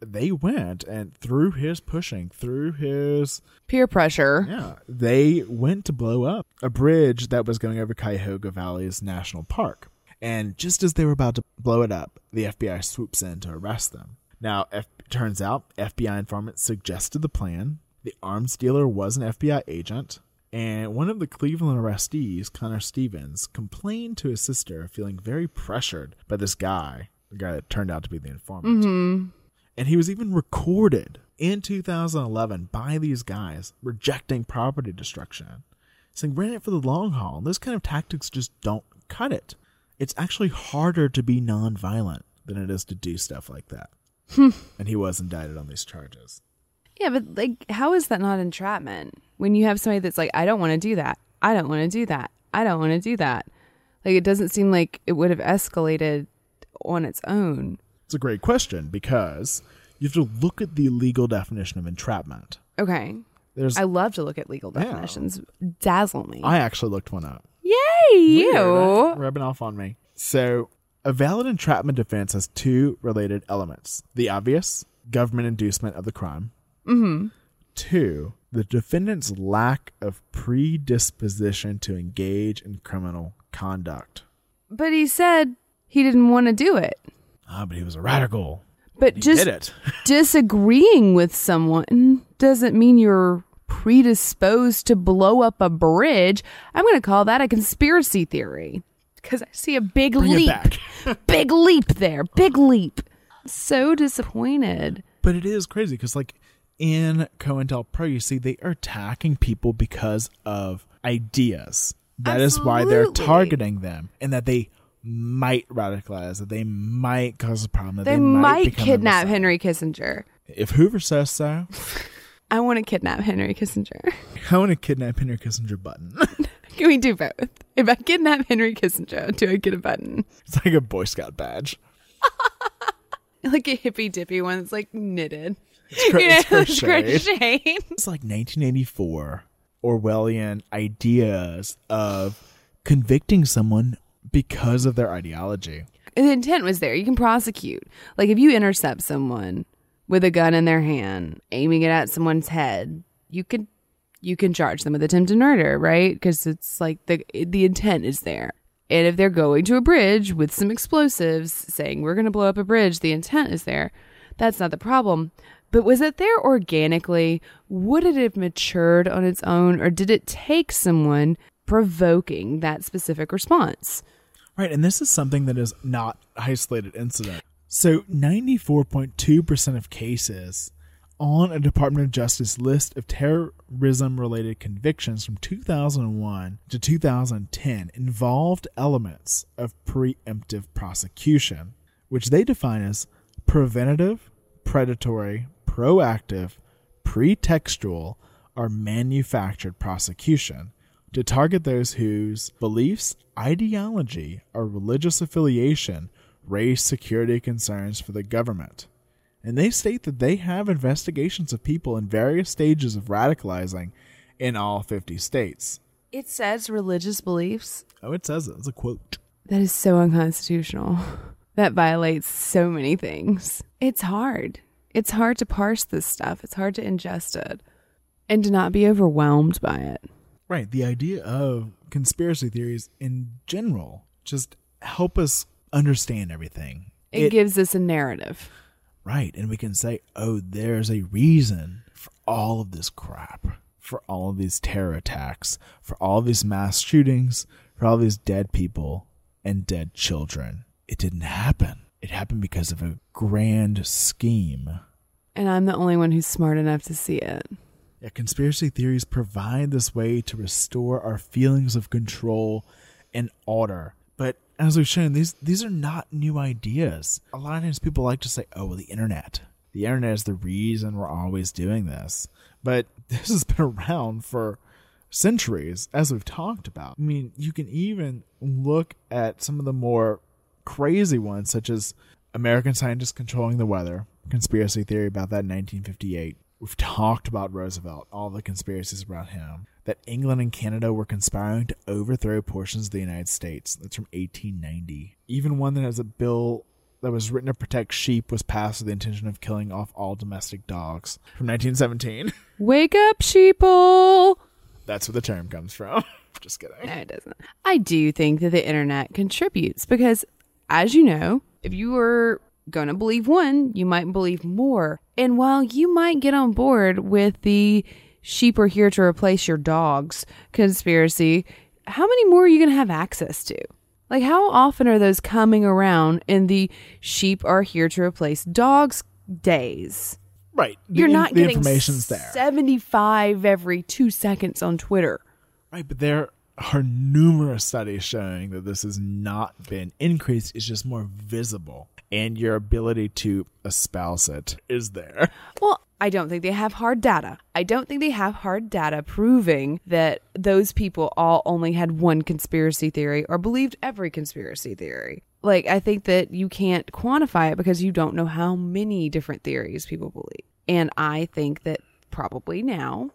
they went and through his pushing, through his Peer pressure. Yeah, they went to blow up a bridge that was going over Cuyahoga Valley's National Park. And just as they were about to blow it up, the FBI swoops in to arrest them. Now, F- turns out FBI informants suggested the plan. The arms dealer was an FBI agent. And one of the Cleveland arrestees, Connor Stevens, complained to his sister feeling very pressured by this guy, the guy that turned out to be the informant. Mm-hmm. And he was even recorded in 2011 by these guys rejecting property destruction, saying in it for the long haul. And those kind of tactics just don't cut it. It's actually harder to be nonviolent than it is to do stuff like that. Hmm. and he was indicted on these charges. Yeah, but like, how is that not entrapment? When you have somebody that's like, I don't want to do that. I don't want to do that. I don't want to do that. Like, it doesn't seem like it would have escalated on its own. It's a great question because you have to look at the legal definition of entrapment. Okay. There's I love to look at legal Yeah. definitions. Dazzle me. I actually looked one up. Yay, you. Weird, right? Rubbing off on me. So, a valid entrapment defense has two related elements the obvious, government inducement of the crime. Mm-hmm. Two, the defendant's lack of predisposition to engage in criminal conduct. But he said He didn't want to do it. Ah, but he was a radical. But just (laughs) disagreeing with someone doesn't mean you're predisposed to blow up a bridge. I'm going to call that a conspiracy theory because I see a big Bring leap. (laughs) (laughs) big leap there. Big leap. So disappointed. But it is crazy because, like, in COINTELPRO, you see they are attacking people because of ideas. That is why they're targeting them, and that they might radicalize, that they might cause a problem, that They, they, might a kidnap. Henry Kissinger. If Hoover says so, I want to kidnap Henry Kissinger. (laughs) I want to kidnap Henry Kissinger button. (laughs) Can we do both? If I kidnap Henry Kissinger, do I get a button? it's like a Boy Scout badge. (laughs) Like a hippy dippy one that's like knitted. It's, You know, it's crocheted. it's crocheted. It's like 1984 Orwellian ideas of convicting someone because of their ideology. the intent was there. You can prosecute. Like if you intercept someone with a gun in their hand, aiming it at someone's head, you could you can charge them with attempted murder, right? Because it's like the the intent is there. And if they're going to a bridge with some explosives, saying we're going to blow up a bridge, the intent is there. That's not the problem. But was it there organically? Would it have matured on its own, or did it take someone provoking that specific response? Right, and this is something that is not isolated incident. So 94.2% of cases on a Department of Justice list of terrorism related convictions from 2001 to 2010 involved elements of preemptive prosecution, which they define as preventative, predatory, proactive, pretextual, or manufactured prosecution to target those whose beliefs, ideology, or religious affiliation raise security concerns for the government. And they state that they have investigations of people in various stages of radicalizing in all 50 states. It says religious beliefs. Oh, it says it. It's a quote. That is so unconstitutional. (laughs) That violates so many things. It's hard. It's hard to parse this stuff. It's hard to ingest it and to not be overwhelmed by it. Right. The idea of conspiracy theories in general just help us understand everything. It, gives us a narrative. Right. And we can say, oh, there's a reason for all of this crap, for all of these terror attacks, for all of these mass shootings, for all these dead people and dead children. It didn't happen. It happened because of a grand scheme. And I'm the only one who's smart enough to see it. Yeah, conspiracy theories provide this way to restore our feelings of control and order. But as we've shown, these these are not new ideas. A lot of times people like to say, "Oh, well, the internet. The internet is the reason we're always doing this." But (laughs) this has been around for centuries, as we've talked about. I mean, you can even look at some of the more crazy ones, such as American scientists controlling the weather, conspiracy theory about that in 1958. We've talked about Roosevelt, all the conspiracies around him. That England and Canada were conspiring to overthrow portions of the United States. That's from 1890. Even one that has a bill that was written to protect sheep was passed with the intention of killing off all domestic dogs from 1917. (laughs) Wake up, sheeple! That's where the term comes from. (laughs) Just kidding. No, it doesn't. I do think that the internet contributes because, as you know, if you were going to believe one, you might believe more. And while you might get on board with the sheep are here to replace your dogs conspiracy, how many more are you going to have access to? Like, how often are those coming around in the sheep are here to replace dogs days? Right. The You're in- not the getting information's there. 75 every two seconds on Twitter. Right, but there are numerous studies showing that this has not been increased. It's just more visible. And your ability to espouse it is there. Well, I don't think they have hard data. I don't think they have hard data proving that those people all only had one conspiracy theory or believed every conspiracy theory. Like, I think that you can't quantify it because you don't know how many different theories people believe. And I think that probably now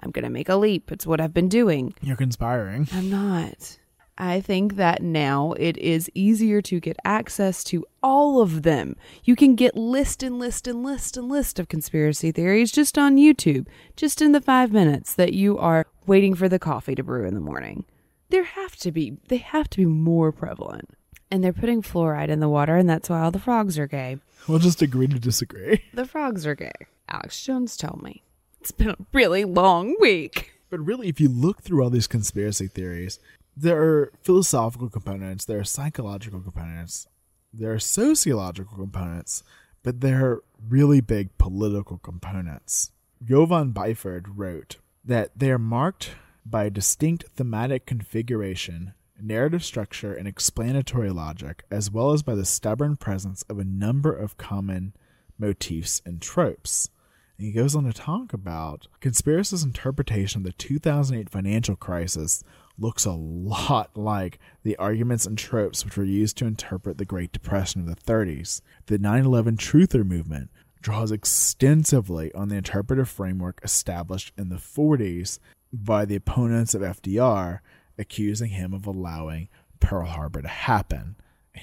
I'm going to make a leap. It's what I've been doing. You're conspiring. I'm not. I think that now it is easier to get access to all of them. You can get list and list and list and list of conspiracy theories just on YouTube, just in the five minutes that you are waiting for the coffee to brew in the morning. There have to be, they have to be more prevalent. And they're putting fluoride in the water, and that's why all the frogs are gay. We'll just agree to disagree. The frogs are gay. Alex Jones told me. It's been a really long week. But really, if you look through all these conspiracy theories, there are philosophical components, there are psychological components, there are sociological components, but there are really big political components. Jovan Byford wrote that they are marked by a distinct thematic configuration, narrative structure, and explanatory logic, as well as by the stubborn presence of a number of common motifs and tropes. And he goes on to talk about conspiracists' interpretation of the 2008 financial crisis looks a lot (laughs) like the arguments and tropes which were used to interpret the Great Depression of the 30s. The 9 11 truther movement draws extensively on the interpretive framework established in the 40s by the opponents of FDR, accusing him of allowing Pearl Harbor to happen.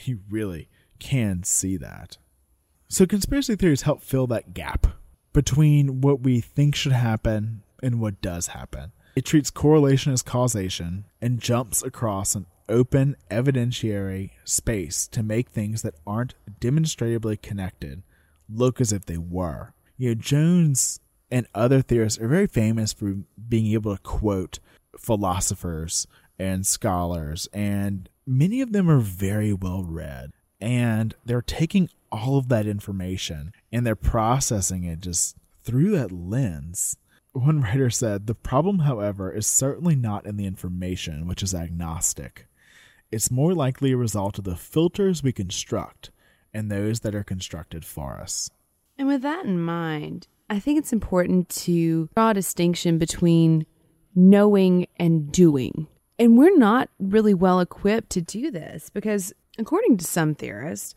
You really can see that. So, conspiracy theories help fill that gap between what we think should happen and what does happen. It treats correlation as causation and jumps across an open evidentiary space to make things that aren't demonstrably connected look as if they were. You know, Jones and other theorists are very famous for being able to quote philosophers and scholars, and many of them are very well read. And they're taking all of that information and they're processing it just through that lens. One (laughs) writer said, The problem, however, is certainly not in the information, which is agnostic. It's more likely a result of the filters we construct and those that are constructed for us. And with that in mind, I think it's important to draw a distinction between knowing and doing. And we're not really well equipped to do this because, according to some theorists,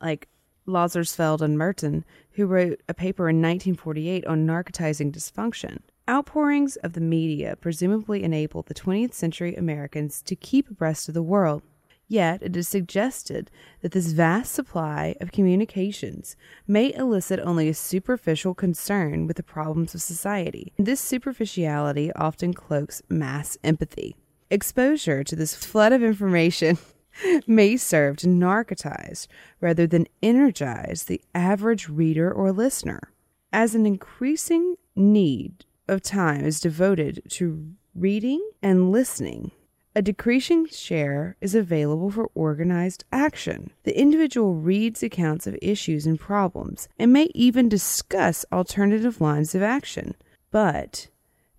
like Lazarsfeld and Merton, who wrote a paper in 1948 on narcotizing dysfunction. Outpourings of the media presumably enable the 20th century Americans to keep abreast of the world. Yet it is suggested that this vast supply of communications may elicit only a superficial concern with the problems of society. This superficiality often cloaks mass empathy. Exposure to this flood of information may serve to narcotize rather than energize the average reader or listener. As an increasing need of time is devoted to reading and listening, a decreasing share is available for organized action. The individual reads accounts of issues and problems and may even discuss alternative lines of action. But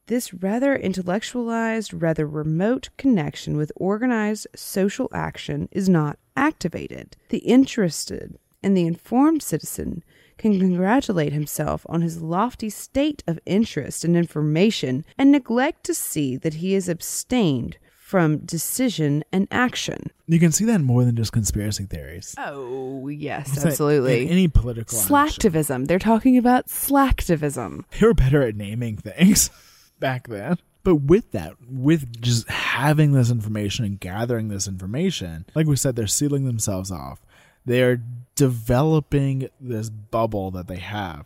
this rather intellectualized, rather remote connection with organized social action is not activated. The interested and the informed citizen can congratulate himself on his lofty state of interest and information and neglect to see that he is abstained from decision and action. You can see that more than just conspiracy theories. Oh, yes, It's like absolutely. in any political action. Slacktivism. They're talking about slacktivism. They were better at naming things (laughs) back then. But with that, with just having this information and gathering this information, like we said, they're sealing themselves off. They're developing this bubble that they have.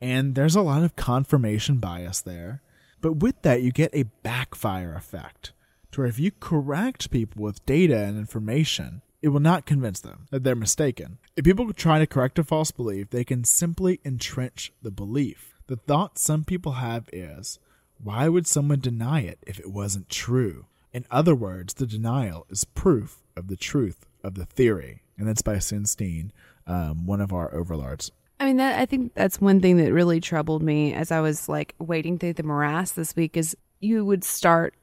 And there's a lot of confirmation bias there. But with that, you get a backfire effect to where if you correct people with data and information, it will not convince them that they're mistaken. If people try to correct a false belief, they can simply entrench the belief. The thought some people have is, why would someone deny it if it wasn't true? In other words, the denial is proof of the truth of the theory. And that's by Sunstein, um, one of our overlords. I mean, that I think that's one thing that really troubled me as I was like wading through the morass this week is you would start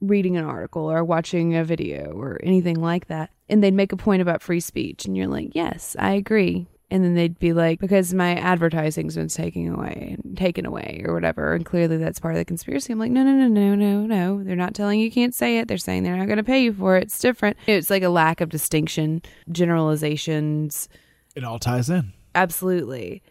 reading an article or watching a video or anything like that, and they'd make a point about free speech, and you're like, yes, I agree. And then they'd be like, because my advertising's been taken away and taken away or whatever. And clearly that's part of the conspiracy. I'm like, no, no, no, no, no, no. They're not telling you can't say it. They're saying they're not going to pay you for it. It's different. It's like a lack of distinction, generalizations. It all ties in. Absolutely.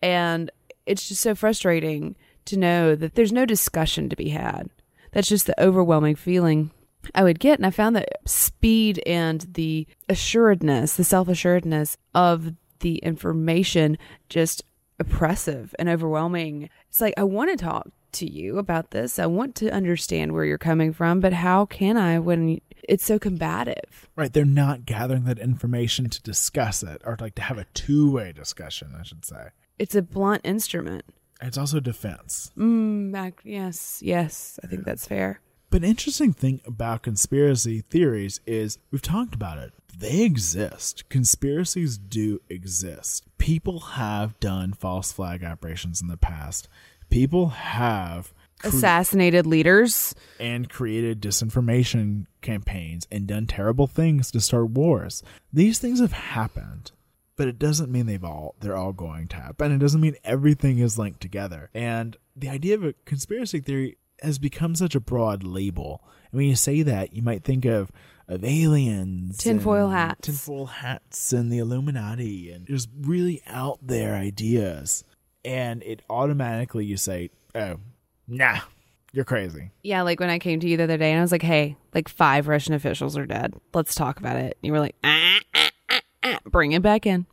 And it's just so frustrating to know that there's no discussion to be had. That's just the overwhelming feeling I would get. And I found that speed and the assuredness, the self assuredness of the information just oppressive and overwhelming. It's like, I want to talk to you about this. I want to understand where you're coming from, but how can I when it's so combative. Right. They're not gathering that information to discuss it or like to have a two way discussion, I should say. It's a blunt instrument. It's also defense. Mm, back, yes, yes, I think that's fair. But interesting thing about conspiracy theories is we've talked about it. They exist. Conspiracies do exist. People have done false flag operations in the past. People have cre- Assassinated leaders. and created disinformation campaigns and done terrible things to start wars. These things have happened, but it doesn't mean they've all they're all going to happen. It doesn't mean everything is linked together. And the idea of a conspiracy theory has become such a broad label. And when you say that, you might think of of aliens, Tinfoil and hats. tinfoil hats, and the Illuminati, and just really out there ideas. And it automatically you say, "Oh, nah, you're crazy." Yeah, like when I came to you the other day and I was like, hey, like five Russian officials are dead. Let's talk about it. You were like, ah, ah, ah, ah. bring it back in.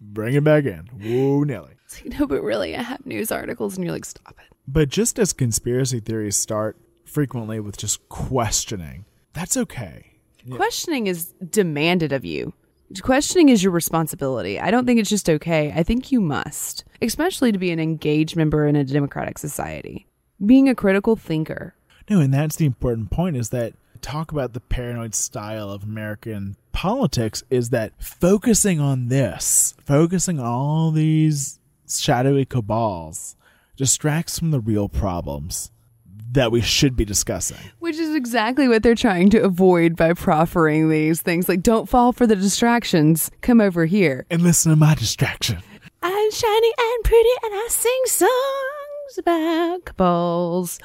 Bring it back in. Whoa, Nelly. (laughs) It's like, no, but really, I have news articles. And you're like, stop it. But just as conspiracy theories start frequently with just questioning, that's okay. Questioning is demanded of you. Questioning is your responsibility. I don't think it's just okay. I think you must, especially to be an engaged member in a democratic society. Being a critical thinker. No, and that's the important point is that talk about the paranoid style of American politics is that focusing on this, focusing on all these shadowy cabals, distracts from the real problems that we should be discussing. Which is exactly what they're trying to avoid by proffering these things. Like, don't fall for the distractions. Come over here. And listen to my distraction. I'm shiny and pretty, and I sing songs about cabals.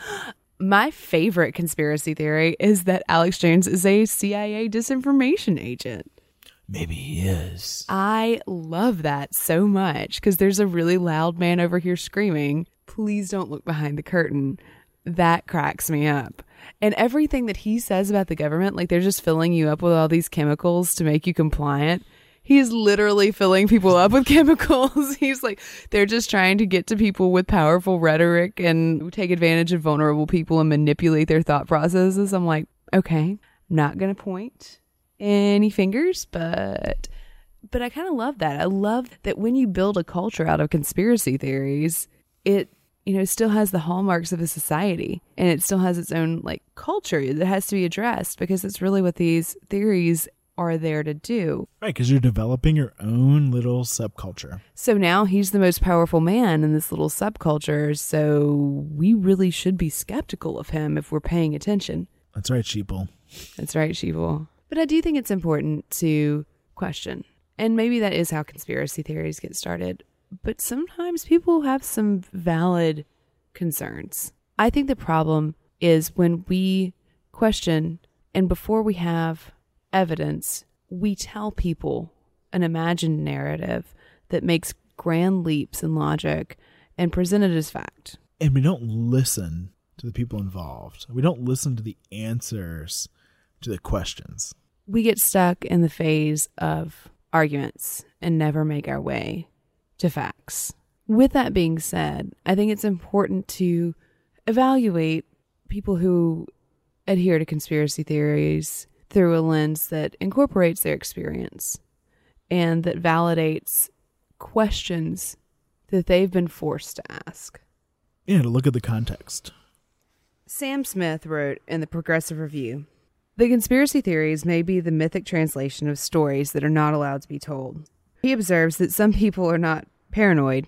My favorite conspiracy theory is that Alex Jones is a CIA disinformation agent. Maybe he is. I love that so much because there's a really loud man over here screaming, Please don't look behind the curtain. That cracks me up. And everything that he says about the government, like they're just filling you up with all these chemicals to make you compliant. He's literally filling people up with (laughs) chemicals. (laughs) He's like, they're just trying to get to people with powerful rhetoric and take advantage of vulnerable people and manipulate their thought processes. I'm like, okay, I'm not going to point any fingers, but but I kind of love that. I love that when you build a culture out of conspiracy theories, it you know still has the hallmarks of a society and it still has its own like culture that has to be addressed because it's really what these theories are there to do. Right, because you're developing your own little subculture. So now he's the most powerful man in this little subculture, so we really should be skeptical of him if we're paying attention. That's right, sheeple. That's right, Sheeple. But I do think it's important to question. And maybe that is how conspiracy theories get started. But sometimes people have some valid concerns. I think the problem is when we question and before we have evidence, we tell people an imagined narrative that makes grand leaps in logic and present it as fact. And we don't listen to the people involved. We don't listen to the answers to the questions. we get stuck in the phase of arguments and never make our way to facts. With that being said, I think it's important to evaluate people who adhere to conspiracy theories through a lens that incorporates their experience and that validates questions that they've been forced to ask. Yeah, to look at the context. Sam Smith wrote in the Progressive Review The conspiracy theories may be the mythic translation of stories that are not allowed to be told. He observes that some people are not paranoid,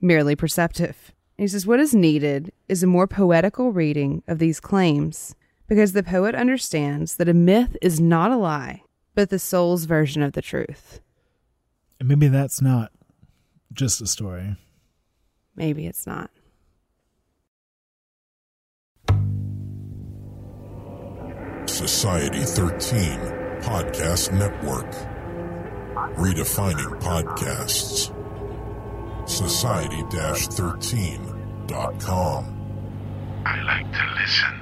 merely perceptive. He says what is needed is a more poetical reading of these claims because the poet understands that a myth is not a lie, but the soul's version of the truth. And maybe that's not just a story. Maybe it's not. Society 13 Podcast Network. Redefining podcasts. Society 13.com. I like to listen.